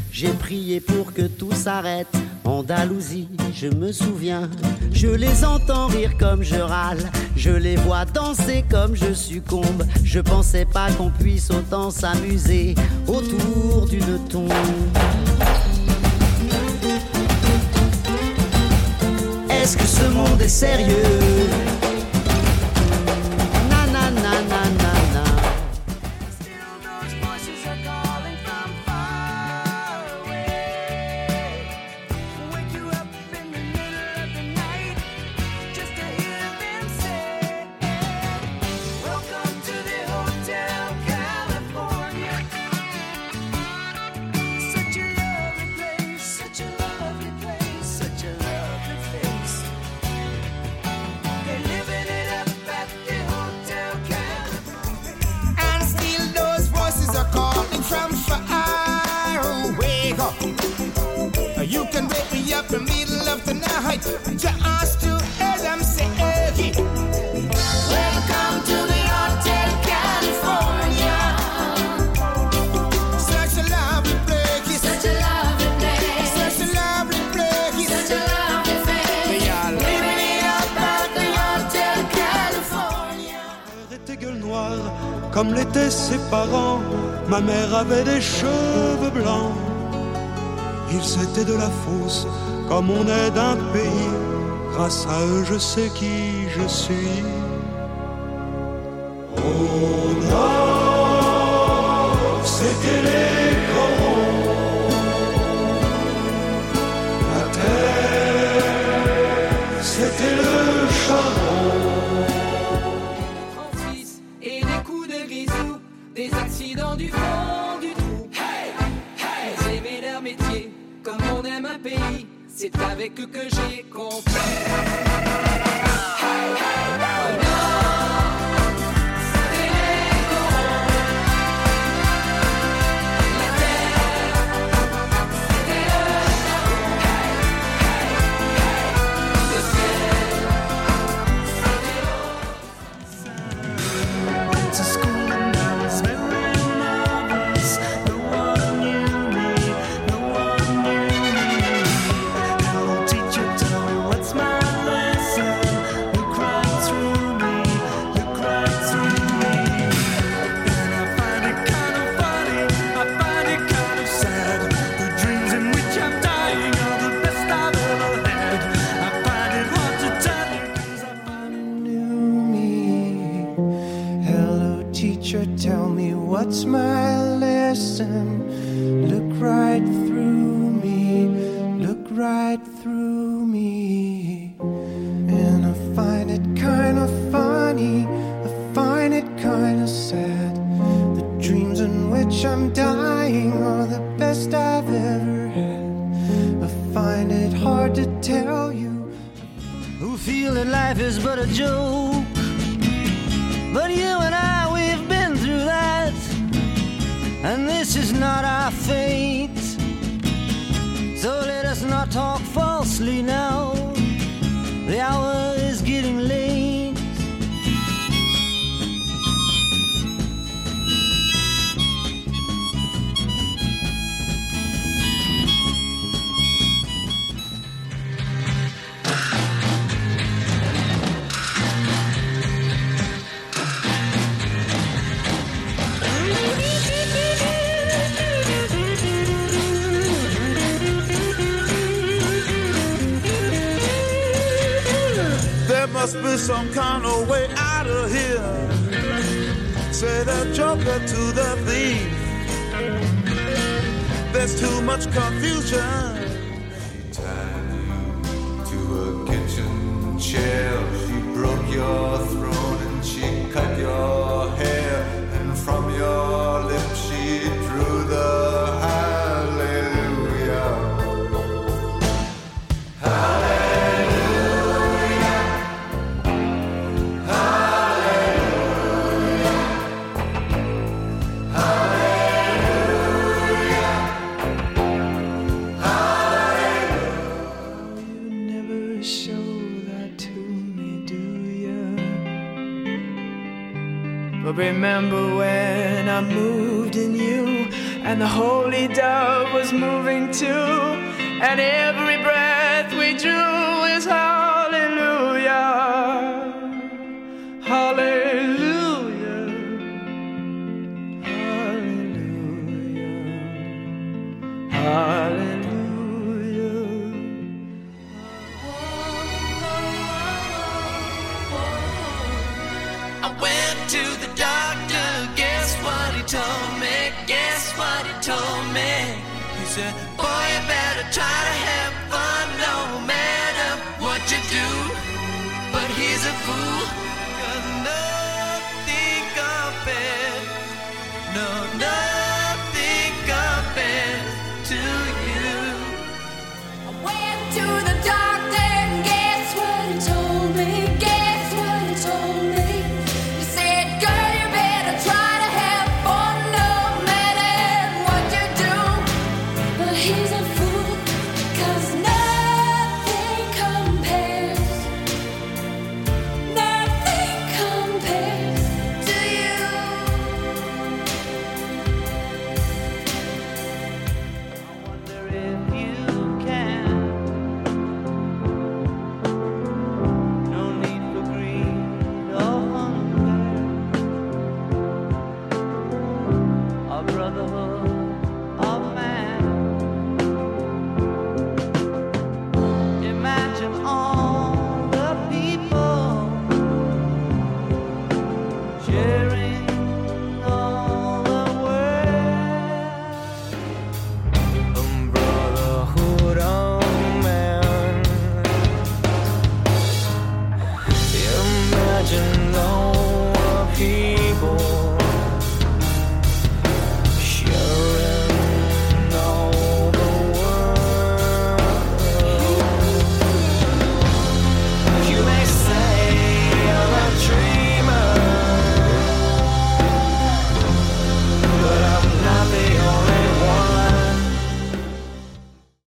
J'ai prié pour que tout s'arrête. Andalousie, je me souviens. Je les entends rire comme je râle. Je les vois danser comme je succombe. Je pensais pas qu'on puisse autant s'amuser autour d'une tombe. Est-ce que ce monde est sérieux? Ils étaient de la fosse, comme on est d'un pays. Grâce à eux, je sais qui je suis. On a, c'était les C'est avec eux que j'ai compris. is but a joke. must be some kind of way out of here. Say the joker to the thief. There's too much confusion. and the holy dove was moving too, and every